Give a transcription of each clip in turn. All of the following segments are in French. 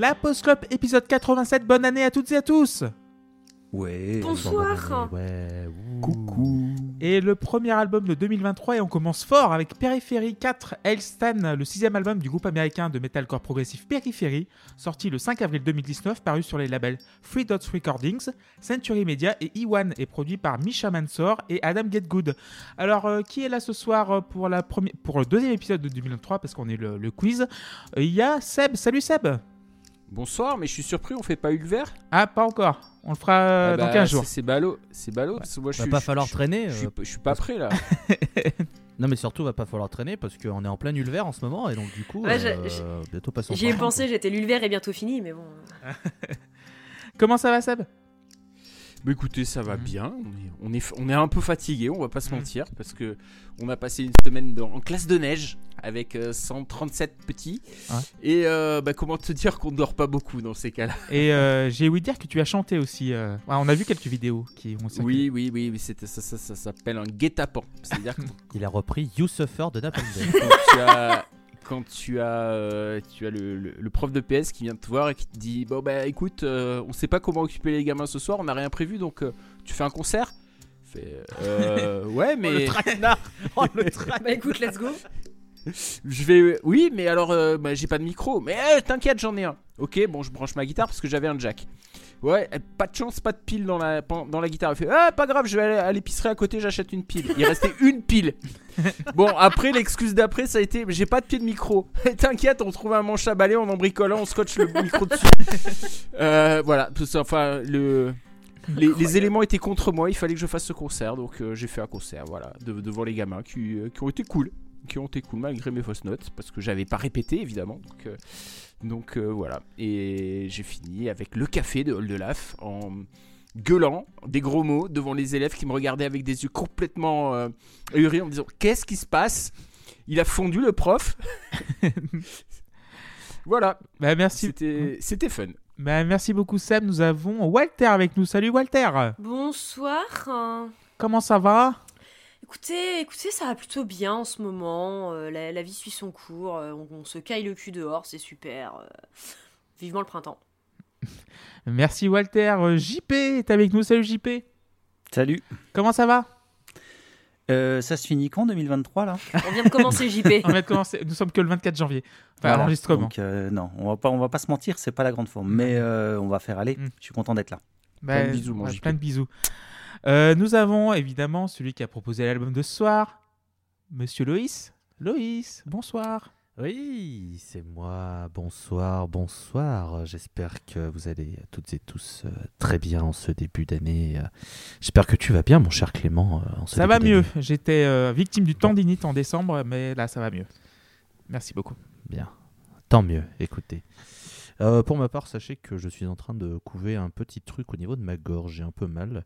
La Post Club épisode 87, bonne année à toutes et à tous Ouais. Bonsoir. Ouais. Coucou. Et le premier album de 2023 et on commence fort avec Periphery 4 Elstan, le sixième album du groupe américain de metalcore progressif Periphery, sorti le 5 avril 2019, paru sur les labels Free Dots Recordings, Century Media et E1 et produit par Misha Mansour et Adam Getgood. Alors euh, qui est là ce soir euh, pour, la première, pour le deuxième épisode de 2023 parce qu'on est le, le quiz? Euh, Il y a Seb, salut Seb Bonsoir, mais je suis surpris, on fait pas Ulver Ah pas encore, on le fera euh, Ah bah, dans 15 jours. c'est- C'est ballot, c'est ballot. que moi, je Va suis- pas je- falloir je- traîner. Je suis, euh, je suis pas prêt là. Non, mais surtout, va pas falloir traîner parce qu'on est en plein ulver en ce moment et donc du coup, Ouais, j'ai- euh, bientôt passons. J'y ai pensé, j'étais l'ulver est bientôt fini, mais bon. Comment ça va Seb? Bah écoutez, ça va Mhm. bien. On est, on est, on est un peu fatigué, on va pas se Mhm. mentir, parce que on a passé une semaine dans- en classe de neige avec euh, 137 petits. Ouais. Et euh, bah, comment te dire qu'on dort pas beaucoup dans ces cas-là? Et euh, j'ai ouï dire que tu as chanté aussi. euh. Ouais, on a vu quelques vidéos qui ont. Oui, oui, oui, c'était ça, ça, ça s'appelle un guet-apens. C'est-à-dire que Il a repris You Suffer de Napalm. quand tu as, quand tu as, euh, tu as le, le- le prof de PS qui vient te voir et qui te dit Bon, bah écoute, euh, on sait pas comment occuper les gamins ce soir, on n'a rien prévu donc euh, tu fais un concert? Fait, Ouais, mais. Le traquenard Oh, le Bah écoute, let's go. Je vais. Oui, mais alors, euh, bah, j'ai pas de micro. Mais eh, t'inquiète, j'en ai un. Ok, bon, je branche ma guitare parce que j'avais un jack. Ouais, eh, pas de chance, pas de pile dans la, dans la guitare. Il fait Ah, pas grave, je vais aller à l'épicerie à côté, j'achète une pile. Il restait une pile. Bon, après, l'excuse d'après, ça a été J'ai pas de pied de micro. T'inquiète, on trouve un manche à balai, on en bricolant, on scotche le micro dessus. Euh, voilà, enfin, le. Les, les éléments étaient contre moi, il fallait que je fasse ce concert, donc euh, j'ai fait un concert, voilà, de- devant les gamins qui, euh, qui ont été cool qui ont été cool malgré mes fausses notes parce que j'avais pas répété évidemment donc, euh, donc euh, voilà et j'ai fini avec le café de Oldelaf en gueulant des gros mots devant les élèves qui me regardaient avec des yeux complètement euh, ahuris en me disant qu'est-ce qui se passe? Il a fondu le prof voilà Bah merci. c'était c'était fun Bah, merci beaucoup Seb. Nous avons Walter avec nous. Salut Walter. Bonsoir. Comment ça va? Écoutez, écoutez, ça va plutôt bien en ce moment. euh, la, la vie suit son cours. euh, on, on se caille le cul dehors, c'est super. euh, vivement le printemps. Merci Walter. Euh, JP est avec nous. Salut JP. Salut. Comment ça va? Euh, ça se finit quand 2023 là? On vient de commencer JP. On va commencer. Nous sommes que le 24 janvier. Enfin, Voilà. l'enregistrement. Donc euh, non, on va pas, on va pas se mentir, c'est pas la grande forme, mais euh, on va faire aller. Mm. Je suis content d'être là. Bah, Plein de bisous, mon ouais, JP. plein de bisous. Euh, nous avons évidemment celui qui a proposé l'album de ce soir, Monsieur Loïs. Loïs, bonsoir. Oui, c'est moi. Bonsoir, bonsoir. J'espère que vous allez toutes et tous euh, très bien en ce début d'année. Euh, J'espère que tu vas bien, mon cher Clément. en ce Ça va mieux. J'étais euh, victime du tendinite en décembre, mais là ça va mieux. Merci beaucoup. Bien. Tant mieux, écoutez. Euh, pour ma part, sachez que je suis en train de couver un petit truc au niveau de ma gorge. J'ai un peu mal.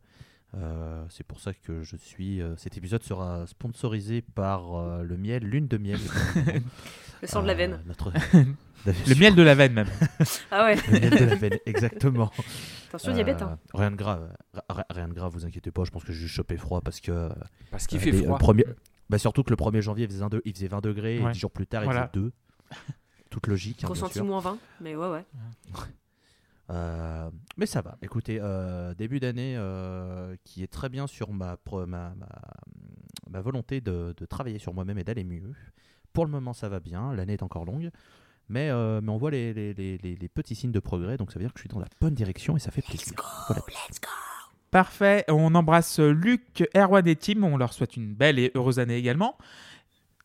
Euh, c'est pour ça que je suis. euh, cet épisode sera sponsorisé par euh, le miel, lune de miel. Le sang de la Euh, veine. notre- Le miel de la veine même. Ah ouais, Le miel de la veine, exactement. attention diabète. Euh, Hein. Rien de grave, ri- rien de grave, vous inquiétez pas. Je pense que j'ai juste chopé froid parce que. euh, parce qu'il euh, fait les- froid le premier- bah, surtout que le 1er janvier, il faisait, 20 il faisait 20 degrés Ouais. et 10 jours plus tard, il Voilà. faisait 2. Toute logique. hein, Ressenti sûr. moins 20, mais ouais, ouais. Euh, mais ça va. Écoutez, euh, début d'année euh, qui est très bien sur ma, ma, ma, ma volonté de, de travailler sur moi-même et d'aller mieux. Pour le moment, ça va bien. L'année est encore longue. Mais, euh, mais on voit les, les, les, les- les petits signes de progrès. Donc ça veut dire que je suis dans la bonne direction et ça fait plaisir. Voilà. Parfait. On embrasse Luc, Erwan et Tim. On leur souhaite une belle et heureuse année également.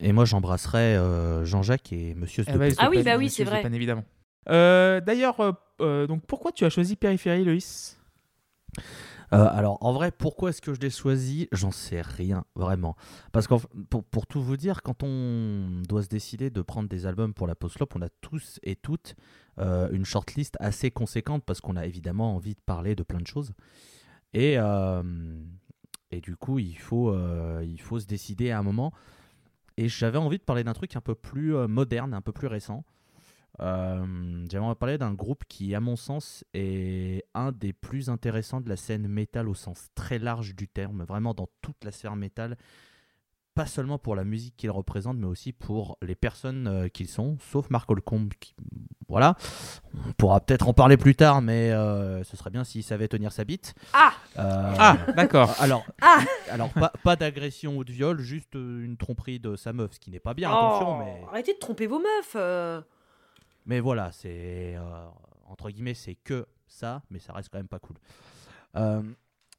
Et moi, j'embrasserai euh, Jean-Jacques et Monsieur Eh ben, Stephen. Ah oui, bah oui, c'est vrai. Évidemment. Euh, D'ailleurs, euh, donc pourquoi tu as choisi Périphérie, Loïs? Euh, alors, en vrai, pourquoi est-ce que je l'ai choisi? J'en sais rien, vraiment. Parce que pour, tout vous dire, quand on doit se décider de prendre des albums pour la post-lop, on a tous et toutes euh, une shortlist assez conséquente parce qu'on a évidemment envie de parler de plein de choses. Et, et du coup, il faut, il faut se décider à un moment. Et j'avais envie de parler d'un truc un peu plus moderne, un peu plus récent. Euh, J'aimerais parler d'un groupe qui, à mon sens, est un des plus intéressants de la scène métal au sens très large du terme, vraiment dans toute la sphère métal. Pas seulement pour la musique qu'ils représentent, mais aussi pour les personnes euh, qu'ils sont, sauf Mark Holcomb, qui, voilà. On pourra peut-être en parler plus tard, mais euh, ce serait bien s'il savait tenir sa bite. Ah Euh, Ah, d'accord. Alors, Ah alors pas, pas d'agression ou de viol, juste une tromperie de sa meuf, ce qui n'est pas bien, attention, Oh, mais, Arrêtez de tromper vos meufs euh. Mais voilà, c'est euh, entre guillemets, c'est que ça, mais ça reste quand même pas cool. Euh,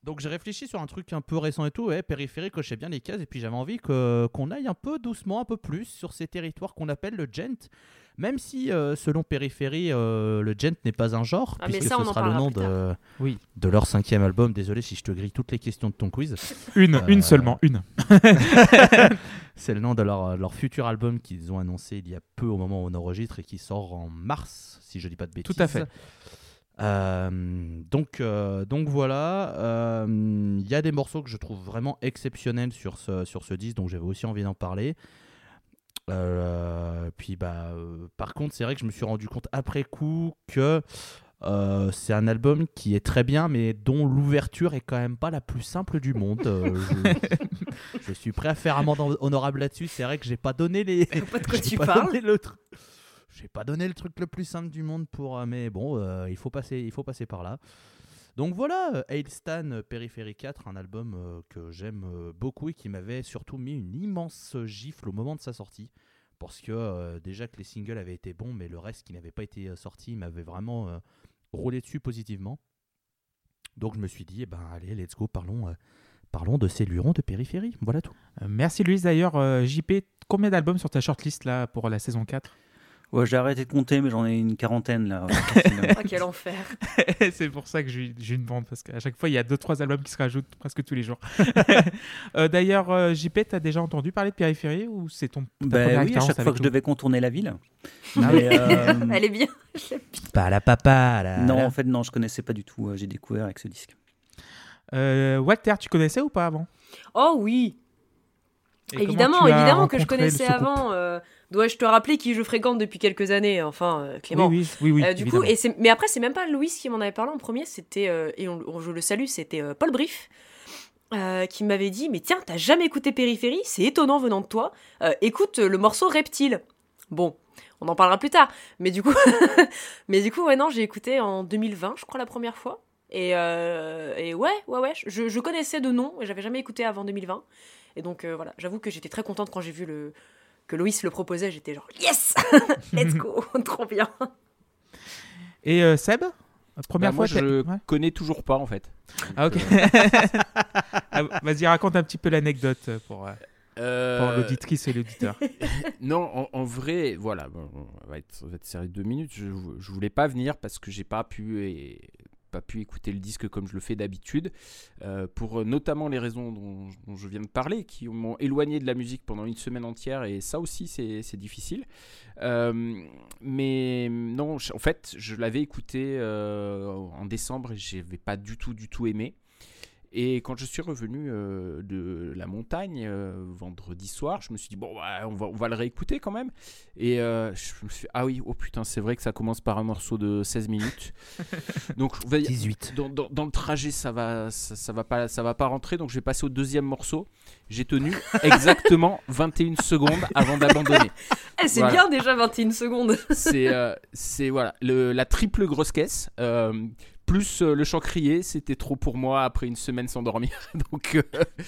donc j'ai réfléchi sur un truc un peu récent et tout, ouais, périphérique, cochait bien les cases, et puis j'avais envie qu'on aille un peu doucement, un peu plus sur ces territoires qu'on appelle le gent, même si euh, selon Périphérie, euh, le gent n'est pas un genre, Ah, puisque ça, ce sera le nom de, Oui. de leur cinquième album. Désolé si je te grille toutes les questions de ton quiz. Une, Euh, une seulement, une. C'est le nom de leur, leur futur album qu'ils ont annoncé il y a peu au moment où on enregistre et qui sort en mars, si je dis pas de bêtises. Tout à fait. Euh, donc, euh, donc voilà, euh, il y a des morceaux que je trouve vraiment exceptionnels sur ce, sur ce disque, donc j'avais aussi envie d'en parler. Euh, puis bah, euh, par contre, c'est vrai que je me suis rendu compte après coup que euh, c'est un album qui est très bien, mais dont l'ouverture est quand même pas la plus simple du monde. Je, je suis prêt à faire amende honorable là-dessus. C'est vrai que j'ai pas donné les. Pas de quoi tu pas parles. donné le truc. J'ai pas donné le truc le plus simple du monde pour. mais bon, il faut passer, il faut passer par là. Donc voilà, euh, Hailstan euh, Périphérie 4, un album euh, que j'aime beaucoup et qui m'avait surtout mis une immense gifle au moment de sa sortie. Parce que déjà que les singles avaient été bons, mais le reste qui n'avait pas été sorti m'avait vraiment roulé dessus positivement. Donc je me suis dit, eh ben allez, let's go, parlons, parlons de ces lurons de périphérie. Voilà tout. Merci Louise. D'ailleurs, JP, combien d'albums sur ta shortlist là pour la saison 4 Ouais, j'ai arrêté de compter, mais j'en ai une quarantaine là. Oh, quel enfer. C'est pour ça que j'ai j'ai une bande, parce qu'à chaque fois, il y a 2-3 albums qui se rajoutent presque tous les jours. Euh, D'ailleurs, euh, JP, t'as déjà entendu parler de Périphérie ou c'est ton Ben oui, à chaque fois que je devais contourner la ville. Ah Mais, euh, Elle est bien. Pas la papa, là. non, en fait, non, je connaissais pas du tout. J'ai découvert avec ce disque. Euh, Walter, tu connaissais ou pas avant? Oh oui, Et évidemment, évidemment que je connaissais avant. euh, Dois-je te rappeler qui je fréquente depuis quelques années Enfin, euh, Clément. Oui, oui, oui. oui Euh, du évidemment. coup, et mais après, c'est même pas Louis qui m'en avait parlé en premier, c'était, et on- on- je le salue, c'était Paul Brief, qui m'avait dit Mais tiens, t'as jamais écouté Périphérie C'est étonnant venant de toi. Écoute le morceau Reptile. Bon, on en parlera plus tard. Mais du coup, mais du coup ouais, non, j'ai écouté en 2020, je crois, la première fois. Et, euh, et ouais, ouais, ouais, je, je connaissais de nom, et j'avais jamais écouté avant 2020. Et donc euh, voilà, j'avoue que j'étais très contente quand j'ai vu le, que Loïs le proposait, j'étais genre Yes Let's go Trop bien Et euh, Seb? Première Bah, fois moi, je Ouais. connais toujours pas en fait. Ah, ok. Ah, Vas-y, raconte un petit peu l'anecdote pour, euh, pour Euh, l'auditrice et l'auditeur. non, en, en vrai, voilà, bon, on va être, ça va être serré de deux minutes. Je, je voulais pas venir parce que j'ai pas pu et, pas pu écouter le disque comme je le fais d'habitude, euh, pour notamment les raisons dont, je viens de parler, qui m'ont éloigné de la musique pendant une semaine entière, et ça aussi c'est difficile. Euh, mais non, je- en fait, je l'avais écouté euh, en décembre et j'avais pas du tout, du tout aimé. Et quand je suis revenu euh, de la montagne euh, vendredi soir, je me suis dit, bon, bah, on, va, on va le réécouter quand même. Et euh, je me suis dit, ah oui, oh putain, c'est vrai que ça commence par un morceau de 16 minutes. Donc, on va- 18. dans, dans- dans le trajet, ça va, ça, ça va pas, ça va pas rentrer. Donc, je vais passer au deuxième morceau. J'ai tenu exactement 21 secondes avant d'abandonner. Eh, C'est Voilà. bien déjà 21 secondes C'est, euh, c'est voilà, le- la triple grosse caisse. Plus euh, le chant crié, c'était trop pour moi après une semaine sans dormir. donc, euh,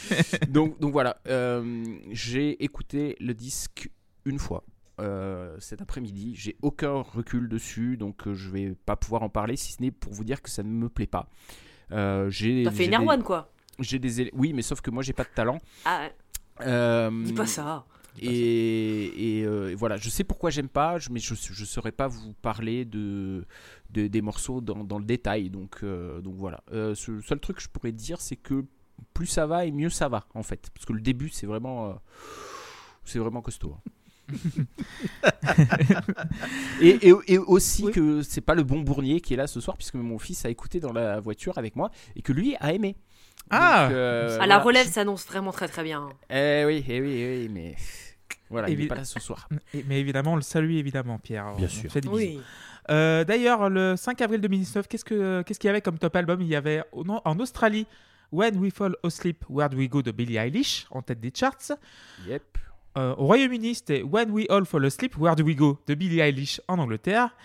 donc, donc voilà, euh, j'ai écouté le disque une fois. euh, cet après-midi, j'ai aucun recul dessus, donc euh, je vais pas pouvoir en parler si ce n'est pour vous dire que ça ne me plaît pas. Euh, j'ai, T'as fait une des- quoi j'ai des oui, mais sauf que moi j'ai pas de talent. Ah, Euh, dis pas ça et, et, euh, et voilà, je sais pourquoi j'aime pas, mais je ne saurais pas vous parler de, de- des morceaux dans, dans le détail. Donc, euh, donc voilà. Euh, ce seul truc que je pourrais dire, c'est que plus ça va et mieux ça va, en fait. Parce que le début, c'est vraiment, euh, c'est vraiment costaud. hein. et, et- et aussi Oui. que c'est pas le bon bournier qui est là ce soir, puisque mon fils a écouté dans la voiture avec moi et que lui a aimé. Ah Donc, euh, Ah, la relève s'annonce vraiment très très bien. Eh oui, eh oui, eh oui, mais voilà, il n'est pas là ce soir. Mais évidemment, on le salue évidemment, Pierre. Bien On sûr. fait des bisous. Oui. Euh, D'ailleurs, le 5 avril 2019, qu'est-ce que qu'est-ce qu'il y avait comme top album? Il y avait non, en Australie When We Fall Asleep, Where Do We Go de Billie Eilish en tête des charts. Yep. Euh, au Royaume-Uni, c'était When We All Fall Asleep, Where Do We Go de Billie Eilish en Angleterre.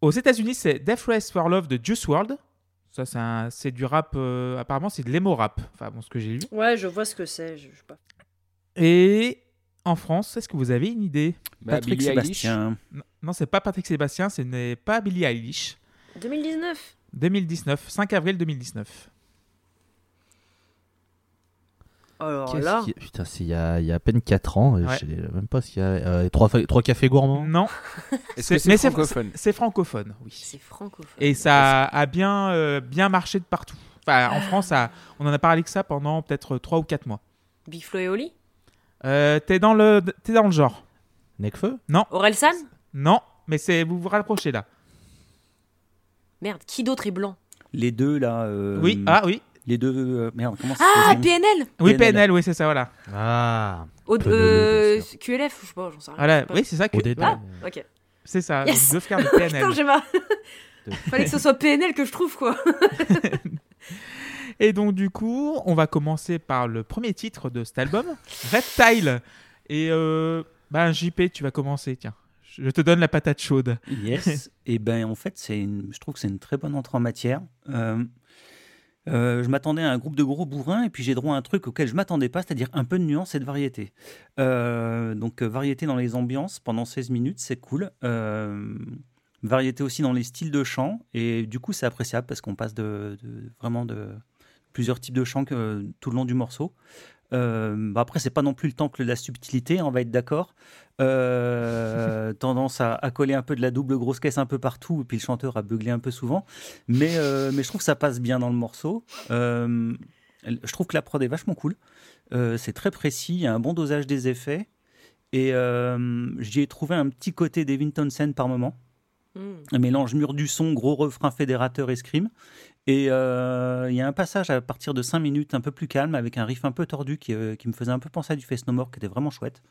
Aux États-Unis, c'est Death Race for Love de Juice WRLD. Ça, c'est du rap. euh, apparemment, c'est de l'emo rap. Enfin, bon, ce que j'ai lu. Ouais, je vois ce que c'est. Je, je sais pas. Et en France, est-ce que vous avez une idée Bah, Patrick Billie Eilish. Sébastien. Non, Non, c'est pas Patrick Sébastien, ce n'est pas Billie Eilish. 2019. 2019, 5 avril 2019. Alors là, qui- Putain, c'est il y, a il y a à peine 4 ans. et Ouais. Je sais même pas s'il y a. euh, trois, fa- trois cafés gourmands Non, C'est- c'est- francophone? c'est francophone, oui. c'est francophone. Et ça a bien, euh, bien marché de partout. Enfin, en France, ça- on en a parlé que ça pendant peut-être 3 ou 4 mois. Big Flo et Oli? Euh, T'es dans, le- t'es dans le genre Necfeu? Orelsan? Non, mais c'est vous vous rapprochez là. Merde, qui d'autre est blanc? Les deux là. euh, oui, ah oui. Les deux. euh, merde, comment ça Ah, s'appelle PNL Oui, PNL. PNL, oui, c'est ça, voilà. Ah Au- Peu de euh, bien. QLF, je sais pas, j'en sais rien. voilà. Oui, c'est ça que. ODD. voilà, Ok. c'est ça. Yes. donc Deux frères de Putain, PNL. j'ai ma... Fallait que ce soit PNL que je trouve, quoi. Et donc, du coup, on va commencer par le premier titre de cet album, Reptile. Et euh, bah, JP, tu vas commencer, tiens. Je te donne la patate chaude. Yes. et ben en fait, c'est une- je trouve que c'est une très bonne entrée en matière. Euh, euh, je m'attendais à un groupe de gros bourrins et puis j'ai droit à un truc auquel je m'attendais pas, c'est-à-dire un peu de nuance et de variété. Euh, donc euh, variété dans les ambiances pendant 16 minutes, c'est cool. Variété aussi dans les styles de chant et du coup c'est appréciable parce qu'on passe de, de- vraiment de plusieurs types de chants que, tout le long du morceau. Euh, bah après, c'est pas non plus le temple de la subtilité, on va être d'accord. Euh, tendance à, à coller un peu de la double grosse caisse un peu partout, et puis le chanteur a beuglé un peu souvent. Mais, euh, mais je trouve que ça passe bien dans le morceau. Euh, je trouve que la prod est vachement cool. C'est très précis, il y a un bon dosage des effets. Et j'y ai trouvé un petit côté Devin Townsend par moment. Hmm. Un mélange mur du son, gros refrain fédérateur et scream. Et euh, il y a un passage à partir de 5 minutes un peu plus calme, avec un riff un peu tordu qui, euh, qui me faisait un peu penser à du Face No More, qui était vraiment chouette.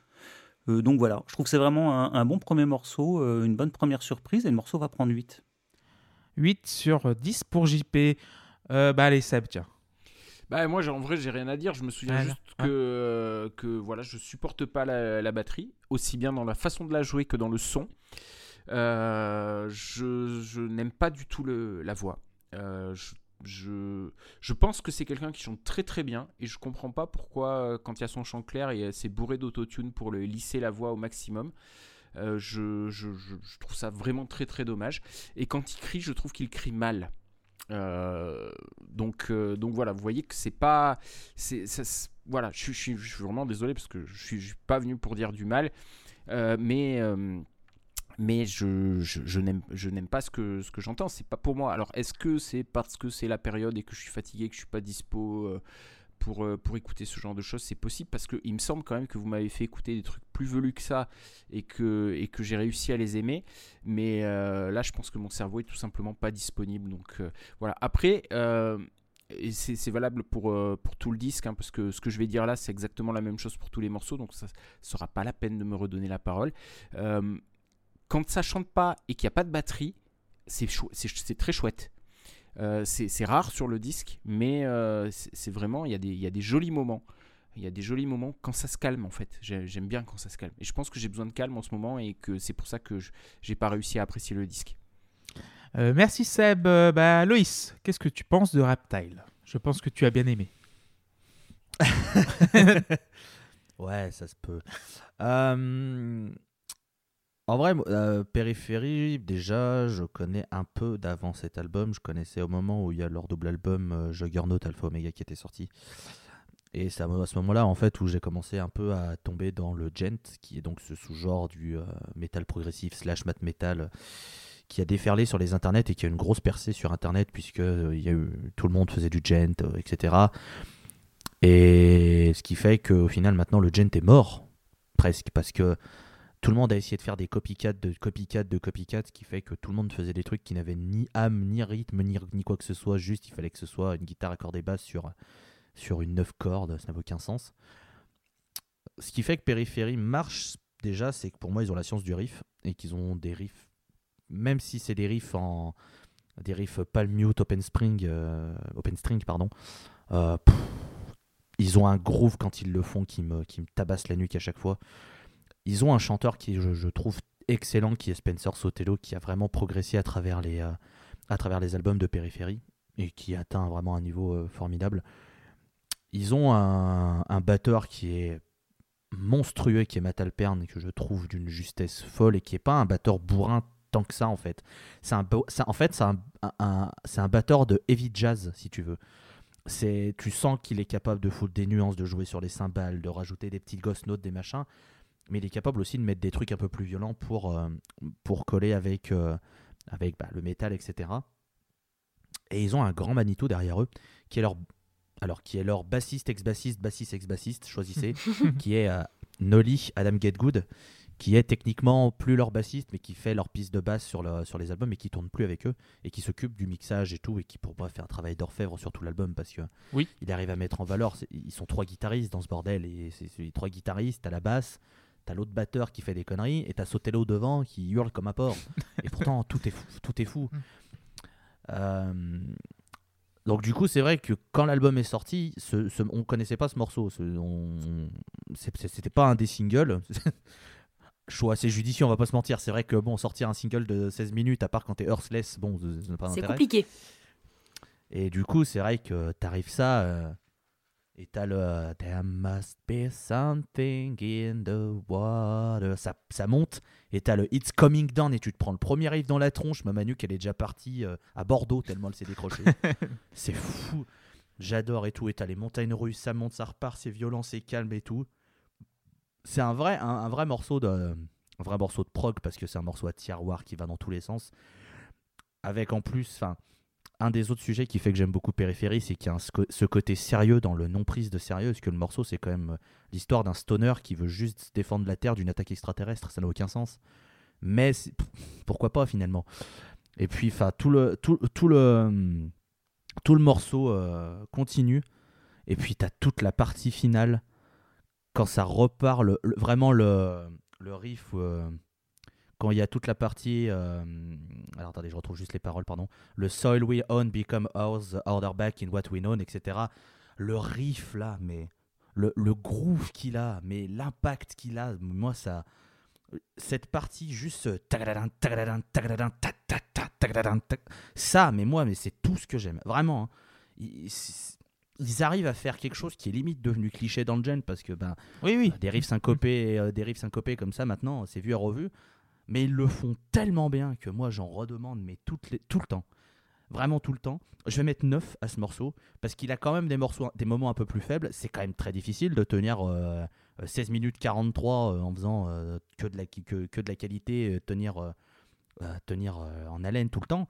Euh, donc voilà, je trouve que c'est vraiment un, un bon premier morceau, euh, une bonne première surprise, et le morceau va prendre 8. 8 sur 10 pour JP. Euh, bah, allez, Seb, tiens. Bah moi en vrai j'ai rien à dire, je me souviens juste que, euh, que voilà, je supporte pas la, la batterie, aussi bien dans la façon de la jouer que dans le son. Euh, je je n'aime pas du tout le, la voix. Euh, je, pense que c'est quelqu'un qui chante très très bien et je comprends pas pourquoi euh, quand il y a son chant clair et c'est bourré d'autotune pour lisser la voix au maximum. Euh, je, trouve ça vraiment très très dommage. Et quand il crie, je trouve qu'il crie mal. Donc, donc voilà, vous voyez que c'est pas. c'est ça- voilà, je, suis- vraiment désolé parce que je suis, pas venu pour dire du mal, mais. Mais je, je, n'aime pas ce que, ce que j'entends, c'est pas pour moi. Alors est-ce que c'est parce que c'est la période et que je suis fatigué, que je suis pas dispo euh, pour, euh, pour écouter ce genre de choses C'est possible parce qu'il me semble quand même que vous m'avez fait écouter des trucs plus velus que ça et que, et que j'ai réussi à les aimer. Mais euh, là, je pense que mon cerveau est tout simplement pas disponible. Donc voilà. Après, c'est c'est valable pour, pour tout le disque, hein, parce que ce que je vais dire là, c'est exactement la même chose pour tous les morceaux. Donc ça sera pas la peine de me redonner la parole. Quand ça chante pas et qu'il n'y a pas de batterie, c'est chou- très chouette. Euh, c'est rare sur le disque, mais euh, c'est vraiment, il y, a des- il y a des jolis moments. Il y a des jolis moments quand ça se calme en fait. J'ai- J'aime bien quand ça se calme. Et je pense que j'ai besoin de calme en ce moment et que c'est pour ça que je- j'ai pas réussi à apprécier le disque. Euh, merci, Seb. Euh, bah, Loïs, qu'est-ce que tu penses de Reptile? Je pense que tu as bien aimé. Ouais, ça se peut. En vrai, euh, Périphérie, déjà, je connais un peu d'avant cet album. Je connaissais au moment où il y a leur double album euh, Juggernaut Alpha Omega qui était sorti. Et c'est à ce moment-là, en fait, où j'ai commencé un peu à tomber dans le gent, qui est donc ce sous-genre du euh, metal progressif slash mat metal, qui a déferlé sur les internets et qui a une grosse percée sur internet, puisque euh, tout le monde faisait du gent, euh, etc. Et ce qui fait qu'au final, maintenant, le gent est mort, presque, parce que tout le monde a essayé de faire des copycats de copycats de copycats, ce qui fait que tout le monde faisait des trucs qui n'avaient ni âme, ni rythme, ni, quoi que ce soit, juste il fallait que ce soit une guitare accordée basse sur, sur une 9 cordes, ça n'avait aucun sens. Ce qui fait que Périphérie marche déjà, c'est que pour moi, ils ont la science du riff, et qu'ils ont des riffs, même si c'est des riffs en des riffs palm mute, open spring, euh, open string, pardon, euh, ils ont un groove quand ils le font qui me, qui me tabasse la nuque à chaque fois. Ils ont un chanteur qui, je, trouve, excellent qui est Spencer Sotelo, qui a vraiment progressé à travers les, euh, à travers les albums de Périphérie et qui atteint vraiment un niveau euh, formidable. Ils ont un, batteur qui est monstrueux, qui est Matt Alpern, que je trouve d'une justesse folle et qui est pas un batteur bourrin tant que ça en fait. C'est un, en fait, c'est un, un- un- batteur de heavy jazz si tu veux. Tu sens qu'il est capable de foutre des nuances, de jouer sur les cymbales, de rajouter des petits ghost notes, des machins, mais il est capable aussi de mettre des trucs un peu plus violents pour, euh, pour coller avec, euh, avec bah, le métal, etc. Et ils ont un grand Manitou derrière eux, qui est leur, alors, qui est leur bassiste, ex-bassiste, bassiste, ex-bassiste, choisissez, qui est euh, Nolly Adam Getgood, qui est techniquement plus leur bassiste, mais qui fait leur piste de basse sur, le, sur les albums et qui tourne plus avec eux, et qui s'occupe du mixage et tout, et qui pour moi fait un travail d'orfèvre sur tout l'album, parce que Oui. il arrive à mettre en valeur, ils sont trois guitaristes dans ce bordel, et c'est c'est les trois guitaristes, à la basse, T'as l'autre batteur qui fait des conneries et t'as Sotelo devant qui hurle comme un porc. et pourtant, tout est fou. Tout est fou. Euh, donc du coup, c'est vrai que quand l'album est sorti, ce, ce- on connaissait pas ce morceau. C'était pas un des singles. Choix assez judicieux, on va pas se mentir. C'est vrai que bon, sortir un single de 16 minutes, à part quand t'es Earthless, bon, C'est compliqué. Et du coup, c'est vrai que t'arrives ça euh, et t'as le There must be something in the water. Ça, ça monte et t'as le It's coming down et tu te prends le premier riff dans la tronche. Ma Manu, qu'elle est déjà partie euh, à Bordeaux tellement elle s'est décrochée. c'est fou. J'adore et tout. Et t'as les montagnes russes, ça monte, ça repart, c'est violent, c'est calme et tout. C'est un vrai, un, un vrai morceau de, un vrai morceau de prog parce que c'est un morceau à tiroir qui va dans tous les sens. Avec en plus, enfin, un des autres sujets qui fait que j'aime beaucoup Périphérie, c'est qu'il y a ce côté sérieux dans le non-prise de sérieux, parce que le morceau, c'est quand même euh, l'histoire d'un stoner qui veut juste défendre la Terre d'une attaque extraterrestre, ça n'a aucun sens. Mais pourquoi pas finalement? Et puis, tout le, tout, le, hum, tout le morceau euh, continue, et puis tu toute la partie finale, quand ça repart, vraiment le, le riff, euh, quand il y a toute la partie... euh, alors attendez, je retrouve juste les paroles, pardon le soil we own become ours, the order back in what we know, etc. Le riff là, mais le, le groove qu'il a, mais l'impact qu'il a, moi ça. Cette partie juste. Ça, mais moi, mais c'est tout ce que j'aime. Vraiment. hein. Ils, ils arrivent à faire quelque chose qui est limite devenu cliché dans le gen parce que ben, Oui, oui. des riffs syncopés, euh, des riffs syncopés comme ça maintenant, c'est vu et revu. Mais ils le font tellement bien que moi j'en redemande, mais tout le temps. Vraiment tout le temps. Je vais mettre 9 à ce morceau parce qu'il a quand même des, morceaux, des moments un peu plus faibles. C'est quand même très difficile de tenir euh, euh, 16 minutes 43 euh, en faisant euh, que, de la, que, de la qualité, euh, tenir, euh, euh, tenir euh, en haleine tout le temps.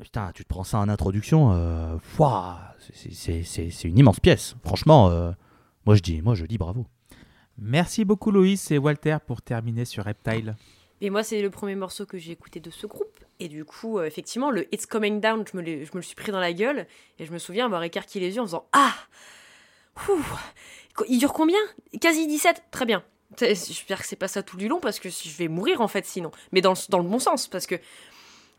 Putain, tu te prends ça en introduction, euh, c'est- une immense pièce. Franchement, euh, moi je dis, moi je dis bravo. Merci beaucoup Loïs et Walter pour terminer sur Reptile. Et moi, c'est le premier morceau que j'ai écouté de ce groupe. Et du coup, euh, effectivement, le It's Coming Down, je me, le suis pris dans la gueule. Et je me souviens avoir écarquillé les yeux en faisant Ah Ouh Il dure combien? Quasi 17 Très bien. J'espère que c'est pas ça tout du long parce que je vais mourir en fait sinon. Mais dans le bon sens parce que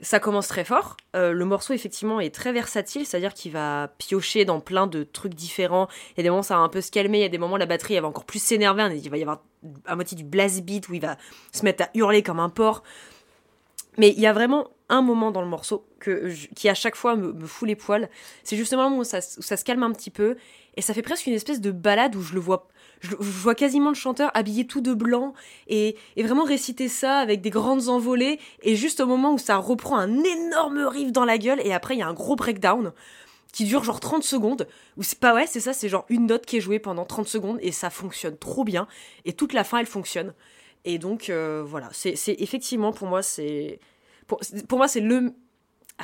ça commence très fort. Euh, le morceau effectivement est très versatile, c'est-à-dire qu'il va piocher dans plein de trucs différents. Il y a des moments ça va un peu se calmer, il y a des moments la batterie elle va encore plus s'énerver. Il va y avoir à moitié du blast beat où il va se mettre à hurler comme un porc. Mais il y a vraiment un moment dans le morceau qui à chaque fois me, fout les poils. C'est justement où ça, où ça se calme un petit peu et ça fait presque une espèce de balade où je le vois. Je, vois quasiment le chanteur habillé tout de blanc et, vraiment réciter ça avec des grandes envolées. Et juste au moment où ça reprend un énorme riff dans la gueule et après il y a un gros breakdown qui dure genre 30 secondes où c'est pas ouais c'est ça c'est genre une note qui est jouée pendant 30 secondes et ça fonctionne trop bien. Et toute la fin elle fonctionne. Et donc euh, voilà. C'est effectivement pour moi c'est pour, pour moi c'est le ah,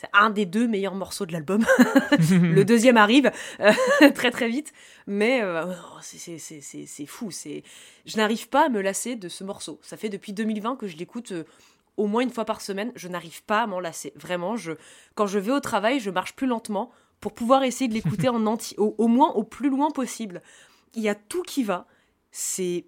c'est un des deux meilleurs morceaux de l'album. Le deuxième arrive euh, très très vite. Mais euh, oh, c'est- fou. C'est je n'arrive pas à me lasser de ce morceau. Ça fait depuis 2020 que je l'écoute euh, au moins une fois par semaine. Je n'arrive pas à m'en lasser. Vraiment je quand je vais au travail je marche plus lentement pour pouvoir essayer de l'écouter en entier au, au moins au plus loin possible. Il y a tout qui va. C'est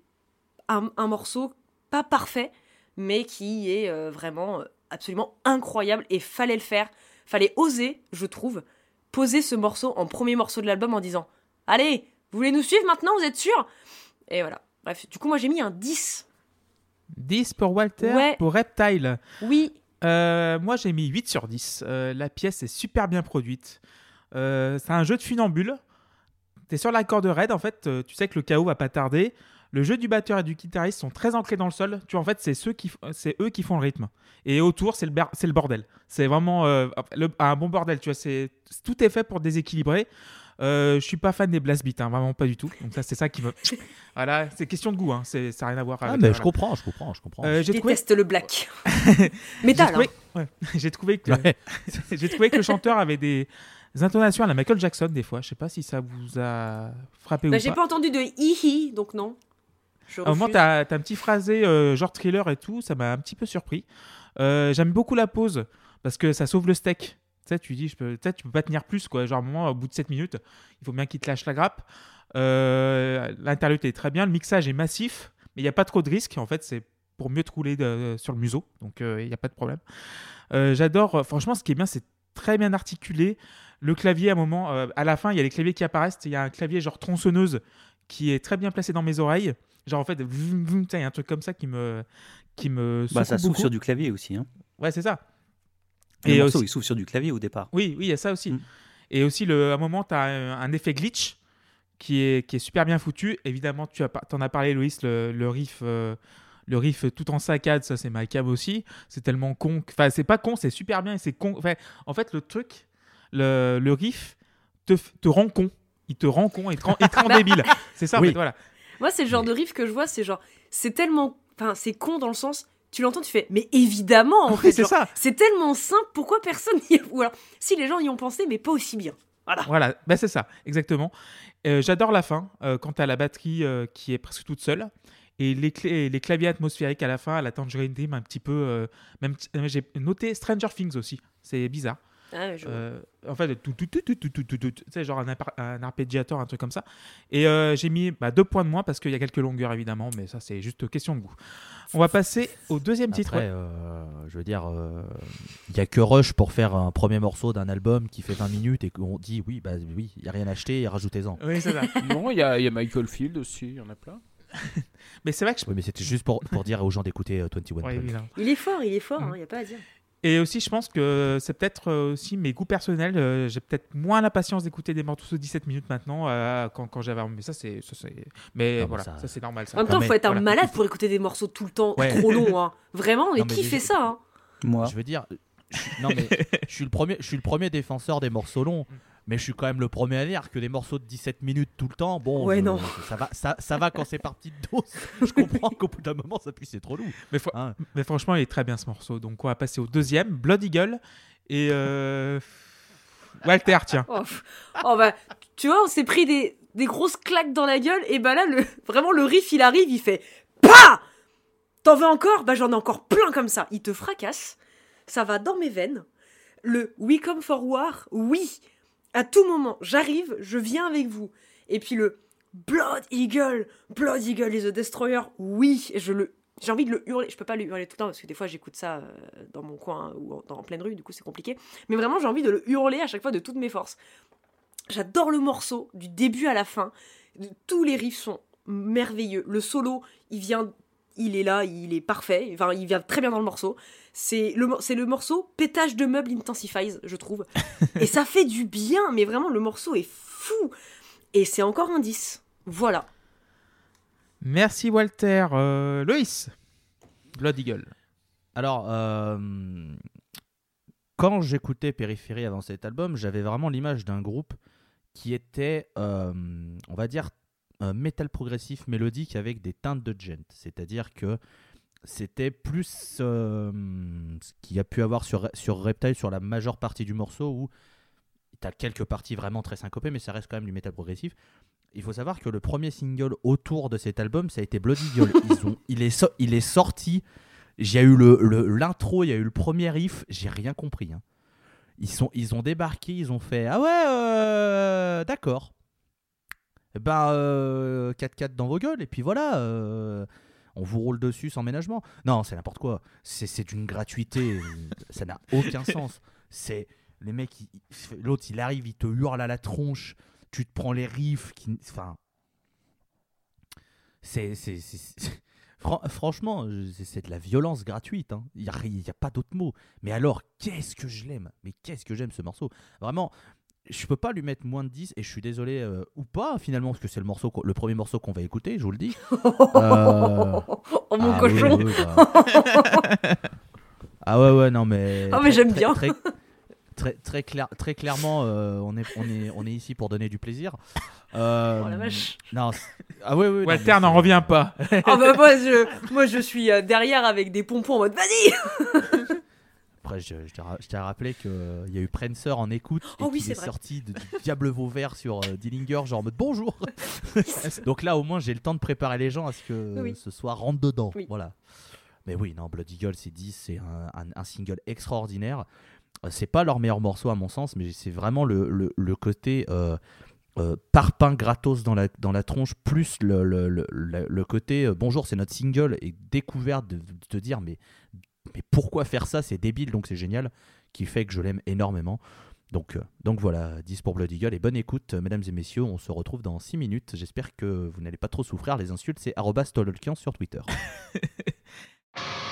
un, un morceau pas parfait mais qui est euh, vraiment absolument incroyable et fallait le faire fallait oser je trouve poser ce morceau en premier morceau de l'album en disant Allez, vous voulez nous suivre maintenant, vous êtes sûr? Et voilà. Bref, du coup, moi j'ai mis un 10. 10 pour Walter, Ouais. pour Reptile. Oui, Euh, moi, j'ai mis 8 sur 10. Euh, la pièce est super bien produite. Euh, c'est un jeu de funambule. Tu es sur la corde raide, en fait, tu sais que le chaos va pas tarder. Le jeu du batteur et du guitariste sont très ancrés dans le sol. Tu vois, en fait, c'est ceux qui, c'est eux qui font le rythme. Et autour, c'est le, ber- c'est le bordel. C'est vraiment euh, le- un bon bordel. Tu vois, c'est tout est fait pour déséquilibrer. Euh, je suis pas fan des blast beats, hein, vraiment pas du tout. Donc ça, c'est ça qui me. voilà, c'est question de goût. Hein. C'est, ça n'a rien à voir Ah, avec. mais voilà. je comprends, je comprends, je comprends. Euh, je j'ai trouvé déteste le black. j'ai Métal, trouvé, hein. ouais, j'ai trouvé que Ouais. j'ai trouvé que le chanteur avait des intonations à la Michael Jackson des fois. Je sais pas si ça vous a frappé Bah, ou j'ai pas. pas entendu de hi-hi, donc non. Je À un moment, refuse. t'as as un petit phrasé euh, genre thriller et tout, ça m'a un petit peu surpris. Euh, J'aime beaucoup la pause parce que ça sauve le steak. Tu sais, tu dis, je peux, tu tu peux pas tenir plus quoi. Genre, à un moment, au bout de 7 minutes, il faut bien qu'il te lâche la grappe. Euh, L'interlude est très bien, le mixage est massif, mais il n'y a pas trop de risques. En fait, c'est pour mieux te rouler de- sur le museau, donc euh, il n'y a pas de problème. J'adore, franchement, ce qui est bien, c'est très bien articulé. Le clavier, à un moment, à la fin, il y a les claviers qui apparaissent. Il y a un clavier genre tronçonneuse qui est très bien placé dans mes oreilles. Genre, en fait, il y a un truc comme ça qui me, qui me Bah, ça s'ouvre sur du clavier aussi. Hein. Ouais, c'est ça. Le Et morceau, aussi- il s'ouvre sur du clavier au départ. oui, oui, il y a ça aussi. Mm. Et aussi, le, à un moment, tu as un, un effet glitch qui est, qui est super bien foutu. Évidemment, tu as, t'en as parlé, Loïs, le, le riff. euh, le riff tout en saccade, ça c'est ma aussi. C'est tellement con. Enfin, c'est pas con, c'est super bien et c'est con. Enfin, en fait, le truc, le, le riff te, te rend con. Il te rend con, il te rend, il te rend débile. C'est ça, en Oui. fait, voilà. Moi, c'est le genre de riff que je vois, c'est genre, c'est tellement. Enfin, c'est con dans le sens, tu l'entends, tu fais, mais évidemment, en fait. c'est ça. C'est tellement simple, pourquoi personne n'y a. Ou alors, si les gens y ont pensé, mais pas aussi bien. Voilà. Voilà, bah, c'est ça, exactement. Euh, J'adore la fin, euh, quand tu as la batterie euh, qui est presque toute seule. Et les, les claviers atmosphériques à la fin, à la Tangerine Dream, un petit peu. euh, même J'ai noté Stranger Things aussi, c'est bizarre. Ah, je- Euh, en fait, tout, tout, tout, tout, tout, tout, tout, tout, tu sais, genre un, un arpégiateur, un truc comme ça. Et euh, j'ai mis bah, deux points de moins parce qu'il y a quelques longueurs évidemment, mais ça c'est juste question de goût. On va passer au deuxième titre. Après, euh, je veux dire, il y a que Rush pour faire un premier morceau d'un album qui fait 20 minutes et qu'on dit oui, bah oui, il y a rien acheté et rajoutez-en. Oui, c'est ça. Non, il y, a il y a Michael Field aussi, il y en a plein. mais c'est vrai que je Oui, mais c'était juste pour, pour dire aux gens d'écouter euh, 21 Ouais. Il est fort, il est fort, Mm. il n'y a pas à dire. Et aussi, je pense que c'est peut-être euh, aussi mes goûts personnels. euh, j'ai peut-être moins la patience d'écouter des morceaux de 17 minutes maintenant euh, quand, quand j'avais. Mais ça, c'est. Mais Non, voilà, ça, ça- c'est normal. Ça. En même temps, mais- faut être un voilà. malade pour écouter des morceaux tout le temps, Ouais. trop longs. Hein. Vraiment, mais qui fait ça hein Moi, Je veux dire, je- non mais je suis le premier, je suis le premier défenseur des morceaux longs, mais je suis quand même le premier à dire que des morceaux de 17 minutes tout le temps, bon, Ouais, je- non. ça va, ça, ça va quand c'est par petites doses. Je comprends qu'au bout d'un moment ça puisse être relou. Mais, fr- Hein. mais franchement, il est très bien ce morceau. Donc, on va passer au deuxième Blood Eagle. Et. euh, Walter, tiens. oh. Oh, bah, Tu vois, on s'est pris des, des grosses claques dans la gueule, et bah là, le, vraiment, le riff, il arrive, il fait PAH T'en veux encore? Bah j'en ai encore plein comme ça. Il te fracasse, ça va dans mes veines. Le We come for war, oui. À tout moment, j'arrive, je viens avec vous. Et puis le Blood Eagle, Blood Eagle is a destroyer, oui. Je le, j'ai envie de le hurler. Je peux pas le hurler tout le temps parce que des fois j'écoute ça euh, dans mon coin ou en, en pleine rue, du coup c'est compliqué. Mais vraiment, j'ai envie de le hurler à chaque fois de toutes mes forces. J'adore le morceau du début à la fin. Tous les riffs sont merveilleux. Le solo, il vient, il est là, il est parfait. Enfin, il vient très bien dans le morceau. C'est le, mo- c'est le morceau pétage de meubles intensifies, je trouve. Et ça fait du bien, mais vraiment, le morceau est fou. Et c'est encore un 10. Voilà. Merci, Walter. Euh, Loïs. Blood Eagle. Alors, euh, quand j'écoutais Périphérie avant cet album, j'avais vraiment l'image d'un groupe qui était, euh, on va dire, un metal progressif mélodique avec des teintes de gent. C'est-à-dire que c'était plus euh, ce qu'il y a pu avoir sur, sur Reptile sur la majeure partie du morceau où tu as quelques parties vraiment très syncopées, mais ça reste quand même du metal progressif. Il faut savoir que le premier single autour de cet album, ça a été Bloody Eagle. Ils ont, il, est so- il est sorti j'ai eu le le- l'intro, il y a eu le premier riff, j'ai rien compris. hein. Ils, sont, ils ont débarqué, ils ont fait Ah ouais, euh, d'accord. Eh Ben, euh, 4-4 dans vos gueules, et puis voilà, euh, on vous roule dessus sans ménagement. Non, c'est n'importe quoi. C'est d'une gratuité, euh, ça n'a aucun sens. C'est les mecs, l'autre il arrive, il te hurle à la tronche, tu te prends les riffs, qui, enfin. C'est. c'est- c'est- c'est- Fran- franchement, c'est- de la violence gratuite. hein. Il n'y a, a pas d'autre mot. Mais alors, qu'est-ce que je l'aime? Mais qu'est-ce que j'aime ce morceau? Vraiment, je peux pas lui mettre moins de 10 et je suis désolé euh, ou pas finalement parce que c'est le morceau le premier morceau qu'on va écouter, je vous le dis. Euh, Oh mon ah cochon oui, oui, bah. ah ouais ouais non mais Ah, mais j'aime très- bien. très, très, très, clair, très clairement euh, on, est, on, est, on est ici pour donner du plaisir. Euh, Oh la vache. Non, ah ouais, ouais, Walter n'en revient pas. Ah bah moi je, moi je suis derrière avec des pompons en mode vas-y Après, je, je t'ai ra- je t'ai rappelé qu'il y a eu Prancer en écoute et Oh oui, qu'il c'est est sorti de, du Diable Vauvert sur euh, Dillinger, genre en mode bonjour. Donc là, au moins, j'ai le temps de préparer les gens à ce que Oui. ce soir rentre dedans. Oui. Voilà. Mais oui, non, Blood Eagle, c'est 10, c'est un, un- un single extraordinaire. Euh, C'est pas leur meilleur morceau à mon sens, mais c'est vraiment le, le- le côté euh, euh, parpaing gratos dans la, dans la tronche, plus le, le- côté euh, bonjour, c'est notre single et découverte de, de te dire mais, mais pourquoi faire ça, c'est débile, donc c'est génial, qui fait que je l'aime énormément. Donc, euh, donc voilà, 10 pour Blood Eagle et bonne écoute, mesdames et messieurs. On se retrouve dans 6 minutes. J'espère que vous n'allez pas trop souffrir. Les insultes, c'est Tololkian sur Twitter.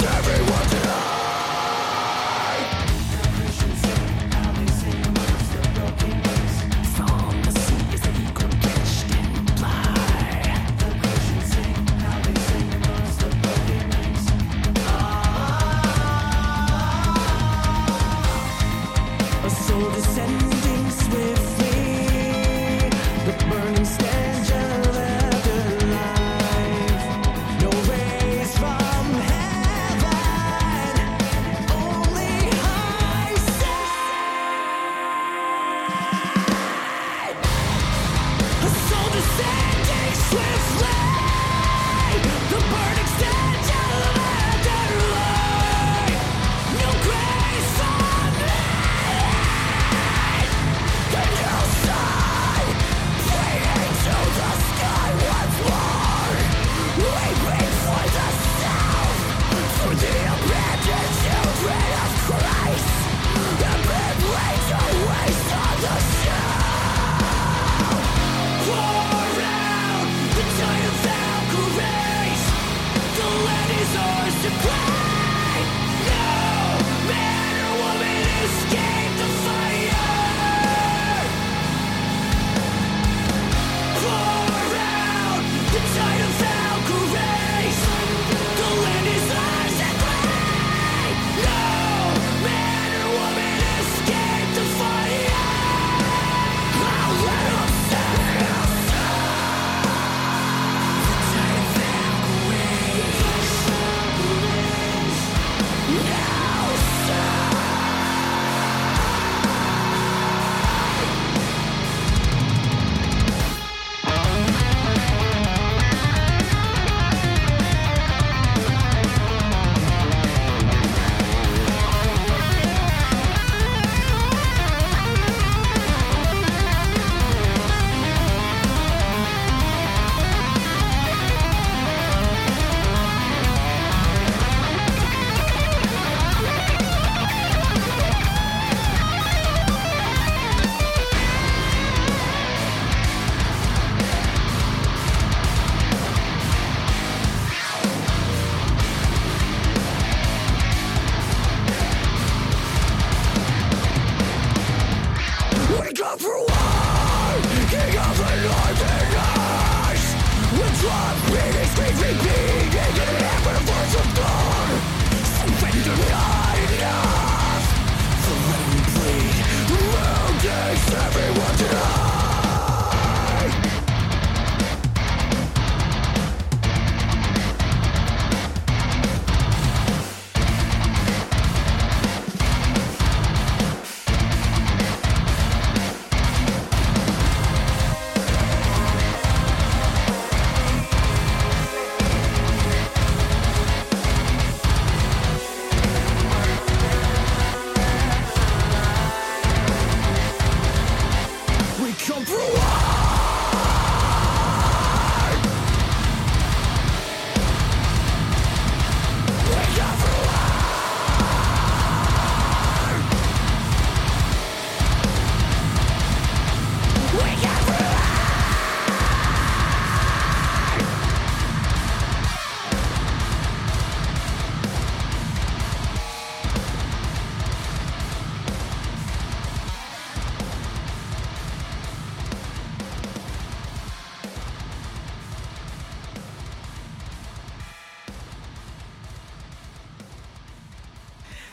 A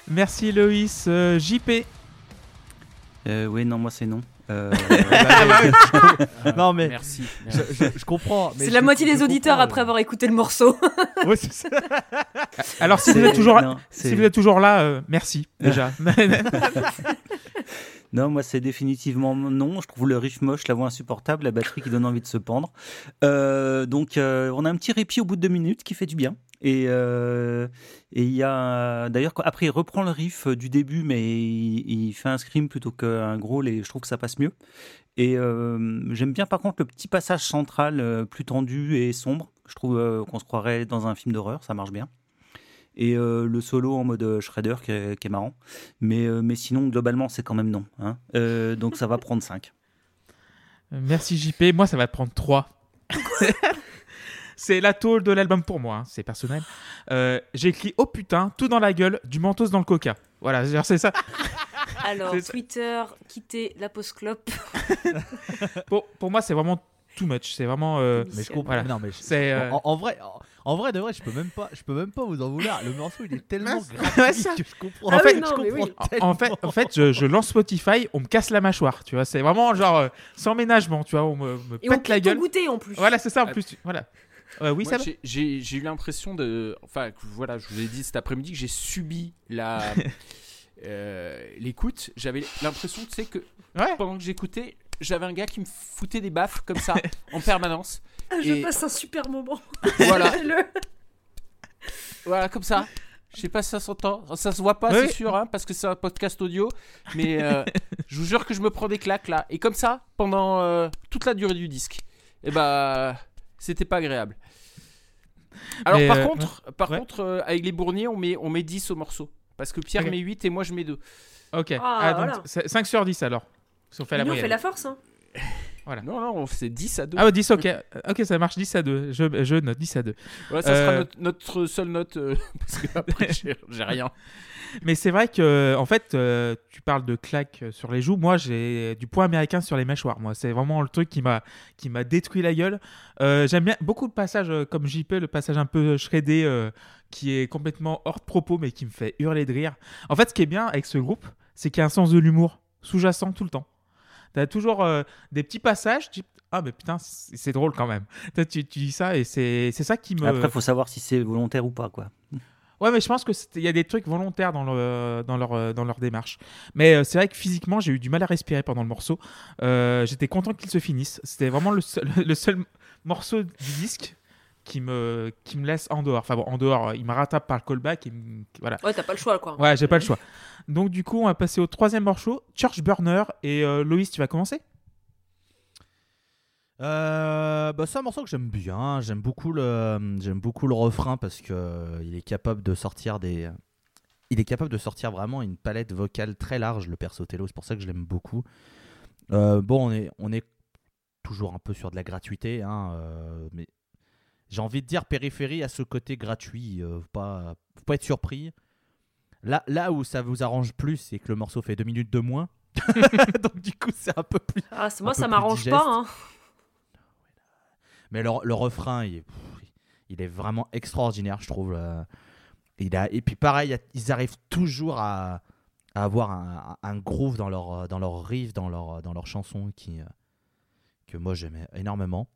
Merci Loïs. Euh, JP. Euh, oui, non, moi c'est non. Euh, non mais Merci. je, je- je comprends. mais C'est je- la moitié des auditeurs après avoir écouté le morceau. Ouais, c'est ça. Alors si vous êtes toujours, non, si c'est- vous êtes toujours là, euh, merci déjà. Non, moi c'est définitivement non. Je trouve le riff moche, la voix insupportable, la batterie qui donne envie de se pendre. Euh, donc euh, on a un petit répit au bout de deux minutes qui fait du bien. Et euh, il y a d'ailleurs après il reprend le riff du début, mais il, il fait un scream plutôt qu'un growl et je trouve que ça passe mieux. Et j'aime bien par contre le petit passage central plus tendu et sombre. Je trouve qu'on se croirait dans un film d'horreur, ça marche bien. Et euh, le solo en mode euh, Shredder qui est, qui est marrant. Mais, euh, mais sinon, globalement, c'est quand même non. hein. Euh, donc ça va prendre 5. Merci JP. Moi, ça va te prendre 3. c'est la tôle de l'album pour moi, hein, c'est personnel. Euh, J'ai écrit Oh putain, tout dans la gueule, du mentos dans le coca. Voilà, genre, c'est ça. Alors. Twitter, quittez la pause clope. Pour, pour moi, c'est vraiment too much. C'est vraiment. euh, Mais je comprends. Voilà. Non, mais je- euh, en vrai, en, vrai de vrai, je peux même pas, je peux même pas vous en vouloir. Le morceau, il est tellement gratuit que je comprends. Ah en oui, fait, non, je mais comprends oui. En- En fait, en fait je, je lance Spotify, on me casse la mâchoire, tu vois. C'est vraiment genre euh, sans ménagement, tu vois. On me, me Et on pète la pique ton gueule. goûter en plus. Voilà, c'est ça en Ah. plus. tu- Voilà. Euh, oui, Moi, ça j'ai- j'ai j'ai eu l'impression de. Enfin, voilà, je vous ai dit cet après-midi que j'ai subi la. euh, L'écoute. J'avais l'impression, tu sais, que Ouais. pendant que j'écoutais, j'avais un gars qui me foutait des baffes comme ça en permanence. Ah, je Et- passe un super moment. Voilà, Le- voilà, comme ça. Je sais pas si ça s'entend. Ça se voit pas, Oui. c'est sûr, hein, parce que c'est un podcast audio. Mais euh, je vous jure que je me prends des claques là. Et comme ça, pendant euh, toute la durée du disque. Et bah, c'était pas agréable. Alors, Mais, par euh, contre, par ouais. contre euh, avec les bourniers, on met, on met 10 au morceau. Parce que Pierre met 8 et moi je mets 2. Ok. Ah, Ah, donc voilà. c'est 5 sur 10 alors. Si on fait la Nous, on fait la force. Hein. Non, non, on fait 10 à 2. Ah ouais, 10, ok. Ok, ça marche 10 à 2. Je, je note 10 à 2. Ouais, ça Euh, sera notre, notre seule note. euh, parce que après, j'ai rien. Mais c'est vrai que, en fait, euh, tu parles de claques sur les joues. Moi, j'ai du poing américain sur les mâchoires. Moi, c'est vraiment le truc qui m'a qui m'a détruit la gueule. Euh, J'aime bien beaucoup de passages euh, comme JP, le passage un peu shreddé euh, qui est complètement hors de propos, mais qui me fait hurler de rire. En fait, ce qui est bien avec ce groupe, c'est qu'il y a un sens de l'humour sous-jacent tout le temps. T'as toujours euh, des petits passages, tu ah mais putain, c'est drôle quand même. Tu, tu dis ça et c'est ça qui me. Après, faut savoir si c'est volontaire ou pas. quoi. Ouais, mais je pense qu'il y a des trucs volontaires dans, le, dans, leur, euh, dans leur démarche. Mais euh, c'est vrai que physiquement, j'ai eu du mal à respirer pendant le morceau. Euh, J'étais content qu'il se finisse. C'était vraiment le seul, le seul morceau du disque qui me, qui me laisse en dehors. Enfin bon, en dehors, il me rattrape par le callback. Et me- voilà. Ouais, t'as pas le choix, quoi. Ouais, j'ai pas le choix. Donc du coup, on va passer au troisième morceau, Church Burner. Et euh, Loïs, tu vas commencer? Euh, bah, c'est un morceau que j'aime bien. J'aime beaucoup le, j'aime beaucoup le refrain parce que euh, il est capable de sortir des, il est capable de sortir vraiment une palette vocale très large. Le perso Tello, c'est pour ça que je l'aime beaucoup. Euh, bon, on est, on est toujours un peu sur de la gratuité, hein, euh, mais j'ai envie de dire périphérie à ce côté gratuit. euh, faut pas, faut pas être surpris. Là, là où ça vous arrange plus, c'est que le morceau fait deux minutes de moins. Donc du coup, c'est un peu plus. Ah, moi, ça m'arrange pas. Hein. Mais le, le refrain, il est, pff, il est vraiment extraordinaire, je trouve. euh. Il a, et puis pareil, ils arrivent toujours à, à avoir un, un groove dans leur, dans leur riff, dans leur, dans leur chanson qui, euh, que moi j'aimais énormément.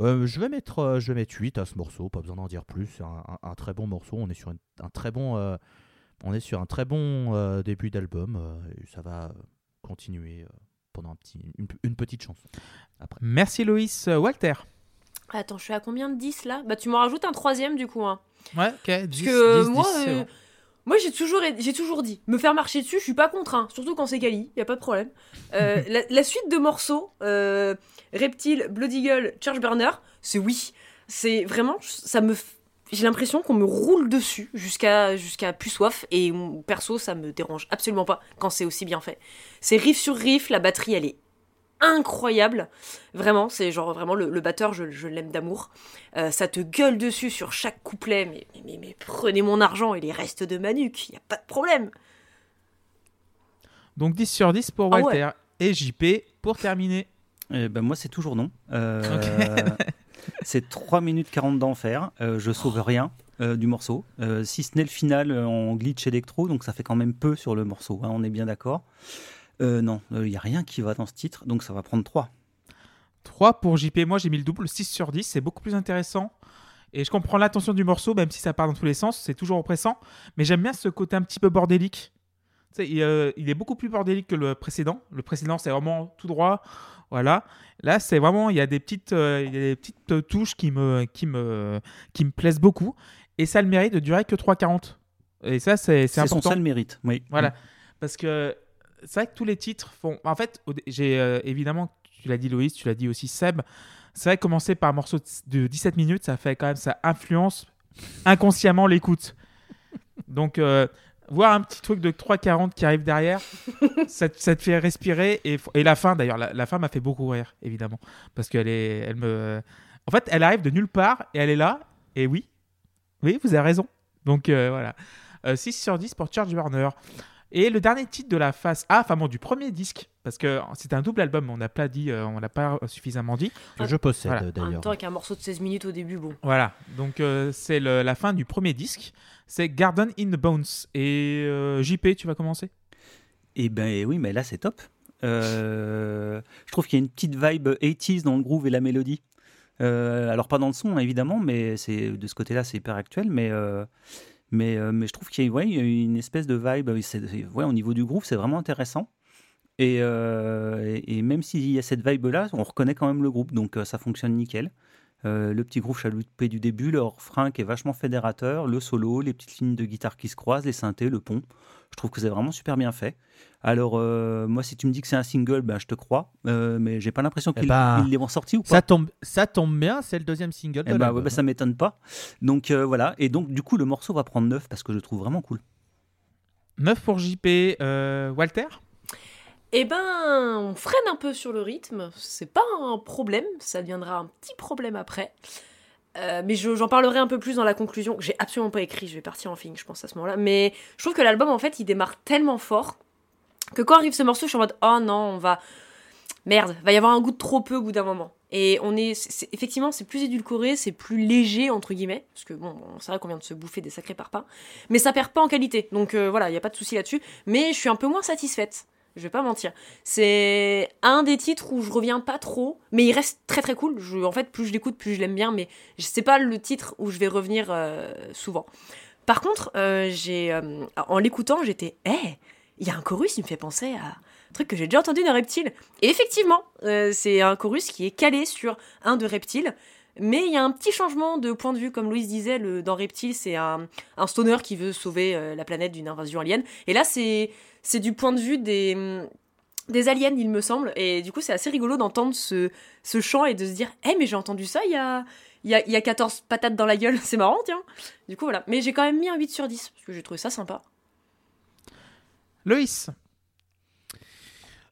Euh, je, vais mettre, euh, je vais mettre 8 à ce morceau, pas besoin d'en dire plus. C'est un, un- un très bon morceau. On est sur une- un très bon, euh, on est sur un très bon euh, début d'album. euh, ça va continuer euh, pendant un petit, une, une petite chanson. Merci Loïs. Walter. Attends, je suis à combien de 10 là? Bah, tu m'en rajoutes un troisième du coup. Hein. Ouais, ok. Parce que euh, moi, euh, moi j'ai toujours, j'ai toujours dit, me faire marcher dessus, je suis pas contre, hein, surtout quand c'est Kali, y a pas de problème. Euh, la, la suite de morceaux, euh, Reptile, Blood Eagle, Church Burner, c'est oui. C'est vraiment, ça me, j'ai l'impression qu'on me roule dessus jusqu'à jusqu'à plus soif et perso ça me dérange absolument pas quand c'est aussi bien fait. C'est riff sur riff, la batterie elle est incroyable. Vraiment, c'est genre vraiment le, le batteur, je, je l'aime d'amour. Euh, ça te gueule dessus sur chaque couplet, mais, mais, mais, mais prenez mon argent et les restes de ma nuque, y a pas de problème. Donc 10 sur 10 pour Ah ouais. Walter. Et JP pour terminer. Eh ben, moi, c'est toujours non. Euh, c'est 3 minutes 40 d'enfer. Euh, je sauve rien euh, du morceau. Euh, si ce n'est le final euh, en glitch électro, donc ça fait quand même peu sur le morceau. hein, on est bien d'accord. Euh, non, il n'y a rien qui va dans ce titre, donc ça va prendre 3. 3 pour JP. Moi, j'ai mis le double, 6 sur 10. C'est beaucoup plus intéressant. Et je comprends l'attention du morceau, même si ça part dans tous les sens. C'est toujours oppressant. Mais j'aime bien ce côté un petit peu bordélique. Il, euh, il est beaucoup plus bordélique que le précédent. Le précédent, c'est vraiment tout droit. Voilà. Là, c'est vraiment, il y a des petites, euh, il y a des petites euh, touches qui me, qui, me, qui me plaisent beaucoup. Et ça a le mérite de durer que 3,40. Et ça, c'est c'est C'est son important. seul mérite. Oui. Voilà. Parce que c'est vrai que tous les titres font. En fait, j'ai euh, évidemment, tu l'as dit Loïs, tu l'as dit aussi Seb. C'est vrai que commencer par un morceau de 17 minutes, ça fait quand même, ça influence inconsciemment l'écoute. Donc, euh, voir un petit truc de 3,40 qui arrive derrière, ça, te- fait respirer. Et, la fin, d'ailleurs, la, fin m'a fait beaucoup rire, évidemment. Parce qu'elle est. Elle me... En fait, elle arrive de nulle part et elle est là. Et oui, oui, vous avez raison. Donc, euh, voilà. Euh, 6 sur 10 pour Charge Burner. Et le dernier titre de la face A, enfin bon, du premier disque, parce que c'était un double album, on n'a pas dit, euh, on l'a pas suffisamment dit. Que je possède Voilà. En même d'ailleurs. temps, avec un morceau de 16 minutes au début, bon. Voilà, donc euh, c'est la fin du premier disque. C'est Garden in the Bones. Et euh, JP, tu vas commencer? Et ben oui, mais là c'est top. Euh, je trouve qu'il y a une petite vibe 80s dans le groove et la mélodie. Euh, alors pas dans le son évidemment, mais c'est de ce côté-là c'est hyper actuel. Mais euh, mais, euh, mais je trouve qu'il y a une espèce de vibe. c'est- ouais, au niveau du groove, c'est vraiment intéressant. Et, euh, et, même s'il y a cette vibe-là, on reconnaît quand même le groupe, donc euh, ça fonctionne nickel. Euh, le petit groove chaloupé du début, le refrain qui est vachement fédérateur, le solo, les petites lignes de guitare qui se croisent, les synthés, le pont. Je trouve que c'est vraiment super bien fait. Alors, euh, moi, si tu me dis que c'est un single, ben, je te crois, euh, mais j'ai pas l'impression Eh qu'ils ben, ils les ont sortis ou pas. Ça tombe, ça tombe bien, c'est le deuxième single. Eh de ben, ouais, bah, ça m'étonne pas. Donc euh, voilà, et donc du coup, le morceau va prendre 9 parce que je le trouve vraiment cool. 9 pour JP. Euh, Walter? Eh ben, on freine un peu sur le rythme. C'est pas un problème, ça deviendra un petit problème après. Euh, mais je- j'en parlerai un peu plus dans la conclusion. que J'ai absolument pas écrit, je vais partir en film, je pense à ce moment-là. Mais je trouve que l'album, en fait, il démarre tellement fort que quand arrive ce morceau, je suis en mode oh non, on va merde, va y avoir un goût de trop peu au bout d'un moment. Et on est, effectivement, c'est plus édulcoré, c'est plus léger entre guillemets, parce que bon, c'est vrai qu'on vient de se bouffer des sacrés parpaings, mais ça perd pas en qualité. Donc euh, voilà, il y a pas de souci là-dessus. Mais je suis un peu moins satisfaite. Je vais pas mentir. C'est un des titres où je reviens pas trop, mais il reste très très cool. En fait, plus je l'écoute, plus je l'aime bien, mais c'est pas le titre où je vais revenir euh, souvent. Par contre, euh, j'ai, en l'écoutant, j'étais, hé, il y a un chorus, il me fait penser à un truc que j'ai déjà entendu d'un reptile. Et effectivement, euh, c'est un chorus qui est calé sur un de reptile. Mais il y a un petit changement de point de vue, comme Louise disait, dans Reptile, c'est un, stoner qui veut sauver euh, la planète d'une invasion alien. Et là, c'est du point de vue des, hum, des aliens, il me semble. Et du coup, c'est assez rigolo d'entendre ce, chant et de se dire Eh, mais j'ai entendu ça y, a, il y a 14 patates dans la gueule, c'est marrant, tiens. Du coup, voilà. Mais j'ai quand même mis un 8 sur 10, parce que j'ai trouvé ça sympa. Loïs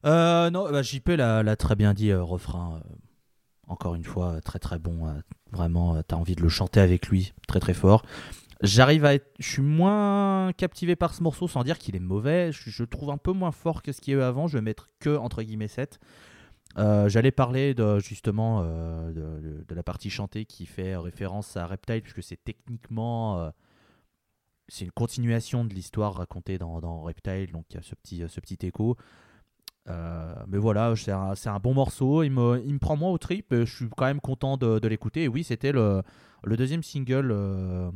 Euh, non, bah, JP l'a très bien dit, euh, refrain. euh, encore une fois, très très bon. vraiment, euh, t'as envie de le chanter avec lui, très très fort. J'arrive à être. Je suis moins captivé par ce morceau sans dire qu'il est mauvais. Je, le trouve un peu moins fort que ce qu'il y a eu avant. Je vais mettre que entre guillemets 7. Euh, J'allais parler de, justement de, la partie chantée qui fait référence à Reptile, puisque c'est techniquement. C'est une continuation de l'histoire racontée dans, dans Reptile, donc il y a ce petit, ce petit écho. Euh, mais voilà, c'est un, un bon morceau. Il me, il me prend moins au trip. Je suis quand même content de, l'écouter. Et oui, c'était le, le deuxième single euh,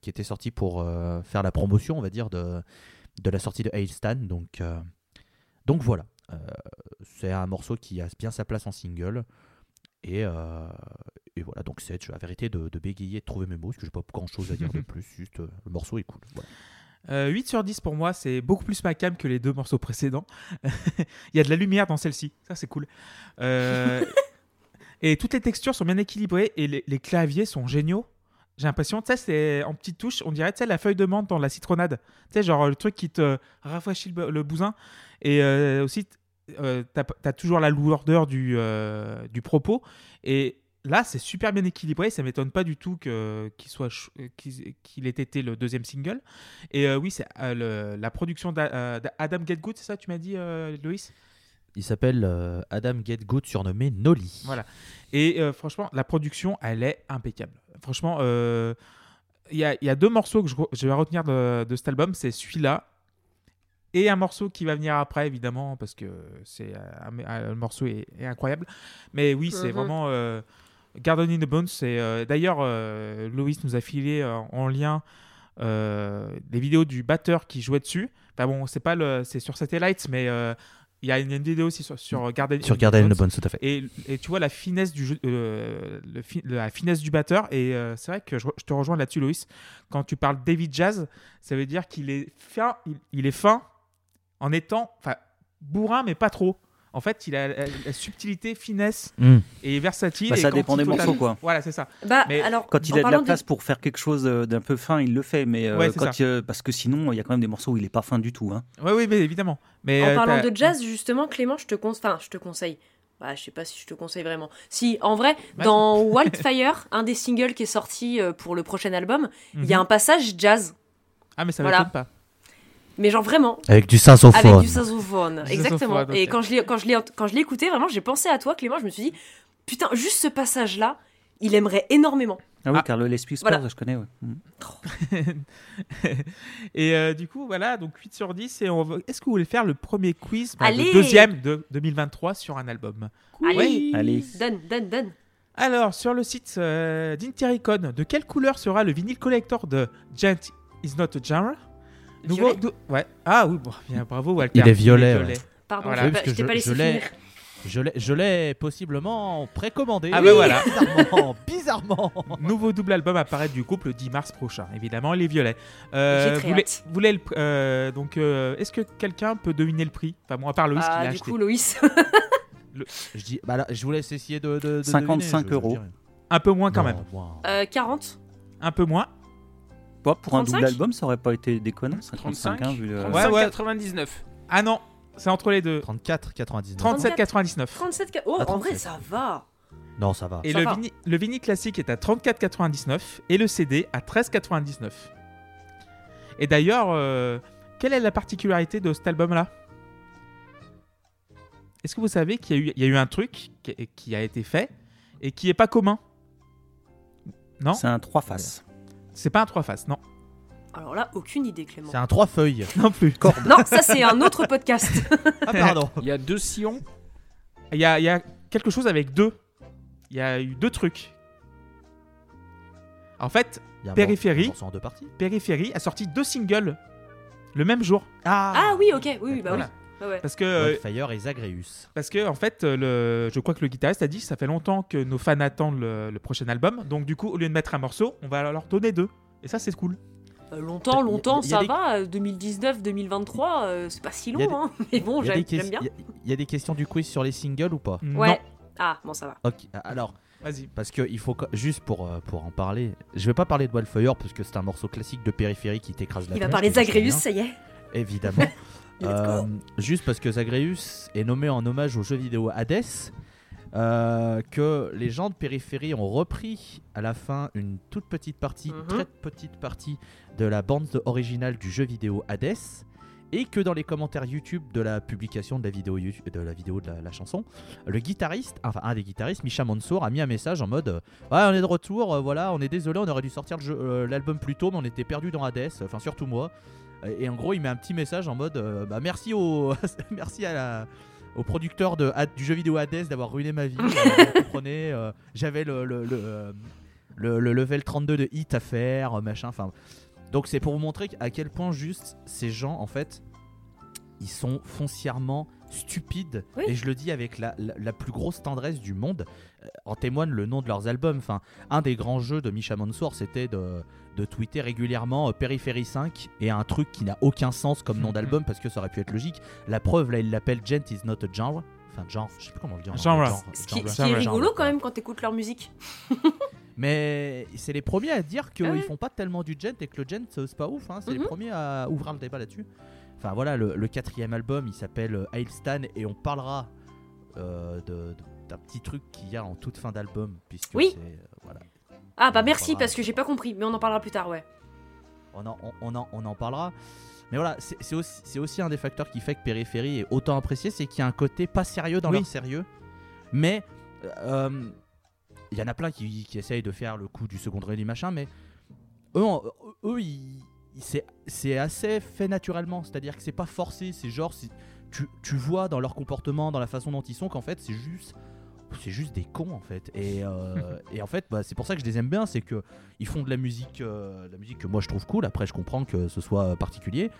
qui était sorti pour euh, faire la promotion, on va dire, de, de la sortie de Hailstan. Donc, donc voilà. C'est un morceau qui a bien sa place en single. Et, euh, et voilà, donc c'est la vérité de, de bégayer, de trouver mes mots, parce que j'ai pas grand chose à dire de plus. Juste, euh, le morceau est cool. Voilà. Euh, 8 sur 10 pour moi, c'est beaucoup plus ma cam que les deux morceaux précédents. Il y a de la lumière dans celle-ci, ça c'est cool. Euh, et toutes les textures sont bien équilibrées et les, les claviers sont géniaux. J'ai l'impression, tu sais, c'est en petites touches, on dirait, tu sais, la feuille de menthe dans la citronnade. Tu sais, genre le truc qui te rafraîchit le, le bousin. Et euh, aussi, euh, t'as as toujours la lourdeur du, euh, du propos. Et là, c'est super bien équilibré. Ça m'étonne pas du tout qu'il soit euh, qu'il ait été le deuxième single. Et euh, oui, c'est la production d'A- d'Adam Getgood, c'est ça, tu m'as dit, Loïs? Il s'appelle Adam Getgood, surnommé Nolly. Voilà. Et franchement, la production, elle est impeccable. Franchement, il y, a, il y a deux morceaux que je vais retenir de, de cet album. C'est celui-là et un morceau qui va venir après, évidemment, parce que c'est un, un- le morceau est, est incroyable. Mais oui, c'est Mhm. vraiment euh, Garden in the Bones. c'est, euh, D'ailleurs, euh, Loïs nous a filé euh, en lien euh, des vidéos du batteur qui jouait dessus. Enfin bon, c'est pas le, c'est sur Satellite, mais euh, il y a une, une vidéo aussi sur, sur Garden Sur in the Garden Bones. the Bones, tout à fait. Et, et tu vois la finesse du jeu, euh, le fi- la finesse du batteur. Et euh, c'est vrai que je, te rejoins là-dessus, Loïs. Quand tu parles David Jazz, ça veut dire qu'il est fin, il, il est fin en étant, enfin, bourrin, mais pas trop. En fait, il a la, la subtilité, finesse Hmm. et versatile. Bah, et ça quand dépend il des morceaux, quoi. Voilà, c'est ça. Bah, Mais alors, Quand il a de la place pour faire quelque chose euh, d'un peu fin, il le fait. Mais euh, Ouais, c'est quand ça. il- euh, parce que sinon, il y a quand même des morceaux où il est pas fin du tout. Hein. Oui, oui, mais évidemment. Mais En euh, parlant de jazz, justement, Clément, je te, con- enfin, je te conseille. Bah, je sais pas si je te conseille vraiment. Si, en vrai, dans Wildfire, un des singles qui est sorti pour le prochain album, il y a Mhm. un passage jazz. Ah, mais ça Voilà. m'étonne pas. Mais genre vraiment, Avec du saxophone. avec du saxophone. Exactement. saxophone, Et quand je l'ai quand je l'ai quand je l'ai écouté, vraiment, j'ai pensé à toi, Clément. Je me suis dit, putain, juste ce passage-là, il aimerait énormément. Ah oui, Ah. car le Les Whispers, Voilà. je connais. ouais. Mm. et euh, du coup, voilà, donc 8 sur 10. Et on va- Est-ce que vous voulez faire le premier quiz bah, Le deuxième de 2023 sur un album? Allez, Allez. donne, donne, donne. Alors, sur le site euh, d'Intericon, de quelle couleur sera le vinyle collector de Giant is not a genre? Violet. dou- Ouais. Ah oui, bon, bien, bravo Walter. Il est violet, ouais. Pardon, Voilà. je Oui, t'ai pas- parce que je t'ai je- pas laissé je l'ai. finir. Je l'ai- Je l'ai possiblement précommandé. Ah ben voilà. Bizarrement, bizarrement. Nouveau double album apparaît du groupe le 10 mars prochain. Évidemment, les violets. Euh, J'ai très voulez- hâte. le euh, donc, euh, est-ce que quelqu'un peut deviner le prix? Enfin, bon, à part Loïs qui Ah, l'a du acheté. coup, Loïs. Je dis, bah là, je vous laisse essayer de. de, de 55 deviner, je- je euros. dirais. Un peu moins quand Non, même. Euh, 40. Un peu moins. Pour un 35? double album, ça aurait pas été déconnant. 55, 35, hein, vu le... 35, Ouais, ouais. 99. Ah non, c'est entre les deux. 34, 99. 37,99. 37. ca- Oh, Ah, en vrai, 37. ça va. Non, ça va. Et Ça le, va. vini- le vinyle classique est à 34,99 et le CD à 13,99. Et d'ailleurs, euh, quelle est la particularité de cet album-là? Est-ce que vous savez qu'il y, a eu- il y a eu un truc qui, qui a été fait et qui est pas commun? Non? C'est un trois faces. C'est pas un trois faces, non. Alors là, aucune idée, Clément. C'est un trois feuilles. Non plus. Non, ça, c'est un autre podcast. Ah, pardon. Il y a deux sillons. Il y a, il y a quelque chose avec deux. Il y a eu deux trucs. En fait, Il y a un Périphérie. morceau en deux parties. Périphérie a sorti deux singles le même jour. Ah oui, ok, oui, oui, bah Voilà. Ouais. Parce que, euh, Wildfire et Zagreus. parce que en fait, euh, le, je crois que le guitariste a dit ça fait longtemps que nos fans attendent le, le prochain album. Donc du coup, au lieu de mettre un morceau, on va leur donner deux. Et ça, c'est cool. Euh, longtemps, Il y a- longtemps, il y a ça des- va. euh, 2019, 2023, euh, c'est pas si long, hein. Mais bon, j'aime des j'aime bien. il y a- il y a des questions du quiz sur les singles ou pas? Ouais. Ah, bon, ça va. Ok, alors, Vas-y. parce que il faut juste pour, pour en parler, je vais pas parler de Wildfire parce que c'est un morceau classique de périphérie qui t'écrase la Il va parler de Zagreus, ça y est. Évidemment. Euh, juste parce que Zagreus est nommé en hommage au jeu vidéo Hades. euh, que les gens de Périphérie ont repris à la fin une toute petite partie, Mhm. très petite partie de la bande originale du jeu vidéo Hades. Et que dans les commentaires YouTube de la publication de la vidéo, de, la, vidéo de la, la chanson, le guitariste, enfin un des guitaristes, Misha Mansour, a mis un message en mode Ouais, on est de retour, euh, voilà, on est désolé, on aurait dû sortir l'album plus tôt, mais on était perdu dans Hades, enfin surtout moi. Et en gros, il met un petit message en mode euh, bah, Merci, au, merci à la, au producteur de, du jeu vidéo Hades d'avoir ruiné ma vie. Euh, vous comprenez, euh, j'avais le, le, le, le- le level 32 de hit à faire, machin. Enfin, donc c'est pour vous montrer à quel point juste ces gens, en fait, ils sont foncièrement stupides. Oui. Et je le dis avec la, la- la plus grosse tendresse du monde. Euh, en témoigne le nom de leurs albums. Enfin, un des grands jeux de Misha Mansour, c'était de, de tweeter régulièrement euh, Periphery 5 et un truc qui n'a aucun sens comme nom d'album parce que ça aurait pu être logique. La preuve, là, il l'appelle Gent is not a genre. Enfin, genre, je sais plus comment on le dit. en Genre. anglais, Ce qui, genre, ce qui est genre, rigolo genre. quand même quand t'écoutes leur musique. Mais c'est les premiers à dire qu'ils Ah ouais. font pas tellement du gent et que le gent c'est pas ouf. hein. C'est les Mhm. premiers à ouvrir le débat là-dessus. Enfin voilà, le, le quatrième album il s'appelle euh, Hailstan et on parlera euh, de- de- d'un petit truc qu'il y a en toute fin d'album. Puisque Oui. euh, voilà. Ah bah merci parce que j'ai pas compris, mais on en parlera plus tard, ouais. on en, on, on en, on en parlera. Mais voilà, c'est c'est aussi, c'est aussi un des facteurs qui fait que Périphérie est autant apprécié, c'est qu'il y a un côté pas sérieux dans Oui. leur sérieux. Mais euh, il y en a plein qui, qui essayent de faire le coup du second degré machin, mais eux, eux c'est c'est assez fait naturellement. C'est-à-dire que c'est pas forcé, c'est genre, tu, tu vois dans leur comportement, dans la façon dont ils sont, qu'en fait, c'est juste. C'est juste des cons en fait. Et, euh, et en fait bah, c'est pour ça que je les aime bien c'est que ils font de la musique euh, de la musique que moi je trouve cool. Après je comprends que ce soit particulier.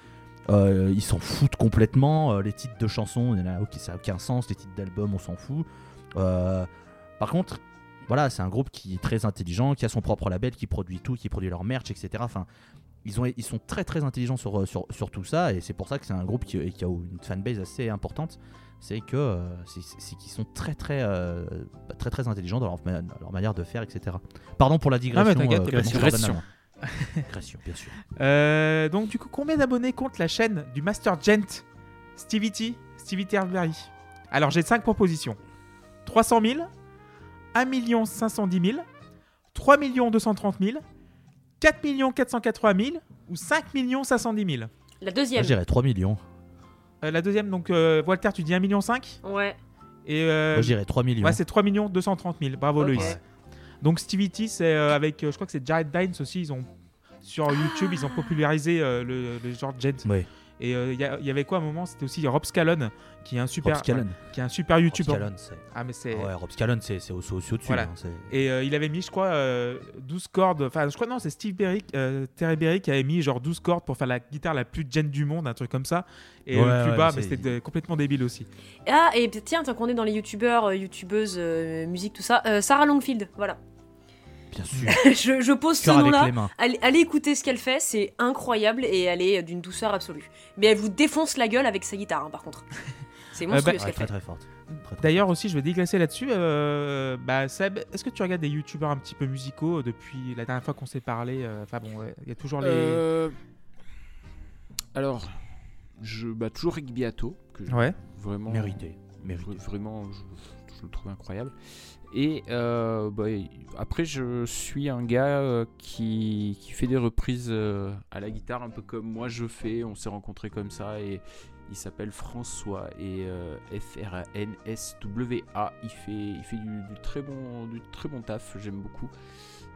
Euh, ils s'en foutent complètement les titres de chansons. Il y en a, ça n'a aucun sens les titres d'albums on s'en fout. Par contre voilà c'est un groupe qui est très intelligent qui a son propre label qui produit tout qui produit leur merch etc enfin ils, ont, ils sont très très intelligents sur, sur, sur tout ça et c'est pour ça que c'est un groupe qui, qui a une fanbase assez importante c'est que euh, c'est- qu'ils sont très très euh, très très intelligents dans leur, ma- leur manière de faire etc pardon pour la digression Ah, t'inquiète, euh, y a pas de comment digression. A- digression bien sûr Euh, donc du coup, combien d'abonnés compte la chaîne du Master Gent? Stevie T, Stevie Terberry Alors j'ai 5 propositions. 300 000, 1 510 000, 3 230 000, 4 480 000 ou 5 510 000 La Moi, deuxième. je dirais 3 millions Euh, La deuxième, donc euh, Walter, tu dis 1,5 million Ouais. Et euh, Moi, je dirais 3 millions ouais, c'est 3 230 000. Bravo Ok. Loïs. Donc Stevie T, c'est euh, avec, euh, je crois que c'est Jared Dines aussi, ils ont sur YouTube, ils ont popularisé euh, le, le genre gent. Oui. Et euh, il y, avait quoi à un moment? C'était aussi Rob Scallon, qui est un super, Rob Scallon qui est un super Rob YouTuber. Scallon, c'est Ah mais c'est. Ah ouais, Rob Scallon, c'est c'est aussi au-dessus. Voilà. hein, c'est- Et euh, il avait mis, je crois, euh, 12 cordes. Enfin, je crois non, c'est Steve Berry, euh, Terry Berry qui avait mis genre 12 cordes pour faire la guitare la plus gent du monde, un truc comme ça. Et Ouais, le plus ouais, bas, mais c'était de- complètement débile aussi. Ah, et tiens, tant qu'on est dans les youtubeurs, euh, youtubeuses, euh, musique, tout ça, euh, Sarah Longfield, voilà. Bien sûr. je, je pose ce nom-là. Allez, allez écouter ce qu'elle fait, c'est incroyable et elle est d'une douceur absolue. Mais elle vous défonce la gueule avec sa guitare, hein, par contre. C'est monstrueux bah, ce Ouais, qu'elle très fait. très forte. Très, D'ailleurs aussi, je vais digresser là-dessus. euh, bah, Seb, est-ce que tu regardes des youtubeurs un petit peu musicaux euh, depuis la dernière fois qu'on s'est parlé euh, Enfin bon, ouais, il y a toujours les. Euh, Alors, je bah, toujours Rick Beato, que Ouais. vraiment Mérité. Mérité. vra- vraiment je, je le trouve incroyable. Et euh, bah, après, je suis un gars euh, qui, fait des reprises euh, à la guitare, un peu comme moi je fais. On s'est rencontrés comme ça et il s'appelle François et F-R-A-N-S-W-A. Il fait, il fait du, très bon, très bon taf, j'aime beaucoup.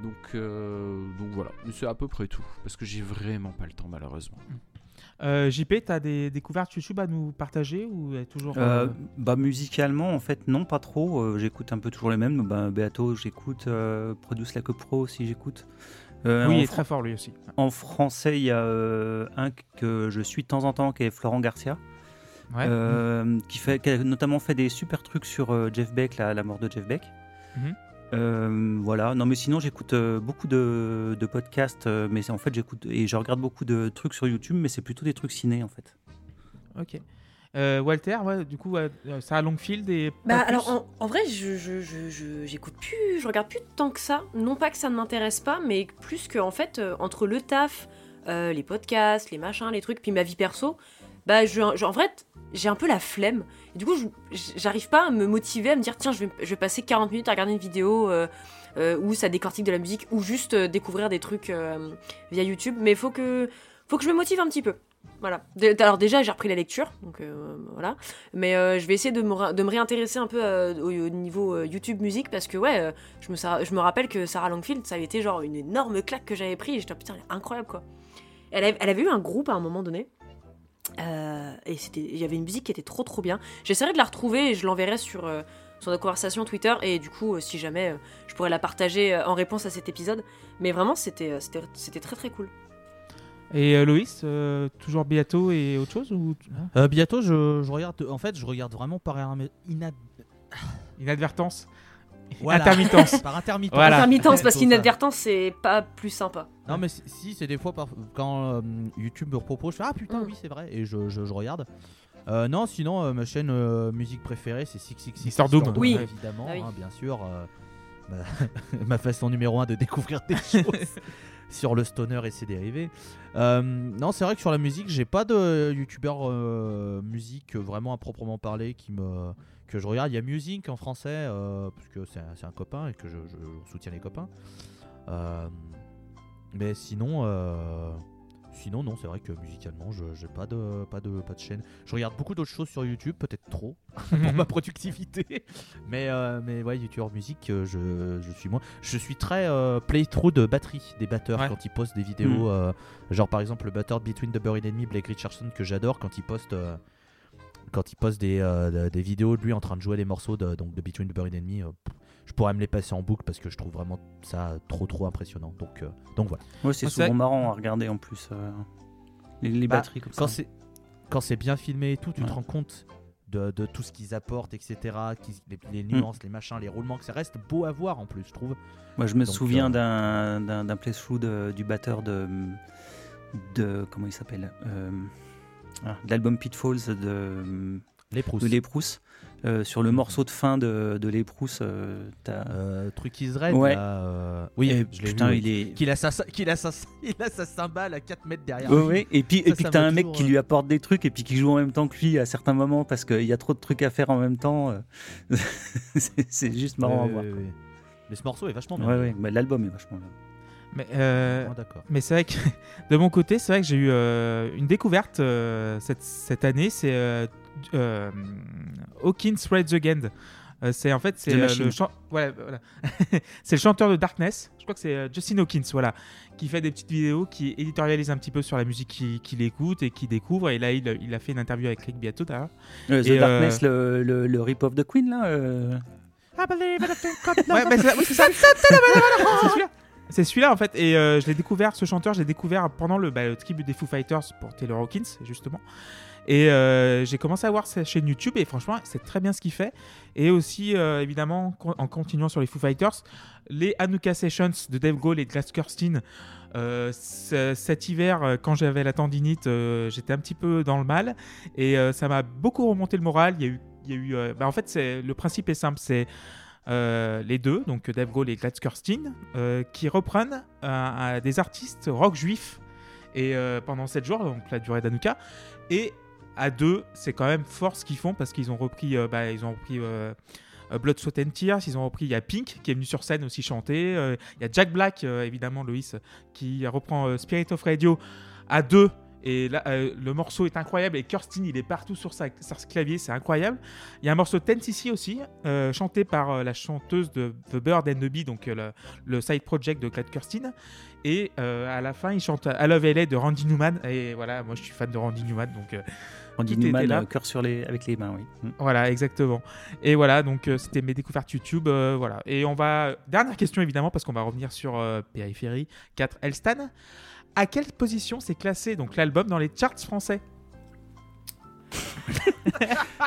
Donc, donc voilà, c'est à peu près tout. Parce que j'ai vraiment pas le temps, malheureusement. Euh, JP, t'as des découvertes YouTube à nous partager ou toujours. Euh, euh, bah musicalement en fait non pas trop j'écoute un peu toujours les mêmes bah, Beato j'écoute Produce Like a Pro aussi j'écoute oui, il est très fort lui aussi. en français il y a un que je suis de temps en temps qui est Florent Garcia Ouais. qui, fait, qui a notamment fait des super trucs sur Jeff Beck la, la mort de Jeff Beck Mhm. Euh, voilà non mais sinon j'écoute euh, beaucoup de, de podcasts euh, mais en fait j'écoute et je regarde beaucoup de trucs sur YouTube mais c'est plutôt des trucs ciné en fait Ok. Euh, Walter, ouais, du coup, ouais, euh, Sarah Longfield et. Bah alors en, en vrai, je, je, je, je- j'écoute plus, je regarde plus tant que ça. Non pas que ça ne m'intéresse pas, mais plus que en fait euh, entre le taf, euh, les podcasts, les machins, les trucs, puis ma vie perso, bah, je, en fait, j'ai un peu la flemme. Et du coup, j'arrive pas à me motiver à me dire, tiens, je vais, passer 40 minutes à regarder une vidéo euh, euh, où ça décortique de la musique ou juste euh, découvrir des trucs euh, via YouTube. Mais faut que, faut que je me motive un petit peu. Voilà. Alors déjà, j'ai repris la lecture, donc voilà. Mais je vais essayer de me, de me réintéresser un peu au, au niveau YouTube musique parce que ouais, je, me, je me rappelle que Sarah Longfield, ça avait été genre une énorme claque que j'avais pris et j'étais putain, elle est incroyable quoi. Elle elle avait eu un groupe à un moment donné. Euh, et c'était, il y avait une musique qui était trop trop bien. J'essaierai de la retrouver et je l'enverrai sur, euh, sur notre conversation Twitter. Et du coup, euh, si jamais, euh, je pourrais la partager euh, en réponse à cet épisode. Mais vraiment, c'était, c'était, c'était très très cool. Et euh, Loïs, euh, toujours bientôt et autre chose ou hein? Euh, bientôt, je, je regarde. En fait, je regarde vraiment par inad- inad- inadvertance Voilà. Intermittence. par intermittence. Voilà. Intermittence, parce qu'inadvertance, c'est pas plus sympa. Non, mais si, c'est des fois par- quand euh, YouTube me propose, je fais ah putain, Mm. oui, c'est vrai, et je, je- je regarde. Euh, non, sinon, euh, ma chaîne euh, musique préférée, c'est 666 Mister Doom. Oui. évidemment, Ah oui. hein, bien sûr. euh, ma, ma façon numéro 1 de découvrir des choses sur le stoner et ses dérivés. Euh, non, c'est vrai que sur la musique, j'ai pas de youtubeur euh, musique vraiment à proprement parler qui me que je regarde. Il y a Music en français, euh, parce que c'est un, copain et que je, soutient les copains. Euh, mais sinon, euh, sinon non, c'est vrai que musicalement, je j'ai pas de pas de pas de chaîne. Je regarde beaucoup d'autres choses sur YouTube, peut-être trop pour ma productivité. Mais euh, mais ouais, YouTuber musique, je, je suis moi. Je suis très playthrough de batterie des batteurs Ouais. quand ils postent des vidéos. Mm. genre par exemple le batteur de Between the Buried Enemy, Blake Richardson que j'adore quand il poste. Euh, quand il poste des, euh, des vidéos de lui en train de jouer des morceaux de, donc de Between the Buried Enemy, euh, pff, je pourrais me les passer en boucle parce que je trouve vraiment ça trop trop impressionnant. Donc, euh, donc voilà. Ouais, c'est c'est souvent marrant à regarder en plus. euh, les, les Bah, batteries comme Quand ça. c'est quand c'est bien filmé et tout, tu Ouais. te rends compte de, de tout ce qu'ils apportent, etc. qui- les, les Mm. nuances, les machins, les roulements, que ça reste beau à voir en plus, je trouve. Moi, je me Donc, souviens euh, d'un- d'un d'un playthrough de- du batteur de, de comment il s'appelle Euh, ah, de l'album Pitfalls de, Les prousses. de Les Prousses. Euh, sur le morceau de fin de, de Les Prousses, euh, t'as- Euh, truc Israël. Ouais. là, euh, Oui, Et je l'ai putain, vu. il est. Qu'il a, sa, qu'il a, sa, il a sa cymbale à 4 mètres derrière. Ouais, ouais. Et puis, Ça, et puis t'as un mec qui lui apporte des trucs et puis qui joue en même temps que lui à certains moments parce qu'il y a trop de trucs à faire en même temps. c'est juste marrant à voir. Mais ce morceau est vachement bien. Ouais, ouais. Bah, L'album est vachement bien. Mais, euh, d'accord. mais c'est vrai que de mon côté, c'est vrai que j'ai eu euh, une découverte euh, cette, cette année. C'est euh, euh, Hawkins Rage Again. Euh, c'est en fait c'est The euh, le chan- voilà, voilà. c'est le chanteur de Darkness. Je crois que c'est euh, Justin Hawkins, voilà, qui fait des petites vidéos, qui éditorialise un petit peu sur la musique qu'il qu'il écoute et qu'il découvre. Et là, il, il a fait une interview avec Rick Beato d'ailleurs. Euh, The euh, Darkness, le, le, le rip of the Queen, là. euh, Ouais, mais c'est oui, c'est ça. c'est celui-là. C'est celui-là en fait. Et euh, je l'ai découvert, ce chanteur, je l'ai découvert pendant le, bah, tribut des Foo Fighters pour Taylor Hawkins, justement. Et euh, j'ai commencé à voir sa chaîne YouTube et franchement, c'est très bien ce qu'il fait. Et aussi, euh, évidemment, en continuant sur les Foo Fighters, les Hanukkah Sessions de Dave Grohl et de Glass Kirstein. C- cet hiver, quand j'avais la tendinite, j'étais un petit peu dans le mal et ça m'a beaucoup remonté le moral. Il y a eu, il y a eu bah, en fait, le principe est simple, c'est euh, les deux, donc Dave Grohl et Gladys Kirstein, euh, qui reprennent euh, des artistes rock juifs et pendant 7 jours, donc la durée d'Anouka. Et à deux, c'est quand même fort ce qu'ils font parce qu'ils ont repris, bah, Blood, Sweat and Tears, ils ont repris, il y a Pink qui est venu sur scène aussi chanter, il y a Jack Black, évidemment, Loïs, qui reprend Spirit of Radio à deux. Et là, euh, le morceau est incroyable et Kirsten, il est partout sur, sa, sur ce clavier, c'est incroyable. Il y a un morceau Tennessee aussi, euh, chanté par euh, la chanteuse de The Bird and the Bee, donc le, le side project de Clyde Kirsten. Et à la fin, il chante I Love LA de Randy Newman. Et voilà, moi je suis fan de Randy Newman, donc Randy Newman, là. cœur sur les, avec les mains, oui. Mm. voilà, exactement. Et voilà, donc c'était mes découvertes YouTube. voilà. Et on va. Dernière question évidemment, parce qu'on va revenir sur Périphérie 4 Elstan. À quelle position s'est classé donc l'album dans les charts français?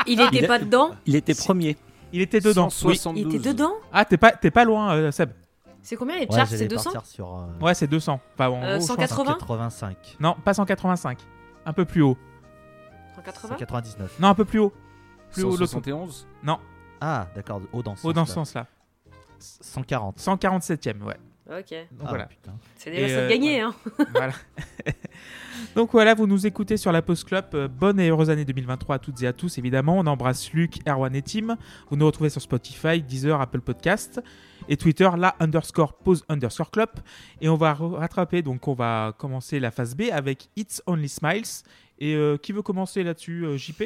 Il était Il a- pas dedans? Il était premier. Il était dedans. Oui. 172. Il était dedans? Ah, t'es pas, t'es pas loin, euh, Seb. C'est combien les charts? C'est 200 partir sur euh, Ouais, c'est 200. Enfin, en Euh, gros, je pense- 180 85. Non, pas 185. Un peu plus haut. 180 199. Non, un peu plus haut. Plus haut, l'autre. 171 Ah, d'accord, haut dans ce Haut dans ce sens-là. sens-là. 140. 147ème, ouais. Ok, Donc Ah, voilà. putain. c'est déjà ça de gagner. Hein. voilà. Donc voilà, vous nous écoutez sur la Pause Club. Euh, bonne et heureuse année 2023 à toutes et à tous, évidemment. On embrasse Luc, Erwan et Tim. Vous nous retrouvez sur Spotify, Deezer, Apple Podcast et Twitter, la underscore pause underscore club. Et on va rattraper, donc on va commencer la phase B avec It's Only Smiles. Et euh, qui veut commencer là-dessus euh, JP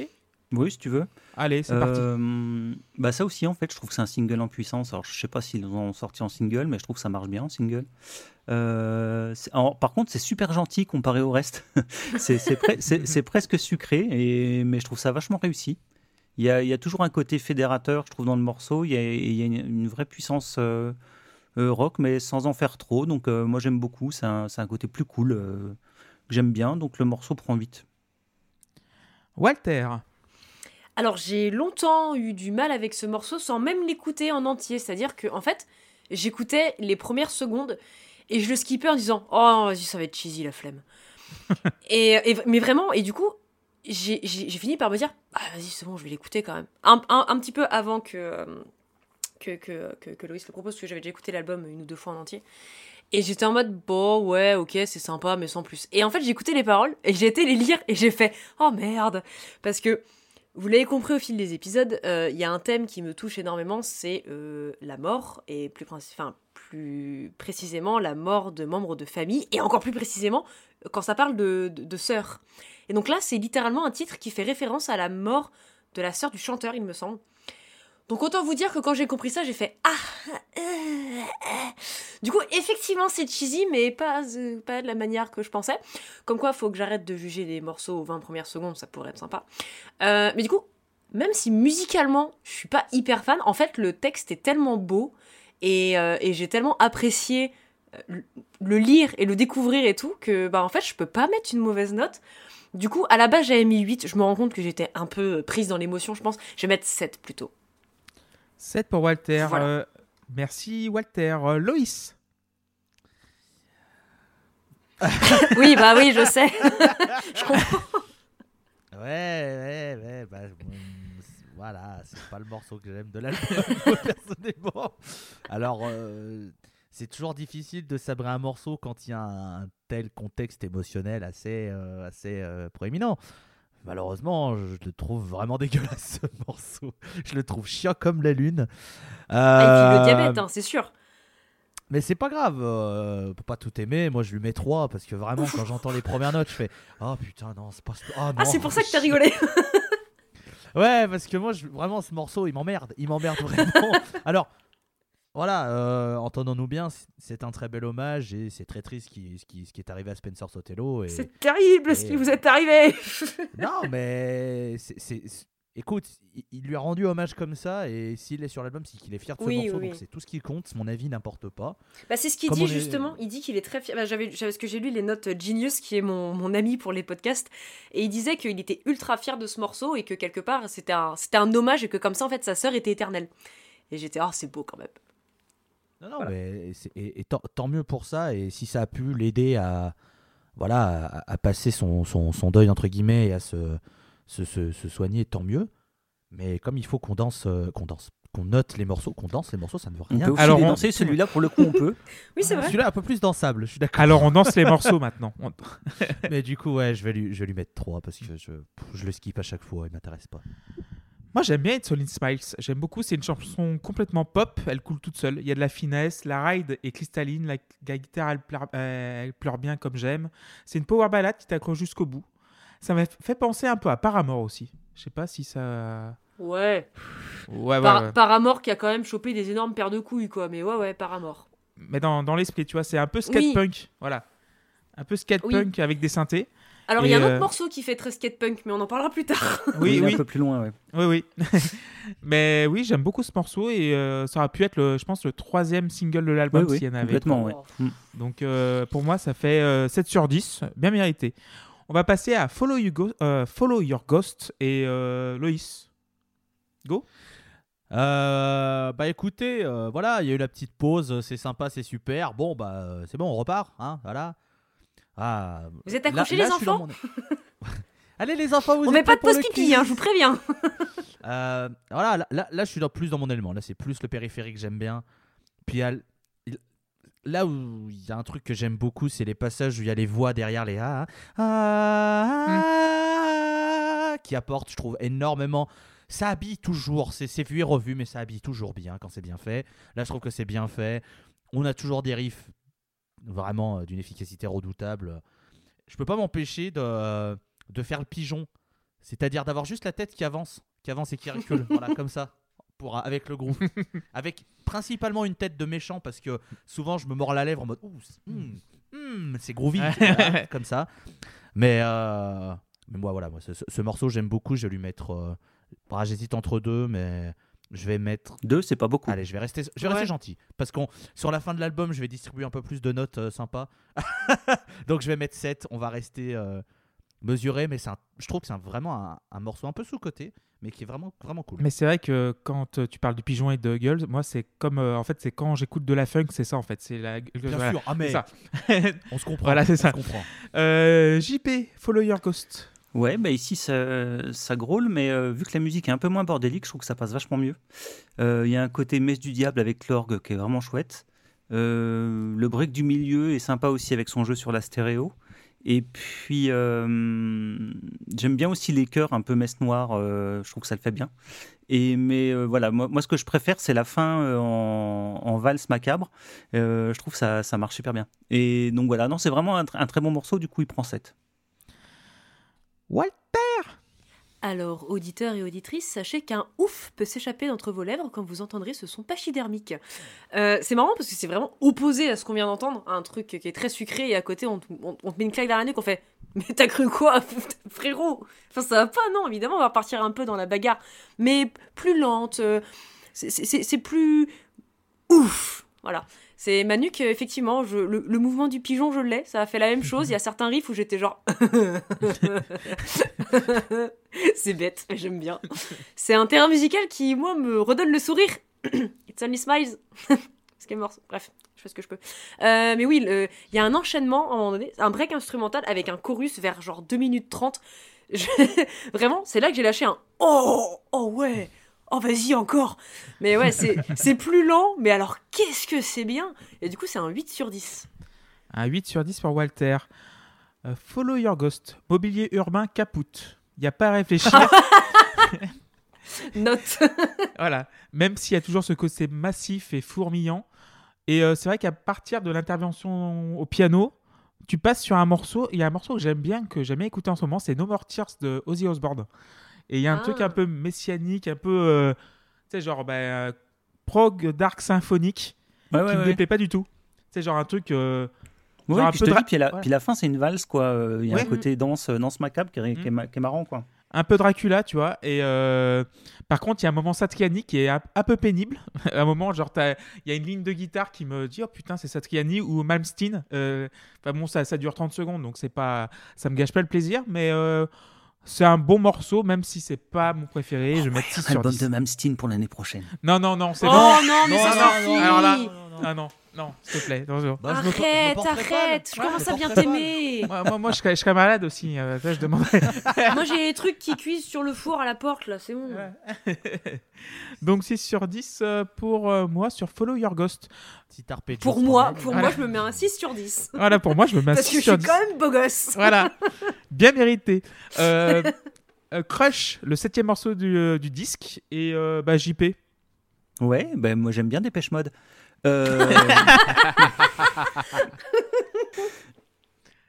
Oui, si tu veux. Allez, c'est parti. Euh, bah ça aussi, en fait, je trouve que c'est un single en puissance. Alors, je sais pas s'ils l'ont sorti en single, mais je trouve que ça marche bien en single. Euh, alors, par contre, c'est super gentil comparé au reste. c'est c'est pre- c'est- c'est presque sucré, et, mais je trouve ça vachement réussi. Il y, a, il y a toujours un côté fédérateur, je trouve, dans le morceau. Il y a, il y a une, une vraie puissance euh, euh, rock, mais sans en faire trop. Donc, moi, j'aime beaucoup. C'est un, côté plus cool que j'aime bien. Donc, le morceau prend 8. Walter. Alors j'ai longtemps eu du mal avec ce morceau sans même l'écouter en entier. C'est-à-dire que en fait, j'écoutais les premières secondes et je le skippais en disant Oh, vas-y, ça va être cheesy la flemme. et, mais vraiment, et du coup, j'ai fini par me dire Ah, vas-y, c'est bon, je vais l'écouter quand même. Un petit peu avant que, euh, que, que, que, que Loïs le propose, parce que j'avais déjà écouté l'album une ou deux fois en entier. Et j'étais en mode Bon, ouais, ok, c'est sympa, mais sans plus. Et en fait, j'ai écouté les paroles et j'ai été les lire et j'ai fait Oh merde Parce que. Vous l'avez compris au fil des épisodes, euh, il y a un thème qui me touche énormément, c'est euh, la mort, et plus, précisément la mort de membres de famille, et encore plus précisément quand ça parle de, de, de sœurs. Et donc là, c'est littéralement un titre qui fait référence à la mort de la sœur du chanteur, il me semble. Donc autant vous dire que quand j'ai compris ça, j'ai fait ah. euh. Du coup, effectivement, c'est cheesy, mais pas euh, pas de la manière que je pensais. Comme quoi, faut que j'arrête de juger les morceaux aux 20 premières secondes, ça pourrait être sympa. Euh, mais du coup, même si musicalement, je suis pas hyper fan, en fait, le texte est tellement beau et, et j'ai tellement apprécié le- le lire et le découvrir et tout que, bah, en fait, je peux pas mettre une mauvaise note. Du coup, à la base, j'avais mis 8. Je me rends compte que j'étais un peu prise dans l'émotion, je pense. Je vais mettre 7 plutôt. 7 pour Walter. Voilà. Euh, merci Walter. Euh, Loïs. Oui, bah oui, je sais. je comprends. Ouais, ouais, ouais. Bah, bon, voilà, c'est pas le morceau que j'aime de l'album, personnellement. Alors, euh, c'est toujours difficile de sabrer un morceau quand il y a un, tel contexte émotionnel assez, euh, assez euh, proéminent. Malheureusement, je le trouve vraiment dégueulasse ce morceau. Je le trouve chiant comme la lune. Ah, et puis le Euh, diabète, hein, c'est sûr. mais c'est pas grave, euh, on peut pas tout aimer. Moi, je lui mets 3 parce que vraiment, quand j'entends les premières notes, je fais Oh putain, non, c'est pas. Oh, Ah, non, c'est pour ça que t'as rigolé. Ouais, parce que moi, je, vraiment, ce morceau, il m'emmerde. Il m'emmerde vraiment. Alors, voilà, euh, entendons-nous bien, c'est un très bel hommage et c'est très triste ce qui, ce qui, ce qui est arrivé à Spencer Sotelo. C'est terrible ce qui vous est arrivé. Non, mais c'est. Écoute, il, lui a rendu hommage comme ça et s'il est sur l'album, c'est qu'il est fier de ce Oui, morceau, oui, donc c'est tout ce qui compte. Mon avis n'importe pas. Bah, c'est ce qu'il dit est- justement. Il dit qu'il est très fier. Bah, j'avais, j'avais- parce que j'ai lu les notes Genius, qui est mon, mon ami pour les podcasts, et il disait qu'il était ultra fier de ce morceau et que quelque part c'était un, c'était un hommage et que comme ça en fait sa sœur était éternelle. Et j'étais, oh c'est beau quand même. Non, non, Voilà. mais et, et tant, tant mieux pour ça. Et si ça a pu l'aider à, voilà, à, à passer son, son, son deuil, entre guillemets, et à se, se, se- se soigner, tant mieux. Mais comme il faut qu'on danse, euh, qu'on danse, qu'on note les morceaux, qu'on danse les morceaux, ça ne veut On rien. peut aussi Alors, on- danser, celui-là, pour le coup, on peut. Oui c'est vrai. Celui-là un peu plus dansable, je suis d'accord. Alors on danse les morceaux maintenant. On- Mais du coup, ouais, je vais lui, je vais lui mettre 3 parce que je, je le skip à chaque fois, il m'intéresse pas. Moi j'aime bien It's Only Smiles. J'aime beaucoup. C'est une chanson complètement pop. Elle coule toute seule. Il y a de la finesse. La ride est cristalline. La, la guitare elle pleure, euh, elle pleure bien comme j'aime. C'est une power ballade qui t'accroche jusqu'au bout. Ça m'a fait penser un peu à Paramore aussi. Je sais pas si ça. Ouais. Ouais, ouais, Par- ouais. Paramore qui a quand même chopé des énormes paires de couilles quoi. Mais ouais ouais Paramore. Mais dans, dans l'esprit, tu vois, c'est un peu skate Oui. punk. Voilà. Un peu skate Oui. punk avec des synthés. Alors il y a un autre euh, morceau qui fait très skatepunk, mais on en parlera plus tard. Oui. Un peu plus loin, ouais. Oui, oui. Mais oui, j'aime beaucoup ce morceau et euh, ça aurait pu être, le, je pense, le troisième single de l'album Oui, oui, s'il y en avait. complètement, ouais. Mm. Donc euh, pour moi, ça fait euh, 7 sur 10, bien mérité. On va passer à Follow, You Go- euh, Follow Your Ghost et euh, Loïs. Go Euh, bah écoutez, euh, voilà, il y a eu la petite pause, c'est sympa, c'est super. Bon, bah c'est bon, on repart, hein, voilà. Ah, Vous êtes là- accrochés là, les dans enfants mon- Allez les enfants, vous On met pas de quiz hein, je vous préviens. Euh, voilà, là, là, là, je suis dans, plus dans mon élément. Là, c'est plus le périphérique que j'aime bien. Puis là où il y a un truc que j'aime beaucoup, c'est les passages où il y a les voix derrière les ah, ah, ah, qui apportent, je trouve, énormément. Ça habille toujours, c'est vu et revu, mais ça habille toujours bien quand c'est bien fait. Là, je trouve que c'est bien fait. On a toujours des riffs vraiment euh, d'une efficacité redoutable. Je peux pas m'empêcher de, de faire le pigeon, c'est-à-dire d'avoir juste la tête qui avance, qui avance et qui recule, voilà, comme ça, pour, avec le groupe. avec principalement une tête de méchant, parce que souvent je me mords la lèvre en mode hmm, hmm, c'est groovy, voilà, comme ça. Mais, euh, mais moi, voilà, moi, ce, ce- ce morceau, j'aime beaucoup. Je vais lui mettre. euh, bah, J'hésite entre deux, mais je vais mettre. Deux, c'est pas beaucoup. Allez, je vais rester, je vais Ouais. rester gentil. Parce qu'on sur la fin de l'album, je vais distribuer un peu plus de notes euh, sympas. Donc je vais mettre 7. On va rester euh, mesuré, mais c'est un- je trouve que c'est vraiment un, un morceau un peu sous-côté, mais qui est vraiment, vraiment cool. Mais c'est vrai que quand euh, tu parles du pigeon et de Girls, moi c'est comme euh, en fait c'est quand j'écoute de la funk, c'est ça en fait, c'est la Bien voilà, sûr, ah mais c'est ça. on se comprend. Voilà, c'est on ça. se comprend. Euh, JP, Follow Your Ghost. Ouais, bah ici ça, ça grôle, mais euh, vu que la musique est un peu moins bordélique, je trouve que ça passe vachement mieux. Euh, Il y a un côté messe du diable avec l'orgue qui est vraiment chouette. Euh, le break du milieu est sympa aussi avec son jeu sur la stéréo. Et puis j'aime bien aussi les chœurs un peu messe noire, je trouve que ça le fait bien. Et mais voilà, moi, ce que je préfère c'est la fin en, en valse macabre. Je trouve ça, ça marche super bien. Et donc voilà, non c'est vraiment un, un très bon morceau, du coup il prend 7. Walter. Alors, auditeurs et auditrices, sachez qu'un ouf peut s'échapper d'entre vos lèvres quand vous entendrez ce son pachydermique. Euh, c'est marrant parce que c'est vraiment opposé à ce qu'on vient d'entendre, un truc qui est très sucré et à côté on, te- met une claque dans la nuque, on fait Mais t'as cru quoi, frérot? Enfin, ça va pas, non, évidemment, on va repartir un peu dans la bagarre, mais plus lente, euh, c'est plus ouf. Voilà. C'est ma nuque, euh, effectivement, le, mouvement du pigeon, je l'ai, ça a fait la même chose. Il y a certains riffs où j'étais genre. c'est bête, mais j'aime bien. C'est un terrain musical qui, moi, me redonne le sourire. It's only smiles. Ce qui est mort. Bref, je fais ce que je peux. Euh, mais oui, il y a un enchaînement, à un moment donné, un break instrumental avec un chorus vers genre 2 minutes 30. Je- Vraiment, c'est là que j'ai lâché un Oh Oh ouais Oh vas-y encore Mais ouais, c'est plus lent, mais alors qu'est-ce que c'est bien? Et du coup, c'est un 8 sur 10. Un 8 sur 10 pour Walter. Euh, Follow Your Ghost. Mobilier urbain caput. Il n'y a pas à réfléchir. Note voilà. Même s'il y a toujours ce côté massif et fourmillant. Et euh, c'est vrai qu'à partir de l'intervention au piano, tu passes sur un morceau. Il y a un morceau que j'aime bien, que j'aime bien écouter en ce moment, c'est No More Tears de Ozzy Osbourne. Et il y a un Ah. truc un peu messianique, un peu. euh, tu sais, genre. bah, prog dark symphonique Ouais, qui me déplaît pas du tout. C'est genre un truc. euh, Ouais, Genre un puis peu je te dra- dis, puis la, ouais. puis la fin, c'est une valse, quoi. Euh, Il y a Ouais. un côté danse, danse macabre qui est, qui est Mm. ma- qui est marrant, quoi. un peu Dracula, tu vois. Et euh, par contre, il y a un moment Satriani qui est un, un peu pénible. à un moment, genre, t'as- il y a une ligne de guitare qui me dit Oh putain, c'est Satriani ou Malmsteen. Euh, Enfin bon, ça, ça dure 30 secondes, donc c'est pas, ça me gâche pas le plaisir, mais euh, c'est un bon morceau, même si c'est pas mon préféré. je vais mettre 6 sur Album 10. de Malmsteen pour l'année prochaine. Non, non, non, c'est Oh bon. non, mais Non, ça non, suffit alors là- Ah non, non, s'il te plaît, attention. Bah, je Arrête, arrête, je commence me à bien t'aimer. Moi, moi, moi, je, serais, je serais malade aussi. euh, ça, je demanderais. Moi j'ai les trucs qui cuisent sur le four à la porte là, c'est bon. Donc 6 sur 10 euh, pour euh, moi sur Follow Your Ghost. Pour sur moi, pour Voilà. moi je me mets un 6 sur 10. Voilà, pour moi, je me mets un Parce 6 que je sur suis 10. quand même beau gosse. Voilà, bien mérité. Euh, Crush, le septième morceau du, du disque, et euh, bah, JP. Ouais, ben moi j'aime bien Dépêche Mode. Euh,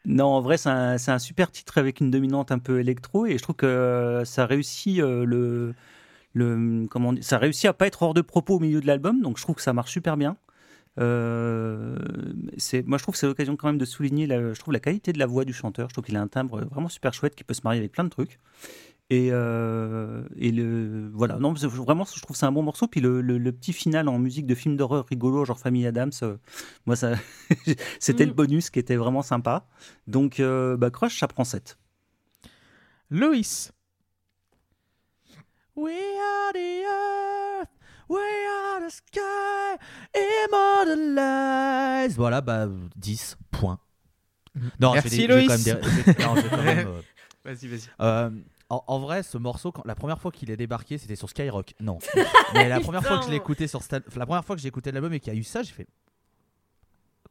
non, en vrai, c'est un, un super titre avec une dominante un peu électro et je trouve que ça réussit euh, le, le comment ça réussit à pas être hors de propos au milieu de l'album, donc je trouve que ça marche super bien. Euh, moi, je trouve que c'est l'occasion quand même de souligner, la, je trouve la qualité de la voix du chanteur. Je trouve qu'il a un timbre vraiment super chouette qui peut se marier avec plein de trucs. Et, euh, et le voilà, non, vraiment, je trouve que c'est un bon morceau. Puis le, le- le petit final en musique de film d'horreur rigolo, genre Famille Adams, euh, moi, ça, c'était Mm. le bonus qui était vraiment sympa. Donc, euh, bah, Crush, ça prend 7. Loïs. We are the earth, we are the sky, Immortalized. Voilà, bah 10 points. Non, Merci, je vais, des- je vais Loïs. quand même des- je vais- non, je vais quand même, euh, Vas-y, vas-y. En, en vrai, ce morceau, quand, la première fois qu'il est débarqué, c'était sur Skyrock. Non. Mais la première fois que je l'ai écouté sur Stan- la première fois que j'ai écouté l'album et qu'il y a eu ça, j'ai fait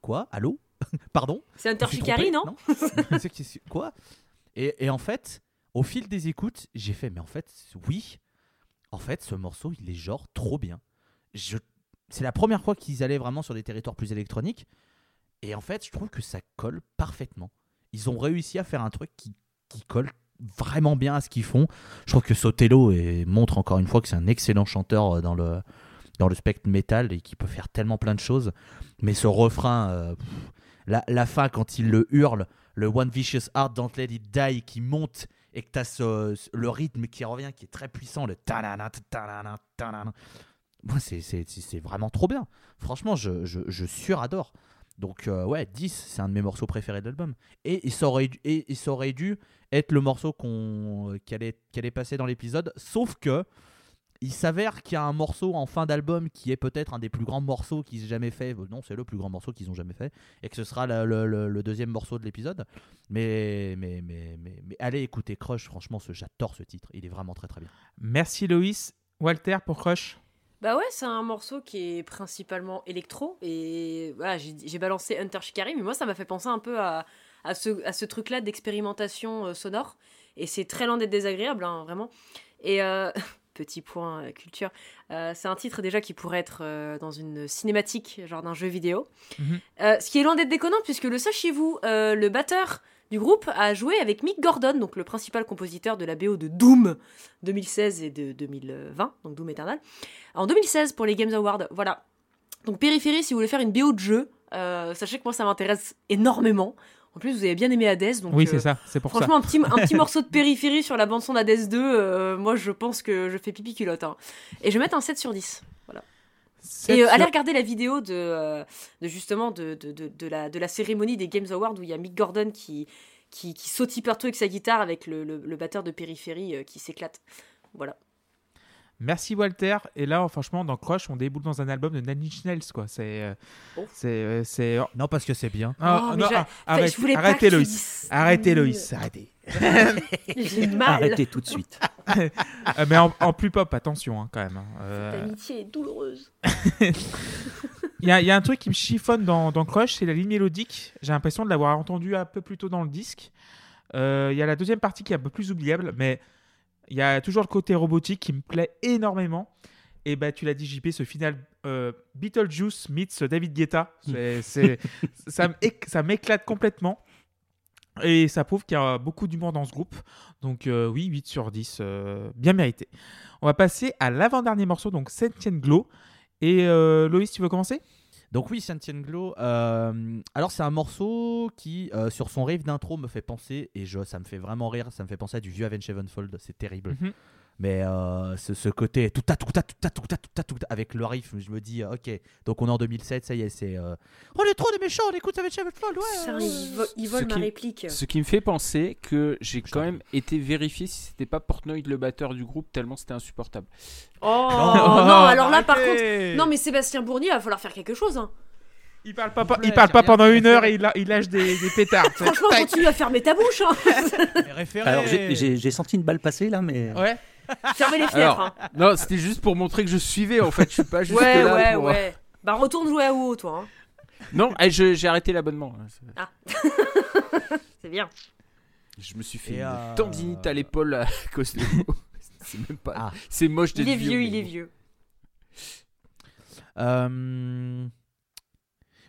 quoi? Allô? Pardon? C'est Hunter Shikari, non? C'est- Quoi? Et, et en fait, au fil des écoutes, j'ai fait, mais en fait, oui, en fait, ce morceau, il est genre trop bien. Je... C'est la première fois qu'ils allaient vraiment sur des territoires plus électroniques. Et en fait, je trouve que ça colle parfaitement. Ils ont réussi à faire un truc qui, qui colle vraiment bien à ce qu'ils font. Je trouve que Sotelo montre encore une fois que c'est un excellent chanteur euh, dans le, dans le spectre métal et qui peut faire tellement plein de choses. Mais ce refrain, euh, la, la fin, quand il le hurle, le One Vicious Heart Don't Let It Die qui monte et que tu as le rythme qui revient, qui est très puissant, le ta-na-na, ta-na-na, ta-na-na. Moi, c'est vraiment trop bien. Franchement, je, je, je suradore. Donc, euh, ouais, 10, c'est un de mes morceaux préférés de l'album. Et, il ça aurait dû- et dû être le morceau qu'on allait, qui allait passer dans l'épisode. Sauf que il s'avère qu'il y a un morceau en fin d'album qui est peut-être un des plus grands morceaux qu'ils aient jamais fait. Euh, Non, c'est le plus grand morceau qu'ils ont jamais fait. Et que ce sera le, deuxième morceau de l'épisode. Mais, mais, mais, mais, mais allez écouter Crush. Franchement, j'adore ce titre. Il est vraiment très très bien. Merci Loïs. Walter pour Crush. Bah ouais, c'est un morceau qui est principalement électro. Et voilà, j'ai balancé Hunter Shikari, mais moi, ça m'a fait penser un peu à, à ce, à ce truc-là d'expérimentation euh, sonore. Et c'est très loin d'être désagréable, hein, vraiment. Et euh, petit point euh, culture, euh, c'est un titre déjà qui pourrait être euh, dans une cinématique, genre d'un jeu vidéo. Mhm. Ce qui est loin d'être déconnant, puisque le sachiez-vous, euh, le batteur du groupe a joué avec Mick Gordon, donc le principal compositeur de la BO de Doom 2016 et de 2020, donc Doom Eternal, en 2016 pour les Games Awards. Voilà. Donc Périphérie, si vous voulez faire une BO de jeu, euh, sachez que moi ça m'intéresse énormément. En plus, vous avez bien aimé Hades, donc oui, euh, c'est ça. C'est pour ça. Franchement, un petit, un petit morceau de périphérie sur la bande-son d'Hades 2, euh, moi je pense que je fais pipi culotte. hein. Et je vais mettre un 7 sur 10. Sept Et euh, allez regarder la vidéo de, euh, de justement de, de, de, de la, de la cérémonie des Games Awards où il y a Mick Gordon qui, qui, qui sautille partout avec sa guitare avec le, le, le batteur de périphérie euh, qui s'éclate. Voilà. Merci Walter. Et là, franchement, dans Crush, on déboule dans un album de Nine Inch Nails, quoi. C'est, euh, Oh. c'est, euh, c'est. Non, parce que c'est bien. Ah, Oh, mais non, j'ai- ah, arrête- je voulais pas arrêtez que tu Loïs. dises- Arrêtez Loïs, arrêtez. J'ai mal. Arrêtez tout de suite. Euh, mais en, en plus pop, attention hein, quand même. hein. Euh, L'amitié est douloureuse. Il y, a- il y a un truc qui me chiffonne dans, dans Crush, c'est la ligne mélodique. J'ai l'impression de l'avoir entendu un peu plus tôt dans le disque. Euh, Il y a la deuxième partie qui est un peu plus oubliable, mais il y a toujours le côté robotique qui me plaît énormément. Et bah, tu l'as dit, JP, ce final euh, Beetlejuice meets David Guetta, c'est, c'est- ça, m'éc- ça m'éclate complètement. Et ça prouve qu'il y a beaucoup d'humour dans ce groupe. Donc euh, oui, 8 sur 10, euh, bien mérité. On va passer à l'avant-dernier morceau, donc Sentient Glow. Et Loïs, tu veux commencer? Donc oui, Sentient Glow. euh, alors c'est un morceau qui, euh, sur son riff d'intro, me fait penser, et je, ça me fait vraiment rire, ça me fait penser à du vieux Avenged Sevenfold, c'est terrible. Mhm. Mais euh, ce, ce côté tout ta tout ta tout ta tout ta tout ta tout avec le riff, je me dis, ok, donc on est en 2007, ça y est, c'est... euh, On est trop des méchants, on écoute Sevenfold, ouais Putain, ouais. il, vo- il vole Ce ma qui- réplique. Ce qui me fait penser que j'ai quand même été vérifié si c'était pas Portnoy le batteur du groupe tellement c'était insupportable. Oh, Oh, non, alors là par contre. Non mais Sébastien Bournier, il va falloir faire quelque chose. Hein. Il parle pas, il parle pas pendant une heure et il, la- il lâche des, des pétards. Franchement, continue à fermer ta bouche. Hein. Les référés. Alors j'ai- j'ai j'ai senti une balle passer là, mais Ouais. Fermez les fenêtres. Alors, hein. non, c'était juste pour montrer que je suivais en fait. Je suis pas juste Ouais, là ouais, pour- ouais. Bah retourne jouer à WoW, toi. hein. Non, eh, j'ai arrêté l'abonnement. C'est bien. Je me suis fait une euh, tendinite à l'épaule à cause de vous. C'est même pas. Ah. C'est moche d'être Il est vieux, mais il est vieux. Euh,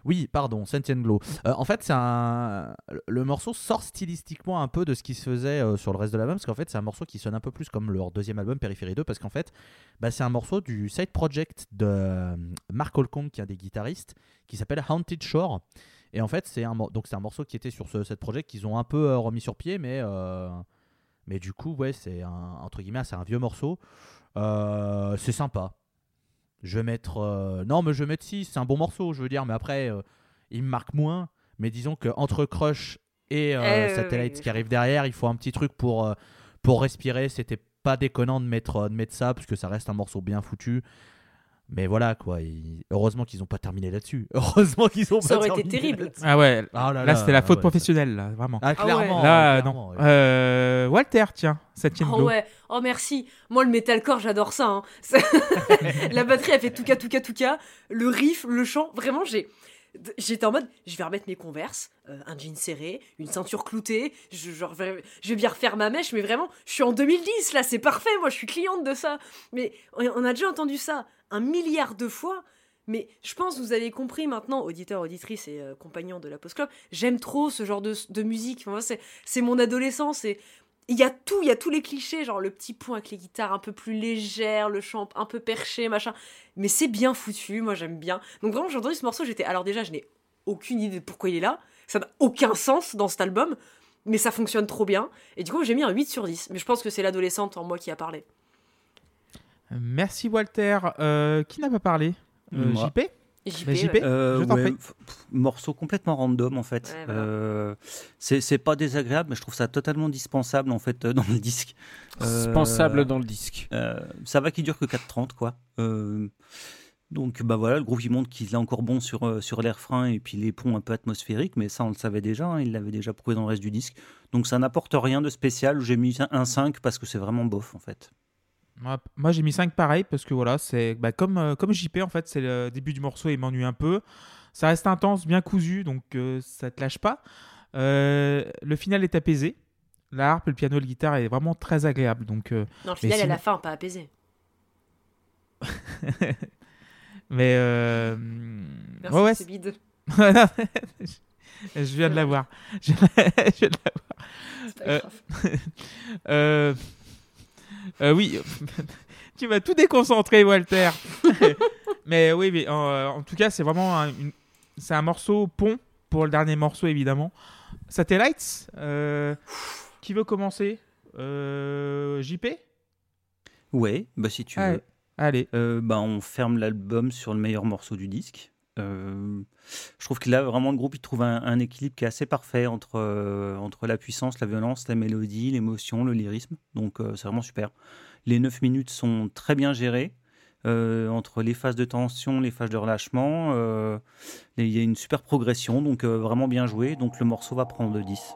Oui, pardon, Sentient Glow. Euh, en fait, un... le morceau sort stylistiquement un peu de ce qui se faisait euh, sur le reste de l'album, parce qu'en fait, c'est un morceau qui sonne un peu plus comme leur deuxième album, Périphérie 2, parce qu'en fait, bah, c'est un morceau du side project de euh, Mark Holcomb, qui est un des guitaristes, qui s'appelle Haunted Shore. Et en fait, c'est un, un morceau qui était sur ce cette project qu'ils ont un peu remis sur pied, mais, mais du coup, ouais, c'est un, c'est un vieux morceau. C'est sympa. Je vais mettre. euh, Non, mais je vais mettre 6. C'est un bon morceau, je veux dire. Mais après, euh, il me marque moins. Mais disons qu'entre Crush et euh, Eh, Satellite qui arrive derrière, il faut un petit truc pour, euh, pour respirer. C'était pas déconnant de mettre, de mettre ça, parce que ça reste un morceau bien foutu. Mais voilà, quoi. Heureusement qu'ils ont pas terminé là-dessus. Heureusement qu'ils ont Ça pas aurait été terrible. Ah ouais, Ah là là, là, c'était la ah faute ouais, professionnelle, là, vraiment. Ah, clairement. là, clairement, non. ouais. Euh, Walter, tiens, Sentient Oh Glow. ouais, oh merci. Moi le metalcore, j'adore ça. hein. La batterie, elle fait touka touka touka. Le riff, le chant, vraiment, j'ai. J'étais en mode, je vais remettre mes converses, euh, un jean serré, une ceinture cloutée, je, vais bien refaire ma mèche, mais vraiment, je suis en 2010 là, c'est parfait, moi je suis cliente de ça. Mais on a déjà entendu ça un milliard de fois. Mais je pense que vous avez compris maintenant, auditeurs, auditrices et euh, compagnons de la Post Club, j'aime trop ce genre de, musique. C'est, mon adolescence il y a tout, il y a tous les clichés, genre le petit point avec les guitares un peu plus légères, le chant un peu perché, machin. Mais c'est bien foutu, moi j'aime bien. Donc vraiment, j'ai entendu ce morceau, j'étais. Alors déjà, je n'ai aucune idée de pourquoi il est là. Ça n'a aucun sens dans cet album, mais ça fonctionne trop bien. Et du coup, j'ai mis un 8 sur 10. Mais je pense que c'est l'adolescente en moi qui a parlé. Merci Walter. Euh, qui n'a pas parlé? Euh, Moi. JP JP, Bah, JP. ouais. Euh, Je ouais, morceau complètement random en fait. Ouais, voilà. Euh, c'est c'est pas désagréable, mais je trouve ça totalement dispensable en fait euh, dans le disque. Euh, Dispensable dans le disque. euh, ça va qu'il dure que 4.30 quoi. Euh, donc bah voilà, le groupe il montre qu'il est encore bon sur, sur l'air frein et puis les ponts un peu atmosphériques, mais ça on le savait déjà, hein, il l'avait déjà prouvé dans le reste du disque. Donc ça n'apporte rien de spécial, j'ai mis un 5 parce que c'est vraiment bof en fait. Moi, moi, j'ai mis 5 pareil parce que voilà, c'est bah, comme, euh, comme JP en fait, c'est le début du morceau, il m'ennuie un peu. Ça reste intense, bien cousu, donc euh, ça te lâche pas. Euh, le final est apaisé. La harpe, le piano, la guitare est vraiment très agréable. Donc, euh, Non, le final, sinon- à la fin, pas apaisé. mais euh, Merci, ouais, ouais, bide. je viens de l'avoir. Je viens de l'avoir. Euh, oui, tu m'as tout déconcentré, Walter. mais oui, mais euh, en tout cas, c'est vraiment un, une- c'est un morceau pont pour le dernier morceau, évidemment. Satellites, euh, qui veut commencer Euh, JP Ouais, bah si tu veux. Allez. Allez. Euh, bah, on ferme l'album sur le meilleur morceau du disque. Euh, je trouve que là, vraiment, le groupe il trouve un, équilibre qui est assez parfait entre, euh, entre la puissance, la violence, la mélodie, l'émotion, le lyrisme. Donc, euh, c'est vraiment super. Les 9 minutes sont très bien gérées. entre les phases de tension, les phases de relâchement, il y a une super progression, donc vraiment bien joué. Donc le morceau va prendre 10.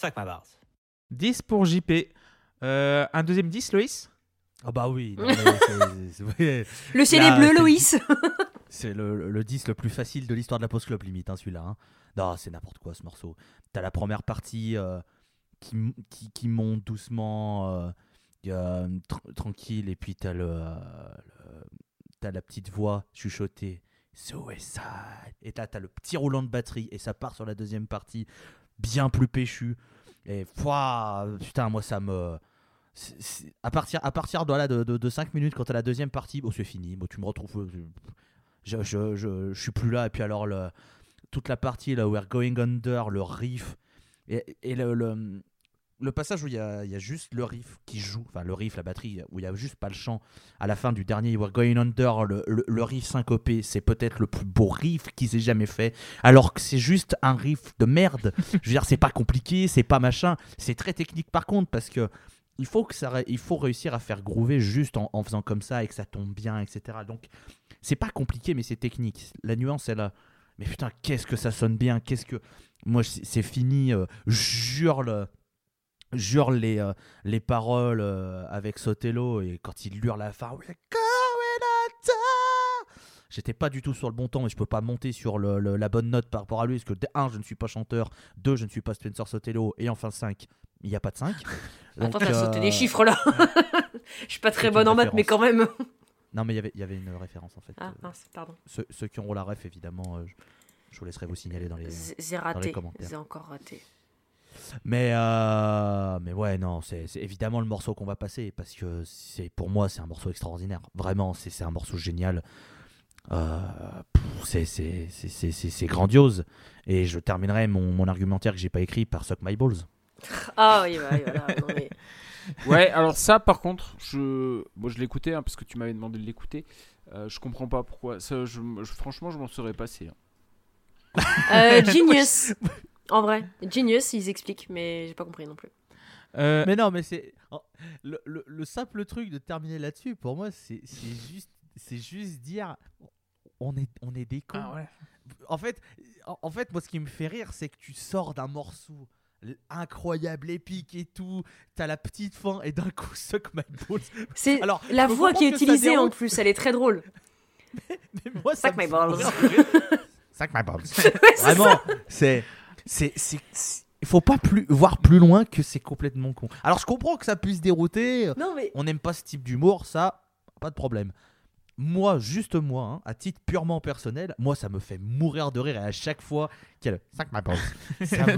5 ma base. 10 pour JP. Euh, un deuxième 10, Loïs? Ah bah oui. non, Le ciel est bleu, Loïs. C'est le, 10 le plus facile de l'histoire de la Post Club, limite, hein, celui-là. Hein. Non, c'est n'importe quoi ce morceau. T'as la première partie euh, qui, qui, monte doucement, euh, euh, tranquille, et puis t'as euh, le, t'as la petite voix chuchotée. Suicide. Et là, t'as le petit roulant de batterie, et ça part sur la deuxième partie bien plus péchu. Et putain, moi ça me. à partir, à partir de, là, de, de, 5 minutes, quand t'as la deuxième partie, bon, c'est fini. Bon, tu me retrouves. euh, je, je, je, je suis plus là. Et puis alors, le, toute la partie là, We're Going Under, le riff, et, et le, le, le passage où il y a, il y a juste le riff qui joue, enfin le riff, la batterie, où il y a juste pas le chant, à la fin du dernier We're Going Under, le, le, le riff syncopé, c'est peut-être le plus beau riff qui s'est jamais fait, alors que c'est juste un riff de merde. Je veux dire, c'est pas compliqué, c'est pas machin, c'est très technique par contre, parce que il faut, que ça, il faut réussir à faire groover juste en, en faisant comme ça et que ça tombe bien, etc. Donc, c'est pas compliqué, mais c'est technique. La nuance est là. Mais putain, qu'est-ce que ça sonne bien Qu'est-ce que. Moi, c'est c'est fini. euh, jure le. Jure les, euh, les paroles euh, avec Sotelo et quand il hurle à la fin, J'étais pas du tout sur le bon temps et je peux pas monter sur le- le- la bonne note par rapport à lui parce que, de- un, je ne suis pas chanteur, deux, je ne suis pas Spencer Sotelo et enfin, cinq, il n'y a pas de 5. Attends, t'as sauté des chiffres là. Je suis pas très bonne en maths, mais quand même. Non, mais il y avait- il y avait une référence en fait. Ah, Euh, mince, pardon. ceux, ceux qui auront la ref, évidemment, euh, je, je vous laisserai vous signaler dans les. C'est c'est raté. commentaires. C'est encore raté. Mais, euh, mais ouais, non, c'est c'est évidemment le morceau qu'on va passer parce que c'est pour moi, c'est un morceau extraordinaire. Vraiment, c'est c'est un morceau génial. Euh, c'est- c'est c'est- c'est- c'est- c'est grandiose. Et je terminerai mon, mon argumentaire que j'ai pas écrit par Suck My Balls. Ah oui, bah, oui, voilà. non, mais- Ouais, alors ça, par contre, je, moi, je l'écoutais hein, parce que tu m'avais demandé de l'écouter. Euh, je comprends pas pourquoi. Ça, je, je- franchement, je m'en serais passé. hein. Euh, Genius. En vrai, Genius, ils expliquent, mais j'ai pas compris non plus. Euh, Mais non, mais c'est le, le- le simple truc de terminer là-dessus. Pour moi, c'est juste, c'est juste dire, on est, on est des cons. ah ouais. En fait, en, en fait, moi, ce qui me fait rire, c'est que tu sors d'un morceau incroyable, épique et tout. T'as la petite fin et d'un coup, suck my balls. C'est Alors, la voix qui est utilisée en plus, elle est très drôle. mais moi, Suck my balls. Suck my balls. Vraiment, c'est, c'est, il faut pas plus voir plus loin que c'est complètement con. Alors, je comprends que ça puisse dérouter. Non, mais on n'aime pas ce type d'humour, ça, pas de problème. Moi, juste moi, hein, à titre purement personnel, moi, ça me fait mourir de rire et à chaque fois qu'il y a le 5 ma ça me.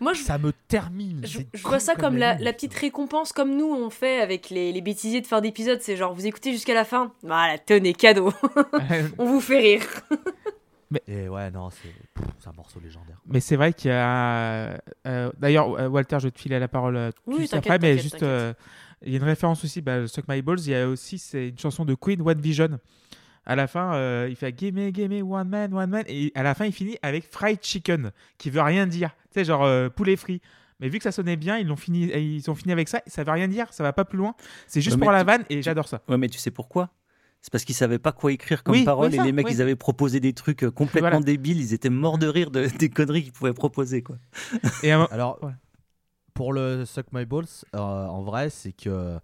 Moi, je, ça me termine. je, je vois ça comme la, petite récompense, comme nous on fait avec les, les bêtisiers de fin d'épisode. C'est genre, vous écoutez jusqu'à la fin. Voilà, tenez, cadeau. on vous fait rire. Et ouais, non, c'est un morceau légendaire. Mais c'est vrai qu'il y a. euh, D'ailleurs, euh, Walter, je vais te filer la parole euh, tout Oui, suite t'inquiète, après, mais juste. euh, il y a une référence aussi, bah, Suck My Balls. Il y a aussi, c'est une chanson de Queen, One Vision. À la fin, euh, il fait Gimme, gimme, one man, one man. Et à la fin, il finit avec Fried Chicken, qui veut rien dire. Tu sais, genre euh, poulet frit. Mais vu que ça sonnait bien, ils, l'ont fini, ils ont fini avec ça. Ça veut rien dire, ça va pas plus loin. C'est juste Ouais, mais pour la tu- vanne et j'adore ça. Ouais, mais tu sais pourquoi? C'est parce qu'ils savaient pas quoi écrire comme Oui, parole oui, et les mecs oui. ils avaient proposé des trucs euh, complètement Voilà. débiles, ils étaient morts de rire de- des conneries qu'ils pouvaient proposer quoi. Et à un- Alors, Ouais. pour le Suck My Balls, euh, en vrai, c'est que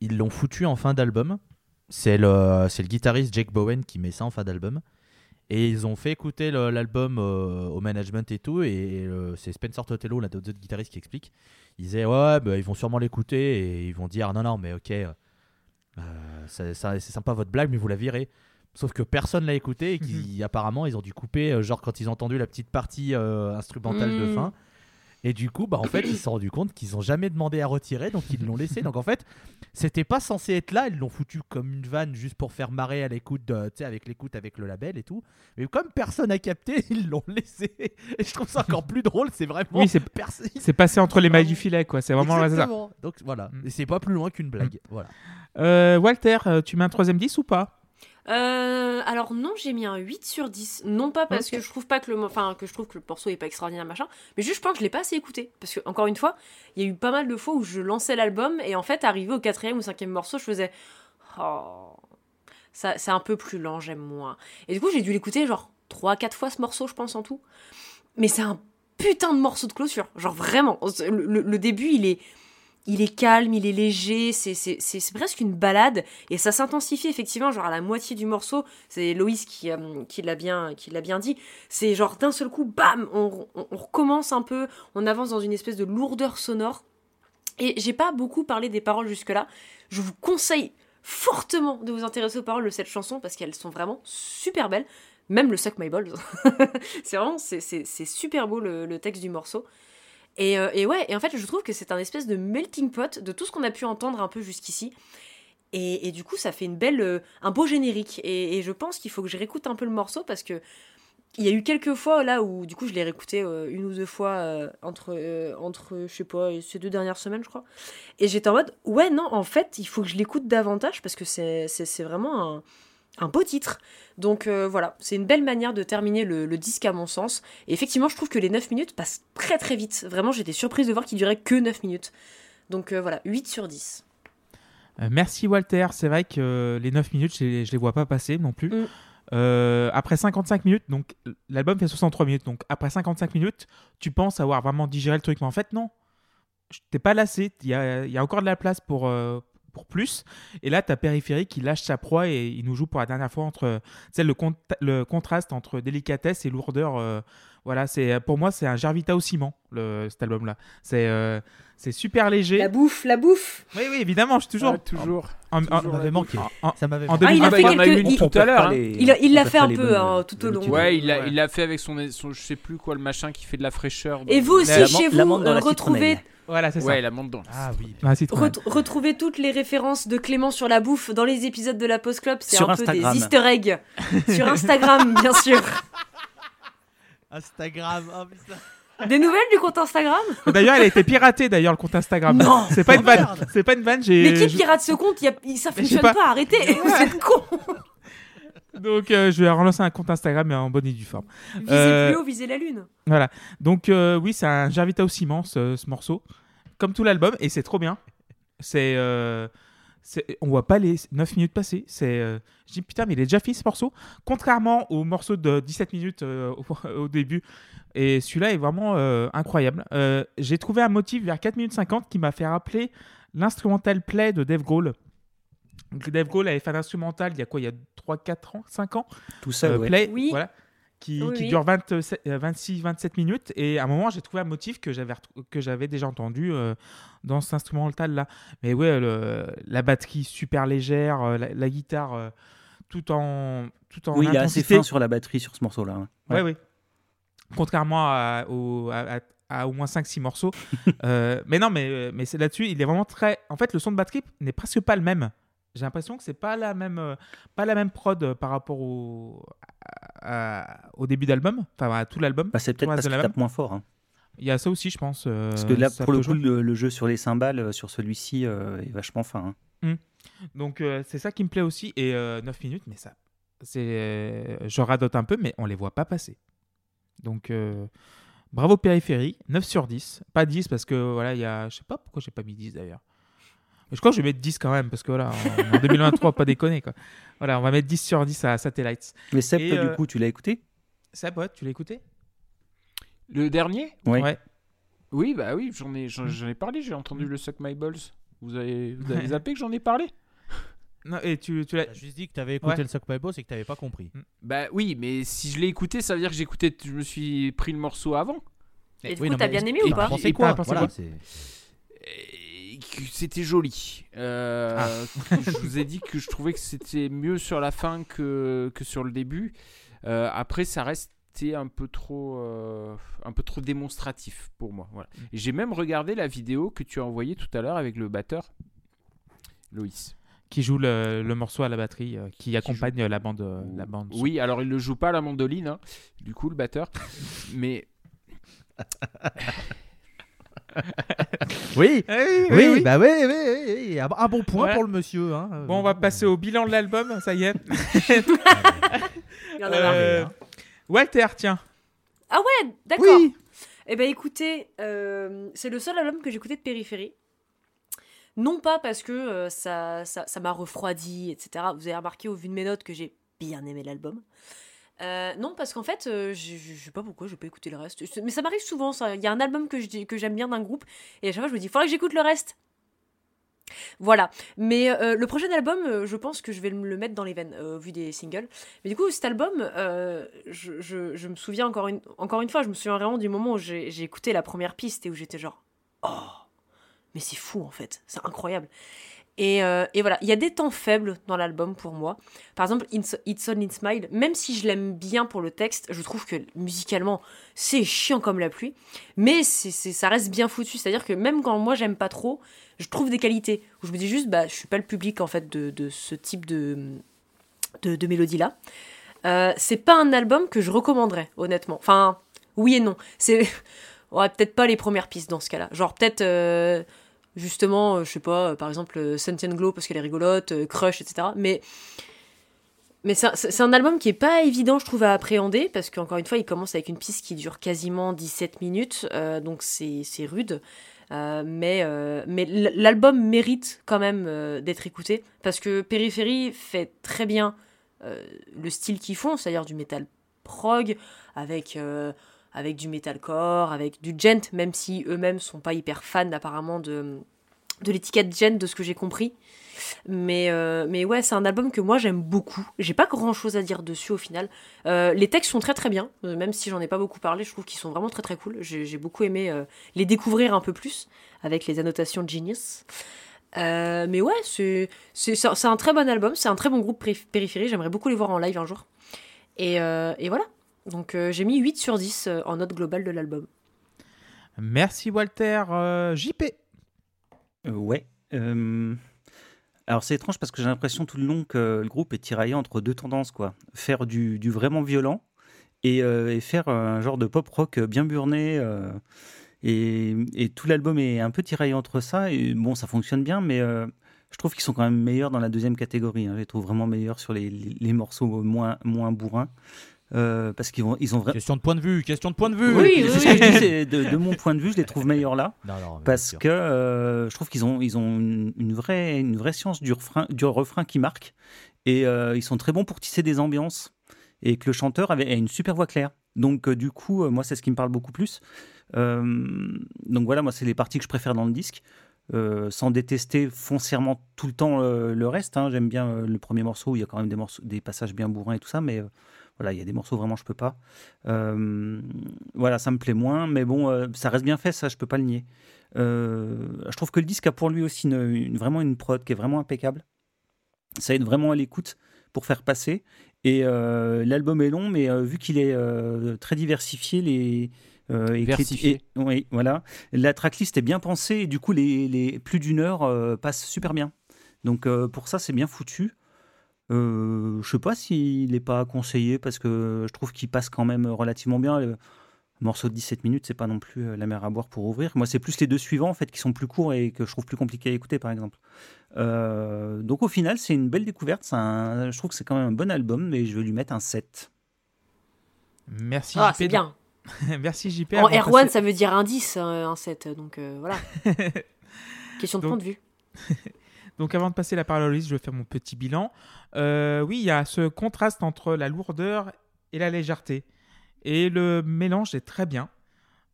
ils l'ont foutu en fin d'album. C'est le, c'est le guitariste Jake Bowen qui met ça en fin d'album. Et ils ont fait écouter le- l'album euh, au management et tout. Et, euh, c'est Spencer Totello, l'un des autres guitaristes, qui explique. Il disait Ouais, bah, ils vont sûrement l'écouter et ils vont dire Non, non, mais ok, euh, ça- c'est sympa votre blague, mais vous la virez. Sauf que personne l'a écouté et qui apparemment ils ont dû couper, euh, genre quand ils ont entendu la petite partie euh, instrumentale de Mm. fin. Et du coup, bah en fait, ils se sont rendus compte qu'ils ont jamais demandé à retirer, donc ils l'ont laissé. Donc en fait, c'était pas censé être là. Ils l'ont foutu comme une vanne juste pour faire marrer à l'écoute, tu sais, avec l'écoute, avec le label et tout. Mais comme personne a capté, ils l'ont laissé. Et je trouve ça encore plus drôle. C'est vraiment. Oui, c'est- c'est passé entre les mailles du filet, quoi. C'est vraiment ça. Exactement. Donc voilà. Mm. Et c'est pas plus loin qu'une blague. Voilà. Euh, Walter, euh, tu mets un troisième 10 ou pas? Euh, alors non, j'ai mis un 8 sur 10. Non pas parce que je trouve pas que le mo- enfin que je trouve que le morceau est pas extraordinaire machin, mais juste je pense que je l'ai pas assez écouté parce que encore une fois, il y a eu pas mal de fois où je lançais l'album et en fait arrivé au quatrième ou cinquième morceau, je faisais oh ça c'est un peu plus lent, j'aime moins. Et du coup, j'ai dû l'écouter genre 3 4 fois ce morceau, je pense en tout. Mais c'est un putain de morceau de clôture. Genre vraiment, le, le- le début il est, il est calme, il est léger, c'est presque une balade et ça s'intensifie effectivement. Genre à la moitié du morceau, c'est Loïs qui, euh, qui l'a bien, qui bien dit. C'est genre d'un seul coup, bam, on, on- recommence un peu, on avance dans une espèce de lourdeur sonore. Et j'ai pas beaucoup parlé des paroles jusque-là. Je vous conseille fortement de vous intéresser aux paroles de cette chanson parce qu'elles sont vraiment super belles. Même le Suck My Balls. c'est vraiment, c'est, super beau le texte du morceau. Et, euh, et ouais, et en fait, je trouve que c'est un espèce de melting pot de tout ce qu'on a pu entendre un peu jusqu'ici. Et, et du coup, ça fait une belle, euh, un beau générique. Et, je pense qu'il faut que je réécoute un peu le morceau parce que il y a eu quelques fois là où du coup je l'ai réécouté euh, une ou deux fois entre, entre, je sais pas, ces deux dernières semaines, je crois. Et j'étais en mode, ouais, non, en fait, il faut que je l'écoute davantage parce que c'est- c'est vraiment un, un beau titre. Donc euh, voilà, c'est une belle manière de terminer le, le disque à mon sens. Et effectivement, je trouve que les 9 minutes passent très très vite. Vraiment, j'étais surprise de voir qu'il durait que 9 minutes. Donc euh, voilà, 8 sur 10. Euh, merci Walter, c'est vrai que les 9 minutes, je les, je les vois pas passer non plus. Mm. Euh, après 55 minutes, donc l'album fait 63 minutes, donc après 55 minutes, tu penses avoir vraiment digéré le truc, mais en fait non. Je- T'es pas lassé, il y a, il y a encore de la place pour, euh, pour plus. Et là, t'as Périphérique qui lâche sa proie et il nous joue pour la dernière fois entre tu le, le contraste entre délicatesse et lourdeur. euh, voilà, c'est pour moi c'est un Jarvita au ciment, le, cet album-là. C'est euh, c'est super léger. La bouffe, la bouffe Oui, oui, évidemment, je suis toujours. Ah, toujours. en- en- Ça m'avait manqué. en- Ça m'avait en manqué. Ah, il a Ah, fait bah, il y en a quelques... une il- tout à l'heure, hein. Il l'a fait un peu, hein, tout au long. Ouais, il l'a Ouais. il l'a fait avec son, son, je sais plus quoi, le machin qui fait de la fraîcheur. Et vous aussi, La- chez la vous, menthe euh, retrouvez. Voilà, c'est ça. Ouais, la monte dans. Ah oui. Ah, ret- retrouvez toutes les références de Clément sur la bouffe dans les épisodes de la Post Club. C'est Sur un peu Instagram. des easter eggs. sur Instagram, bien sûr. Instagram. oh, putain. Des nouvelles du compte Instagram? D'ailleurs, elle a été piratée, d'ailleurs, le compte Instagram. Non. C'est pas une vanne. C'est pas une vanne. Mais qui pirate ce compte Ça je sais fonctionne pas. pas, arrêtez Vous êtes con Donc, euh, je vais relancer un compte Instagram, mais en bonne et due forme. Visez Euh, plus haut, visez la lune. Voilà. Donc, euh, oui, c'est un Jarvita au ciment, ce, ce morceau. Comme tout l'album, et c'est trop bien. C'est. On voit pas les 9 minutes passer. C'est, euh, je dis putain, mais il est déjà fini ce morceau. Contrairement au morceau de 17 minutes euh, au, au début. Et celui-là est vraiment euh, incroyable. Euh, J'ai trouvé un motif vers 4 minutes 50 qui m'a fait rappeler l'instrumental play de Dave Grohl. Donc, Dave Grohl avait fait un instrumental il y a quoi? Il y a 3, 4 ans? 5 ans? Tout seul, euh, ouais. play, Oui. voilà, qui, Oui, qui oui. dure 27, euh, 26, 27 minutes. Et à un moment, j'ai trouvé un motif que j'avais retrou- que j'avais déjà entendu euh, dans cet instrumental-là. Mais ouais, le- la batterie super légère, euh, la, la guitare euh, tout en tout en Oui, il est assez intensité. fin sur la batterie sur ce morceau-là. hein. Ouais, ouais. Contrairement à, au, à, à- à au moins 5-6 morceaux. Euh, mais non, mais, mais c'est là-dessus, il est vraiment très. En fait, le son de batterie n'est presque pas le même. J'ai l'impression que c'est pas la même, euh, pas la même prod euh, par rapport au, à- au début d'album, enfin à tout l'album. Bah, c'est peut-être parce qu'il tape moins fort. hein. Il y a ça aussi, je pense. euh, Parce que là, pour le coup, le, le jeu sur les cymbales, euh, sur celui-ci, euh, est vachement fin. hein. Donc euh, c'est ça qui me plaît aussi. Et 9 minutes, mais ça, c'est, je radote un peu, mais on les voit pas passer. Donc bravo périphérie, 9 sur 10. Pas 10 parce que voilà, il y a, je sais pas pourquoi j'ai pas mis 10 d'ailleurs. Mais je crois que je vais mettre 10 quand même parce que voilà, en, en 2023, pas déconner quoi. Voilà, on va mettre 10 sur 10 à Satellites. Mais Seb, Et, toi, euh, du coup, tu l'as écouté? Ça, pote, tu l'as écouté? Le dernier? Ouais. Ouais. Oui, bah oui, j'en ai, j'en, j'en ai parlé, j'ai entendu le Suck My Balls. Vous avez, vous avez zappé que j'en ai parlé? Non, et tu, tu l'as. T'as juste dit que t'avais écouté Ouais. le Suck My Balls et que t'avais pas compris. Bah oui, mais si je l'ai écouté, ça veut dire que j'écoutais, je me suis pris le morceau avant. Et du Oui, coup, non, t'as bien aimé ou pas? pensais Et quoi Voilà, c'est- que C'était joli. Euh, Je vous ai dit que je trouvais que c'était mieux sur la fin que, que sur le début. Euh, après, ça restait un peu trop, euh, un peu trop démonstratif pour moi. Voilà. Et J'ai même regardé la vidéo que tu as envoyée tout à l'heure avec le batteur, Loïs. Qui joue le, le morceau à la batterie, euh, qui accompagne la bande, euh, la bande. Oui, alors il le joue pas à la mandoline, hein, du coup, le batteur. mais Oui, Eh oui, bah oui, oui, oui, oui. Un un bon point Voilà. pour le monsieur. hein. Bon, on va passer au bilan de l'album, ça y est. Il y en a marre. Euh, Walter, tiens. Ah ouais, d'accord. Oui. Eh ben écoutez, euh, c'est le seul album que j'ai écouté de Périphérie. Non pas parce que euh, ça ça ça m'a refroidi, etc. Vous avez remarqué au vu de mes notes que j'ai bien aimé l'album. Euh, non, parce qu'en fait, euh, je sais pas pourquoi, je pas écouté le reste. Mais ça m'arrive souvent, ça. Il y a un album que j'aime bien d'un groupe, et à chaque fois, je me dis, faudrait que j'écoute le reste. Voilà. Mais euh, le prochain album, je pense que je vais le mettre dans les veines, vu des singles. Mais du coup, cet album, je me souviens encore une, encore une fois, je me souviens vraiment du moment où j'ai j'ai écouté la première piste et où j'étais genre, oh, mais c'est fou en fait, c'est incroyable. Et, euh, et voilà, il y a des temps faibles dans l'album pour moi. Par exemple, It's, It's in Smile, même si je l'aime bien pour le texte, je trouve que musicalement, c'est chiant comme la pluie. Mais ça reste bien foutu. C'est-à-dire que même quand moi, j'aime pas trop, je trouve des qualités. Où je me dis juste, bah, je suis pas le public, en fait, de, ce type de, de, mélodie-là. Euh, c'est pas un album que je recommanderais, honnêtement. Enfin, oui et non. C'est... Ouais, peut-être pas les premières pistes dans ce cas-là. Genre, peut-être... euh, justement, euh, je sais pas, euh, par exemple, euh, Sentient Glow parce qu'elle est rigolote, Crush, etc. Mais, mais c'est un- album qui est pas évident, je trouve, à appréhender parce qu'encore une fois, il commence avec une piste qui dure quasiment 17 minutes, donc c'est rude. Mais mais l'album mérite quand même d'être écouté parce que Périphérie fait très bien le style qu'ils font, c'est-à-dire du metal prog avec avec du metalcore, avec du gent, même si eux-mêmes sont pas hyper fans apparemment de, de l'étiquette gent, de ce que j'ai compris. Mais, euh, mais ouais, c'est un album que moi j'aime beaucoup. J'ai pas grand chose à dire dessus au final. Euh, les textes sont très très bien, euh, même si j'en ai pas beaucoup parlé, je trouve qu'ils sont vraiment très très cool. J'ai beaucoup aimé les découvrir un peu plus avec les annotations Genius. Euh, mais ouais, c'est un très bon album, c'est un très bon groupe périph- périphérie. J'aimerais beaucoup les voir en live un jour. Et, et voilà. Donc euh, j'ai mis 8 sur 10 euh, en note globale de l'album. Merci Walter. Euh, JP. Euh, ouais. euh, Alors c'est étrange parce que j'ai l'impression tout le long que le groupe est tiraillé entre deux tendances, quoi. Faire du, du vraiment violent et, euh, et faire un genre de pop rock bien burné. euh, et, et tout l'album est un peu tiraillé entre ça. Et bon, ça fonctionne bien, mais euh, je trouve qu'ils sont quand même meilleurs dans la deuxième catégorie. hein. Je les trouve vraiment meilleurs sur les, les- les morceaux moins, moins bourrins. Euh, parce qu'ils ils ont vraiment. Question de point de vue, question de point de vue. Oui, dis, de, de mon point de vue, je les trouve meilleurs là. Non, non, mais Parce que euh, je trouve qu'ils ont, ils ont une, une vraie, une vraie science du refrain, du refrain qui marque. Et euh, ils sont très bons pour tisser des ambiances. Et que le chanteur avait a une super voix claire. Donc, du coup, moi, c'est ce qui me parle beaucoup plus. Donc, voilà, moi, c'est les parties que je préfère dans le disque. Euh, sans détester foncièrement tout le temps euh, le reste. hein. J'aime bien euh, le premier morceau où il y a quand même des, morceaux, des passages bien bourrins et tout ça. Mais voilà, il y a des morceaux vraiment, je peux pas. Euh, voilà, ça me plaît moins. Mais bon, euh, ça reste bien fait, ça, je peux pas le nier. Euh, je trouve que le disque a pour lui aussi une, une- vraiment une prod qui est vraiment impeccable. Ça aide vraiment à l'écoute pour faire passer. Et l'album est long, mais vu qu'il est très diversifié, les et- oui, voilà. La tracklist est bien pensée et du coup, les, les plus d'une heure passent super bien. Donc pour ça, c'est bien foutu. Euh, je sais pas s'il n'est pas conseillé parce que je trouve qu'il passe quand même relativement bien. Le morceau de 17 minutes, c'est pas non plus euh, la mer à boire pour ouvrir. Moi, c'est plus les deux suivants en fait qui sont plus courts et que je trouve plus compliqués à écouter, par exemple. Euh, donc au final, c'est une belle découverte. Un- je trouve que c'est quand même un bon album, mais je vais lui mettre un 7. Merci Ah, c'est bien. Merci JP. En Avant de R1, passer- ça veut dire indice, euh, un 7. Donc euh, voilà. Question de Donc- point de vue. Donc avant de passer la parole à Loïs, je vais faire mon petit bilan. Euh, oui, il y a ce contraste entre la lourdeur et la légèreté. Et le mélange est très bien.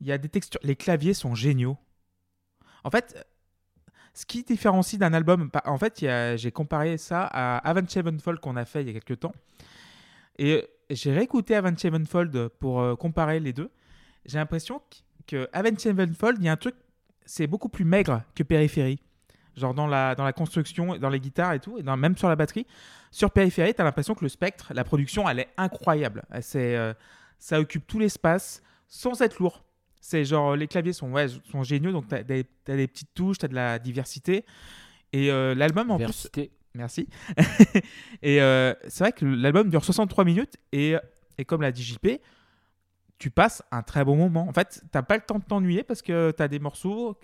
Il y a des textures. Les claviers sont géniaux. En fait, ce qui différencie d'un album, bah, en fait, j'ai comparé ça à Avenged Sevenfold qu'on a fait il y a quelques temps. Et j'ai réécouté Avenged Sevenfold pour euh, comparer les deux. J'ai l'impression qu- que Avenged Sevenfold, il y a un truc, c'est beaucoup plus maigre que Périphérie. Genre dans la, dans la construction, dans les guitares et tout, et dans- même sur la batterie. Sur Périphérie, tu as l'impression que le spectre, la production, elle est incroyable. C'est, euh, ça occupe tout l'espace sans être lourd. C'est genre, les claviers sont, ouais, sont géniaux, donc tu as des, t'as des petites touches, tu as de la diversité. Et euh, l'album, en plus, Diversité. Merci. et euh, c'est vrai que l'album dure 63 minutes et, et comme l'a dit JP, tu passes un très bon moment. En fait, t'as pas le temps de t'ennuyer parce que tu as des morceaux,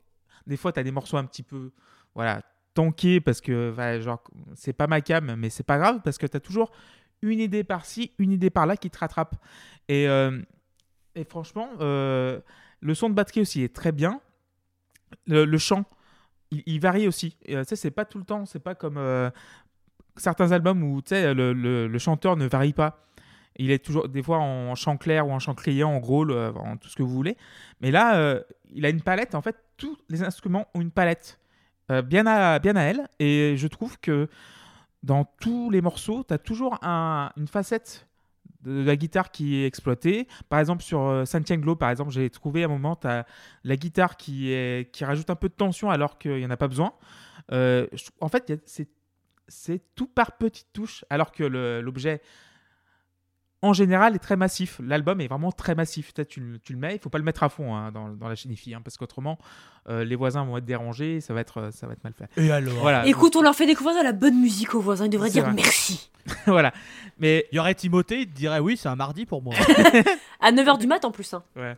des fois tu as des morceaux un petit peu voilà, tankés parce que voilà, genre c'est pas ma cam mais c'est pas grave parce que tu as toujours une idée par-ci, une idée par-là qui te rattrape. Et, euh, franchement, euh, le son de batterie aussi est très bien. Le, chant, il, varie aussi. Euh, c'est pas tout le temps, c'est pas comme certains albums où le, le- le chanteur ne varie pas. Il est toujours des fois en chant clair ou en chant criant, en gros, en tout ce que vous voulez. Mais là, il a une palette. En fait, tous les instruments ont une palette euh, bien, à, bien à elle. Et je trouve que dans tous les morceaux, tu as toujours un- une facette de la guitare qui est exploitée. Par exemple, sur euh, Glow, par exemple, j'ai trouvé à un moment, tu as la guitare qui, qui rajoute un peu de tension alors qu'il n'y en a pas besoin. Euh, en fait, c'est tout par petites touches, alors que l'objet, en général, est très massif. L'album est vraiment très massif. Tu, le- tu le mets, il faut pas le mettre à fond hein, dans, dans la chinifie, hein, parce qu'autrement, euh, les voisins vont être dérangés, ça va être, euh, ça va être mal fait. Et alors Voilà. Écoute, on leur fait découvrir de la bonne musique aux voisins. Ils devraient dire vrai. merci. voilà. Mais Il y aurait Timothée, il te dirait oui, c'est un mardi pour moi. À 9h du mat en plus. hein. Ouais.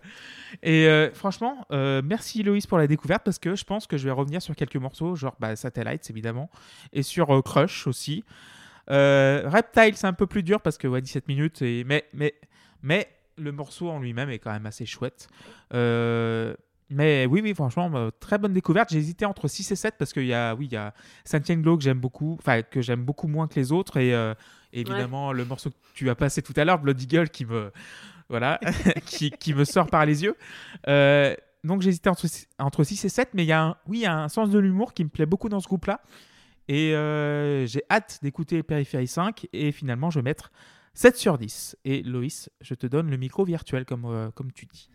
Et euh, franchement, euh, merci Loïs pour la découverte parce que je pense que je vais revenir sur quelques morceaux, genre bah, Satellites évidemment, et sur euh, Crush aussi. Euh, Reptile, c'est un peu plus dur parce que ouais, 17 minutes, et... mais, mais, mais le morceau en lui-même est quand même assez chouette. Euh, mais oui, oui, franchement, euh, très bonne découverte. J'ai hésité entre 6 et 7 parce qu'il y a, oui, il y a Saint Glow que j'aime beaucoup, enfin que j'aime beaucoup moins que les autres, et euh, évidemment le morceau que tu as passé tout à l'heure, Bloody Eagle, qui me, voilà, qui, qui me sort par les yeux. Donc j'hésitais entre, entre 6 et 7, mais il y a un, oui, il y a un sens de l'humour qui me plaît beaucoup dans ce groupe-là. Et euh, j'ai hâte d'écouter Périphérie 5. Et finalement, je vais mettre 7 sur 10. Et Loïs, je te donne le micro virtuel, comme, euh, comme tu dis.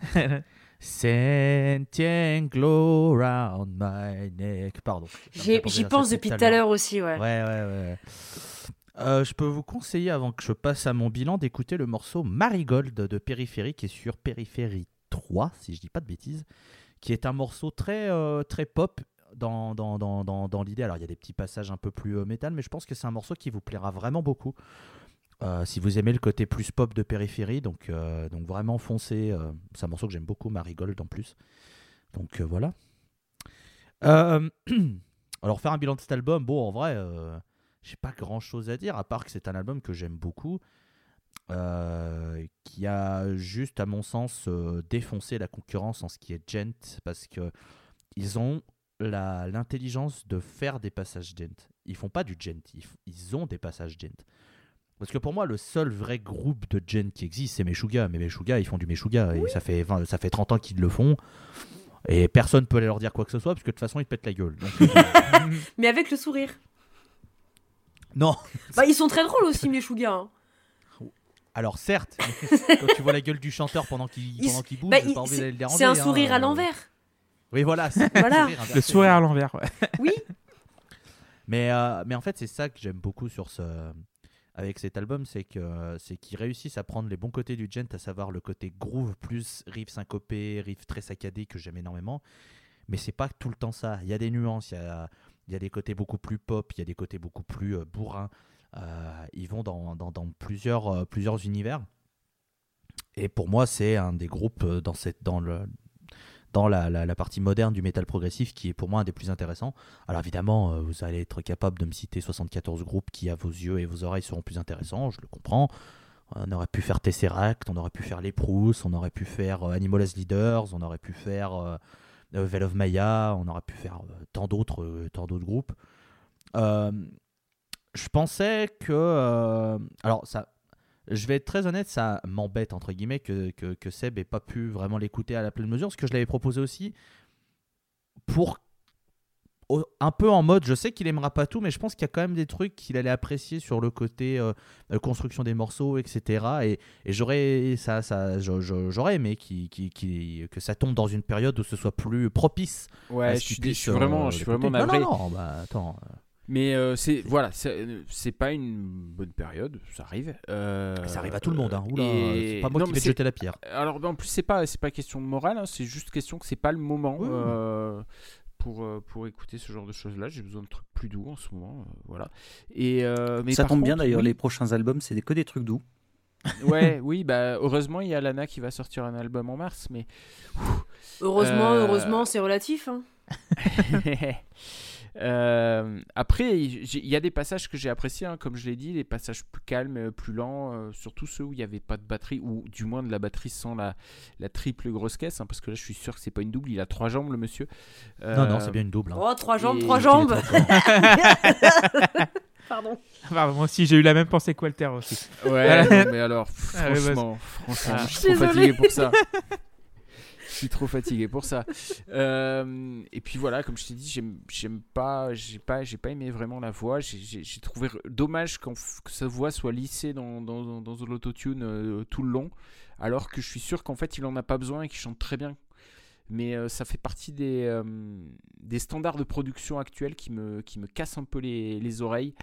Sentient glow round my neck. Pardon. J'y pense depuis tout à l'heure aussi, ouais. Ouais, ouais, ouais. Euh, je peux vous conseiller, avant que je passe à mon bilan, d'écouter le morceau Marigold de Périphérie, qui est sur Périphérie 3, si je dis pas de bêtises, qui est un morceau très, euh, très pop dans, dans, dans, dans, dans l'idée. Alors, il y a des petits passages un peu plus euh, métal, mais je pense que c'est un morceau qui vous plaira vraiment beaucoup. Euh, si vous aimez le côté plus pop de Périphérie, donc, euh, donc vraiment foncez. euh, c'est un morceau que j'aime beaucoup, Marigold en plus. Donc voilà. Alors faire un bilan de cet album, bon en vrai, j'ai pas grand chose à dire, à part que c'est un album que j'aime beaucoup, qui a juste à mon sens défoncé la concurrence en ce qui est gent, parce que ils ont l'intelligence de faire des passages gent. Ils font pas du gent, ils, ils ont des passages gent. Parce que pour moi, le seul vrai groupe de gent qui existe, c'est Meshuga. Mais Meshuga, ils font du Meshuga. Et ça fait, 20 ça fait 30 ans qu'ils le font. Et personne peut aller leur dire quoi que ce soit, parce que de toute façon, ils te pètent la gueule. Donc, euh, Mais avec le sourire. non. Bah, ils sont très drôles aussi, les Shuga. hein. Alors certes, quand tu vois la gueule du chanteur pendant qu'il s- qu'il bouge, Bah, c'est- un hein, sourire à euh. l'envers. Oui, voilà. Voilà. inversé. Le sourire à l'envers, ouais. Oui. Mais, euh, mais en fait, c'est ça que j'aime beaucoup sur ce, avec cet album, c'est que c'est qu'ils réussissent à prendre les bons côtés du gent, à savoir le côté groove plus riff syncopé, riff très saccadé que j'aime énormément. Mais c'est pas tout le temps ça. Il y a des nuances, il y a, il y a des côtés beaucoup plus pop, il y a des côtés beaucoup plus euh, bourrins. Euh, ils vont dans, dans, dans plusieurs, euh, plusieurs univers. Et pour moi, c'est un des groupes dans, cette, dans, le, dans la, partie moderne du métal progressif qui est pour moi un des plus intéressants. Alors évidemment, euh, vous allez être capable de me citer 74 groupes qui, à vos yeux et vos oreilles, seront plus intéressants, je le comprends. On aurait pu faire Tesseract, on aurait pu faire Les Proust, on aurait pu faire euh, Animal as Leaders, on aurait pu faire euh, Veil of Maya, on aurait pu faire tant d'autres tant d'autres groupes. Je pensais que... alors ça... Je vais être très honnête, ça m'embête entre guillemets que, que, que Seb ait pas pu vraiment l'écouter à la pleine mesure, parce que je l'avais proposé aussi pour un peu en mode, je sais qu'il aimera pas tout, mais je pense qu'il y a quand même des trucs qu'il allait apprécier sur le côté euh, euh, construction des morceaux, etc. Et, et j'aurais ça, ça, j'aurais aimé que ça tombe dans une période où ce soit plus propice. Ouais, je suis, je puisse, suis vraiment, euh, je suis vraiment Non, navré. non, non, bah attends. Mais euh, c'est voilà, c'est pas une bonne période, ça arrive. Euh, Ça arrive à tout le monde, hein. Oula, et- c'est pas moi non, qui vais te jeter la pierre. Alors en plus c'est pas c'est pas question de morale, hein, c'est juste question que c'est pas le moment Oui, euh, pour euh, pour écouter ce genre de choses là. J'ai besoin de trucs plus doux en ce moment, euh, voilà. Et euh, mais ça tombe bien d'ailleurs, oui, les prochains albums, c'est que des trucs doux. Ouais, oui, bah heureusement il y a Lana qui va sortir un album en mars, mais Heureusement, Euh, heureusement, c'est relatif. hein. Euh, après, il y a des passages que j'ai appréciés, hein, comme je l'ai dit, des passages plus calmes, euh, plus lents, euh, surtout ceux où il n'y avait pas de batterie, ou du moins de la batterie sans la, la triple grosse caisse, hein, parce que là je suis sûr que c'est pas une double, il a trois jambes le monsieur. Non, non, c'est bien une double. hein. Oh, trois jambes, et- trois jambes. Pardon. Moi aussi, j'ai eu la même pensée que Walter aussi. Ouais, non, mais alors, Ah, ouais, franchement, franchement, Ah. je suis trop Désolée. fatigué pour ça. Je suis trop fatigué pour ça. Euh, et puis voilà, comme je t'ai dit, j'aime, j'aime pas, j'ai pas, j'ai pas aimé vraiment la voix. J'ai, j'ai- j'ai trouvé dommage que sa voix soit lissée dans, dans, dans l'autotune euh, tout le long, alors que je suis sûr qu'en fait il en a pas besoin et qu'il chante très bien. Mais euh, ça fait partie des, des standards de production actuels qui me, qui me cassent un peu les, les oreilles.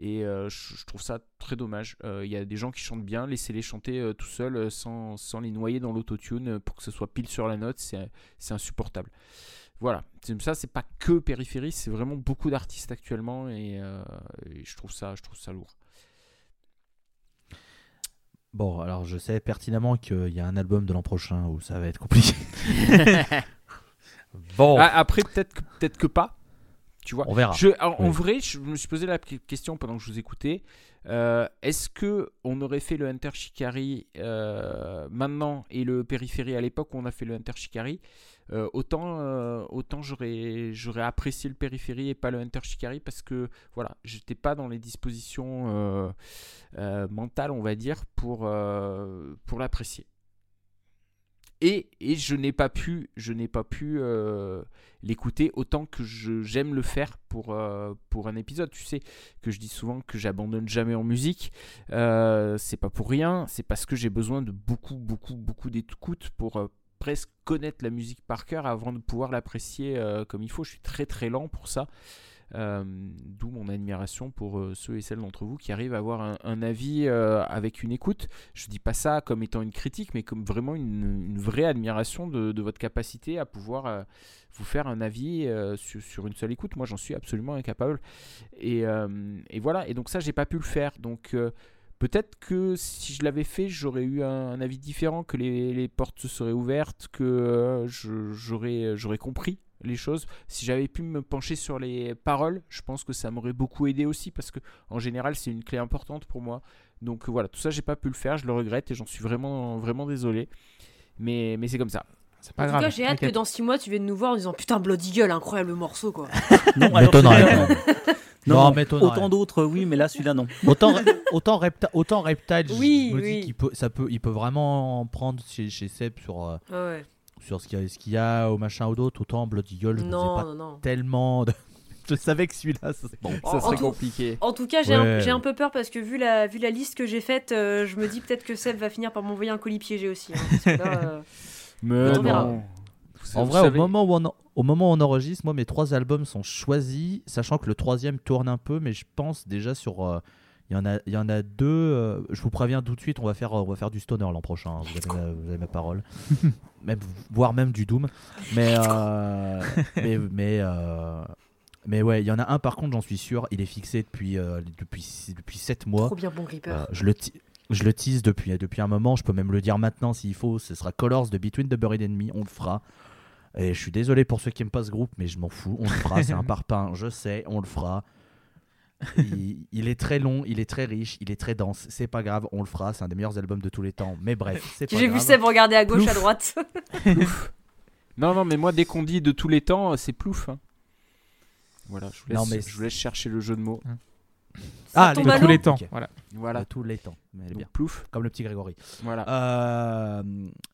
Et euh, je, trouve ça très dommage. Euh, Il y a des gens qui chantent bien, laissez-les chanter euh, tout seuls sans, sans les noyer dans l'autotune pour que ce soit pile sur la note, c'est insupportable. Voilà, ça c'est pas que Périphérie, c'est vraiment beaucoup d'artistes actuellement et, et je, trouve ça, je trouve ça lourd. Bon, alors je sais pertinemment qu'il y a un album de l'an prochain où ça va être compliqué. bon, Ah, après, peut-être que, peut que pas. Tu vois. on verra. Je, en, vrai, je me suis posé la que- question pendant que je vous écoutais. Euh, Est-ce que on aurait fait le Hunter Shikari euh, maintenant et le Périphérie à l'époque où on a fait le Hunter Shikari euh, Autant, autant j'aurais, j'aurais apprécié le Périphérie et pas le Hunter Shikari parce que voilà, j'étais pas dans les dispositions mentales, on va dire, pour, pour l'apprécier. Et, je n'ai pas pu, je n'ai pas pu euh, l'écouter autant que j'aime le faire pour, euh, pour un épisode. Tu sais que je dis souvent que j'abandonne jamais en musique. Euh, c'est pas pour rien, c'est parce que j'ai besoin de beaucoup, beaucoup, beaucoup d'écoute pour presque connaître la musique par cœur avant de pouvoir l'apprécier comme il faut. Je suis très très lent pour ça. Euh, D'où mon admiration pour euh, ceux et celles d'entre vous qui arrivent à avoir un, avis euh, avec une écoute. Je dis pas ça comme étant une critique, mais comme vraiment une, vraie admiration de, votre capacité à pouvoir vous faire un avis sur, une seule écoute. Moi, j'en suis absolument incapable. Et, voilà. Et donc ça, j'ai pas pu le faire. Donc peut-être que si je l'avais fait, j'aurais eu un, avis différent, que les, portes se seraient ouvertes, que j'aurais compris les choses. Si j'avais pu me pencher sur les paroles, je pense que ça m'aurait beaucoup aidé aussi parce que en général, c'est une clé importante pour moi. Donc voilà, tout ça, j'ai pas pu le faire, je le regrette et j'en suis vraiment vraiment désolé. Mais, mais c'est comme ça. C'est En pas tout grave. cas, j'ai hâte que dans 6 mois, tu viennes nous voir en disant Putain, Bloody Eagle, incroyable morceau quoi. Non, alors non. Non, Non, m'étonnerait. autant d'autres, oui, mais là, celui-là, non. Autant, autant, Repta- autant Reptile, je Oui, me oui. dis qu'il peut, ça peut, il peut vraiment en prendre chez, chez Seb sur, euh, Ah ouais. Sur ce qu'il y a, y au machin ou d'autre. Autant Blood Eagle, je ne sais Non, pas non, non. tellement. de- Je savais que celui-là, ça- bon. En serait tout- compliqué. En tout cas, j'ai un, Ouais. j'ai un peu peur parce que vu la, vu la liste que j'ai faite, euh, je me dis peut-être que Seb va finir par m'envoyer un colis piégé aussi. hein, parce que là, euh, Mais On verra. non. En vrai, au moment, où on, au moment où on enregistre, moi, mes trois albums sont choisis, sachant que le troisième tourne un peu, mais je pense déjà sur. euh, Il y, en a, il y en a deux. euh, je vous préviens tout de suite, on va faire, on va faire du stoner l'an prochain. hein, Vous avez, ma- vous avez ma parole. même, voire même du doom. Mais, euh, mais, mais, euh, mais ouais, il y en a un par contre, j'en suis sûr, il est fixé depuis, euh, depuis, depuis 7 mois. trop bien, bon Reaper. Euh, je le ti- je le tease depuis, depuis un moment, je peux même le dire maintenant s'il faut, ce sera Colors de Between the Buried Enemy, on le fera. Et je suis désolé pour ceux qui aiment pas ce groupe, mais je m'en fous, on le fera, c'est un parpaing, je sais, on le fera. Il, il est très long, il est très riche, il est très dense, c'est pas grave, on le fera, c'est un des meilleurs albums de tous les temps, mais bref, c'est pas J'ai vu grave. Seb regarder à gauche, Plouf. à droite. Non, non, mais moi, dès qu'on dit de tous les temps, c'est plouf. hein. Voilà, je vous, laisse, Non, mais je vous laisse chercher le jeu de mots. Ah, Ça tombe les- De tous les temps. Voilà. Voilà, De tous les temps, mais elle est donc bien, plouf. comme le petit Grégory. Voilà. Euh,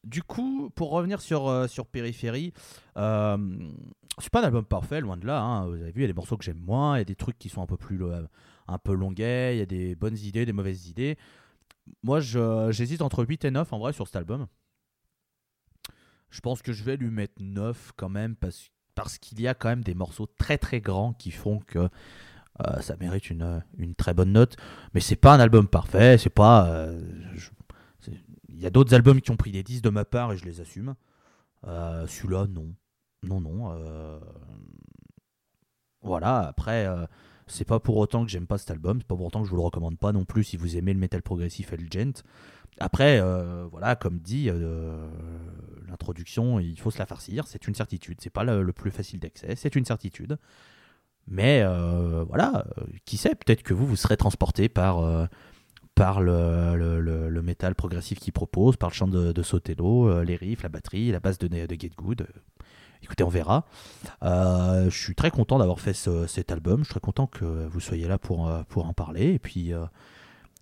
du coup, pour revenir sur, euh, sur Périphérie, euh, c'est pas un album parfait, loin de là. hein. Vous avez vu, il y a des morceaux que j'aime moins, il y a des trucs qui sont un peu plus euh, un peu longuets, il y a des bonnes idées, des mauvaises idées. Moi, je- j'hésite entre 8 et 9 en vrai sur cet album. Je pense que je vais lui mettre 9 quand même parce, parce qu'il y a quand même des morceaux très très grands qui font que euh, ça mérite une, très bonne note. Mais c'est pas un album parfait, c'est pas. euh, il y a d'autres albums qui ont pris des 10 de ma part et je les assume. Euh, Celui-là, non. Non, non. euh, Voilà, après, c'est pas pour autant que j'aime pas cet album, c'est pas pour autant que je vous le recommande pas non plus si vous aimez le metal progressif et le gent. Après, voilà, comme dit, l'introduction, il faut se la farcir, c'est une certitude. C'est pas le plus facile d'accès, c'est une certitude. Mais euh, voilà, euh, qui sait, peut-être que vous, vous serez transporté par, euh, par le, le, métal progressif qu'il propose, par le chant de, de Sotelo, les riffs, la batterie, la basse de, de Get Good. Écoutez, on verra. Je suis très content d'avoir fait ce- cet album. Je suis très content que vous soyez là pour, pour en parler. Et puis,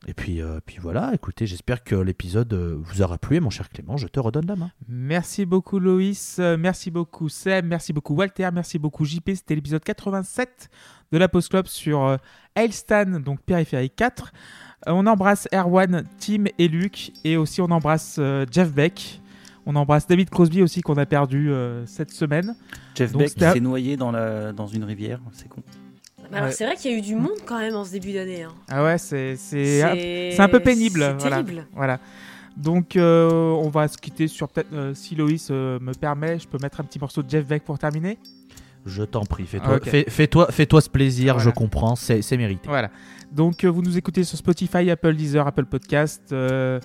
et puis, euh, puis voilà. Écoutez, j'espère que l'épisode euh, vous aura plu. Et mon cher Clément, je te redonne la main. Merci beaucoup Loïs, Euh, merci beaucoup Seb, merci beaucoup Walter, merci beaucoup JP. C'était l'épisode 87 de la Post Club sur euh, Ailstan, donc périphérique 4. Euh, on embrasse Erwan, Tim et Luc. Et aussi on embrasse euh, Jeff Beck. On embrasse David Crosby aussi qu'on a perdu euh, cette semaine. Jeff Donc, Beck s'est noyé dans, la, dans une rivière, c'est con. Mais alors, Ouais. c'est vrai qu'il y a eu du monde quand même en ce début d'année. hein. Ah ouais, c'est c'est un- C'est c'est un peu pénible. C'est voilà. terrible. Voilà. Donc euh, on va se quitter sur peut-être euh, si Loïs euh, me permet, je peux mettre un petit morceau de Jeff Beck pour terminer? Je t'en prie, fais-toi Ok. fais, fais-toi, fais-toi ce plaisir, Voilà. je comprends, c'est, c'est mérité. Voilà. Donc euh, vous nous écoutez sur Spotify, Apple Deezer, Apple Podcast, euh,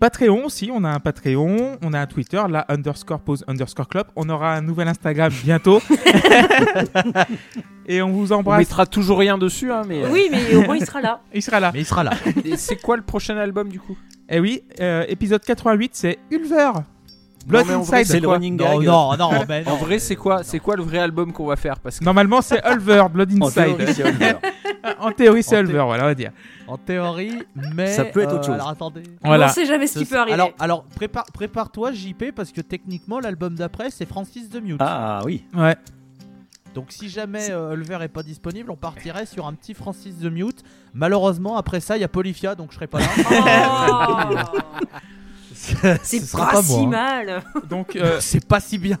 Patreon aussi. On a un Patreon, on a un Twitter, la underscore pause underscore club. On aura un nouvel Instagram bientôt. Et on vous On embrasse. mettra toujours rien dessus, hein, mais. euh, Oui, mais au moins il sera là. Il sera là. Mais il sera là. et c'est quoi le prochain album du coup? Et oui, euh, épisode 88, c'est Ulver. Blood Non, Inside. C'est le running non, gag. non, non, mais En non. vrai, c'est quoi, c'est quoi le vrai album qu'on va faire? Parce que Normalement, c'est Ulver, Blood En Inside. théorie, c'est Oliver. en théorie, c'est Ulver, voilà, on va dire. En théorie, mais. Ça peut être autre euh, chose. Alors attendez. Voilà. On sait jamais ce qui peut arriver. Alors, alors prépare, prépare-toi, JP, parce que techniquement, l'album d'après, c'est Francis the Mute. Ah oui. Ouais. Donc, si jamais euh, Ulver est pas disponible, on partirait sur un petit Francis the Mute. Malheureusement, après ça, il y a Polyphia, donc je serai pas là. Oh, Ce c'est pas, pas si moi, hein. mal. Donc, euh, C'est pas si bien.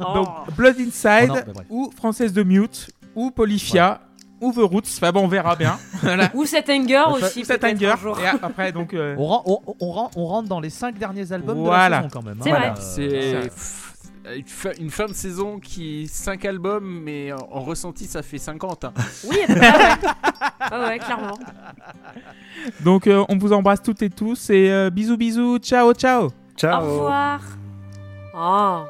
Oh. donc Blood Inside, Oh non, ou Française de Mute, ou Polyphia, ou The Roots. Enfin bon, on verra bien. voilà. Ou cet anger aussi. peut-être Anger. Et après, donc. euh, On, ren- on- on ren- on rentre dans les 5 derniers albums Voilà. de la saison quand même. hein. C'est vrai. Euh, c'est une fin- de saison qui 5 albums, mais en, en ressenti ça fait 50. hein. Oui, ah ouais. Ah ouais, clairement. Donc, euh, on vous embrasse toutes et tous. Et euh, bisous, bisous. Ciao, ciao. Ciao. Au revoir. Oh.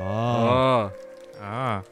Ah. Ah.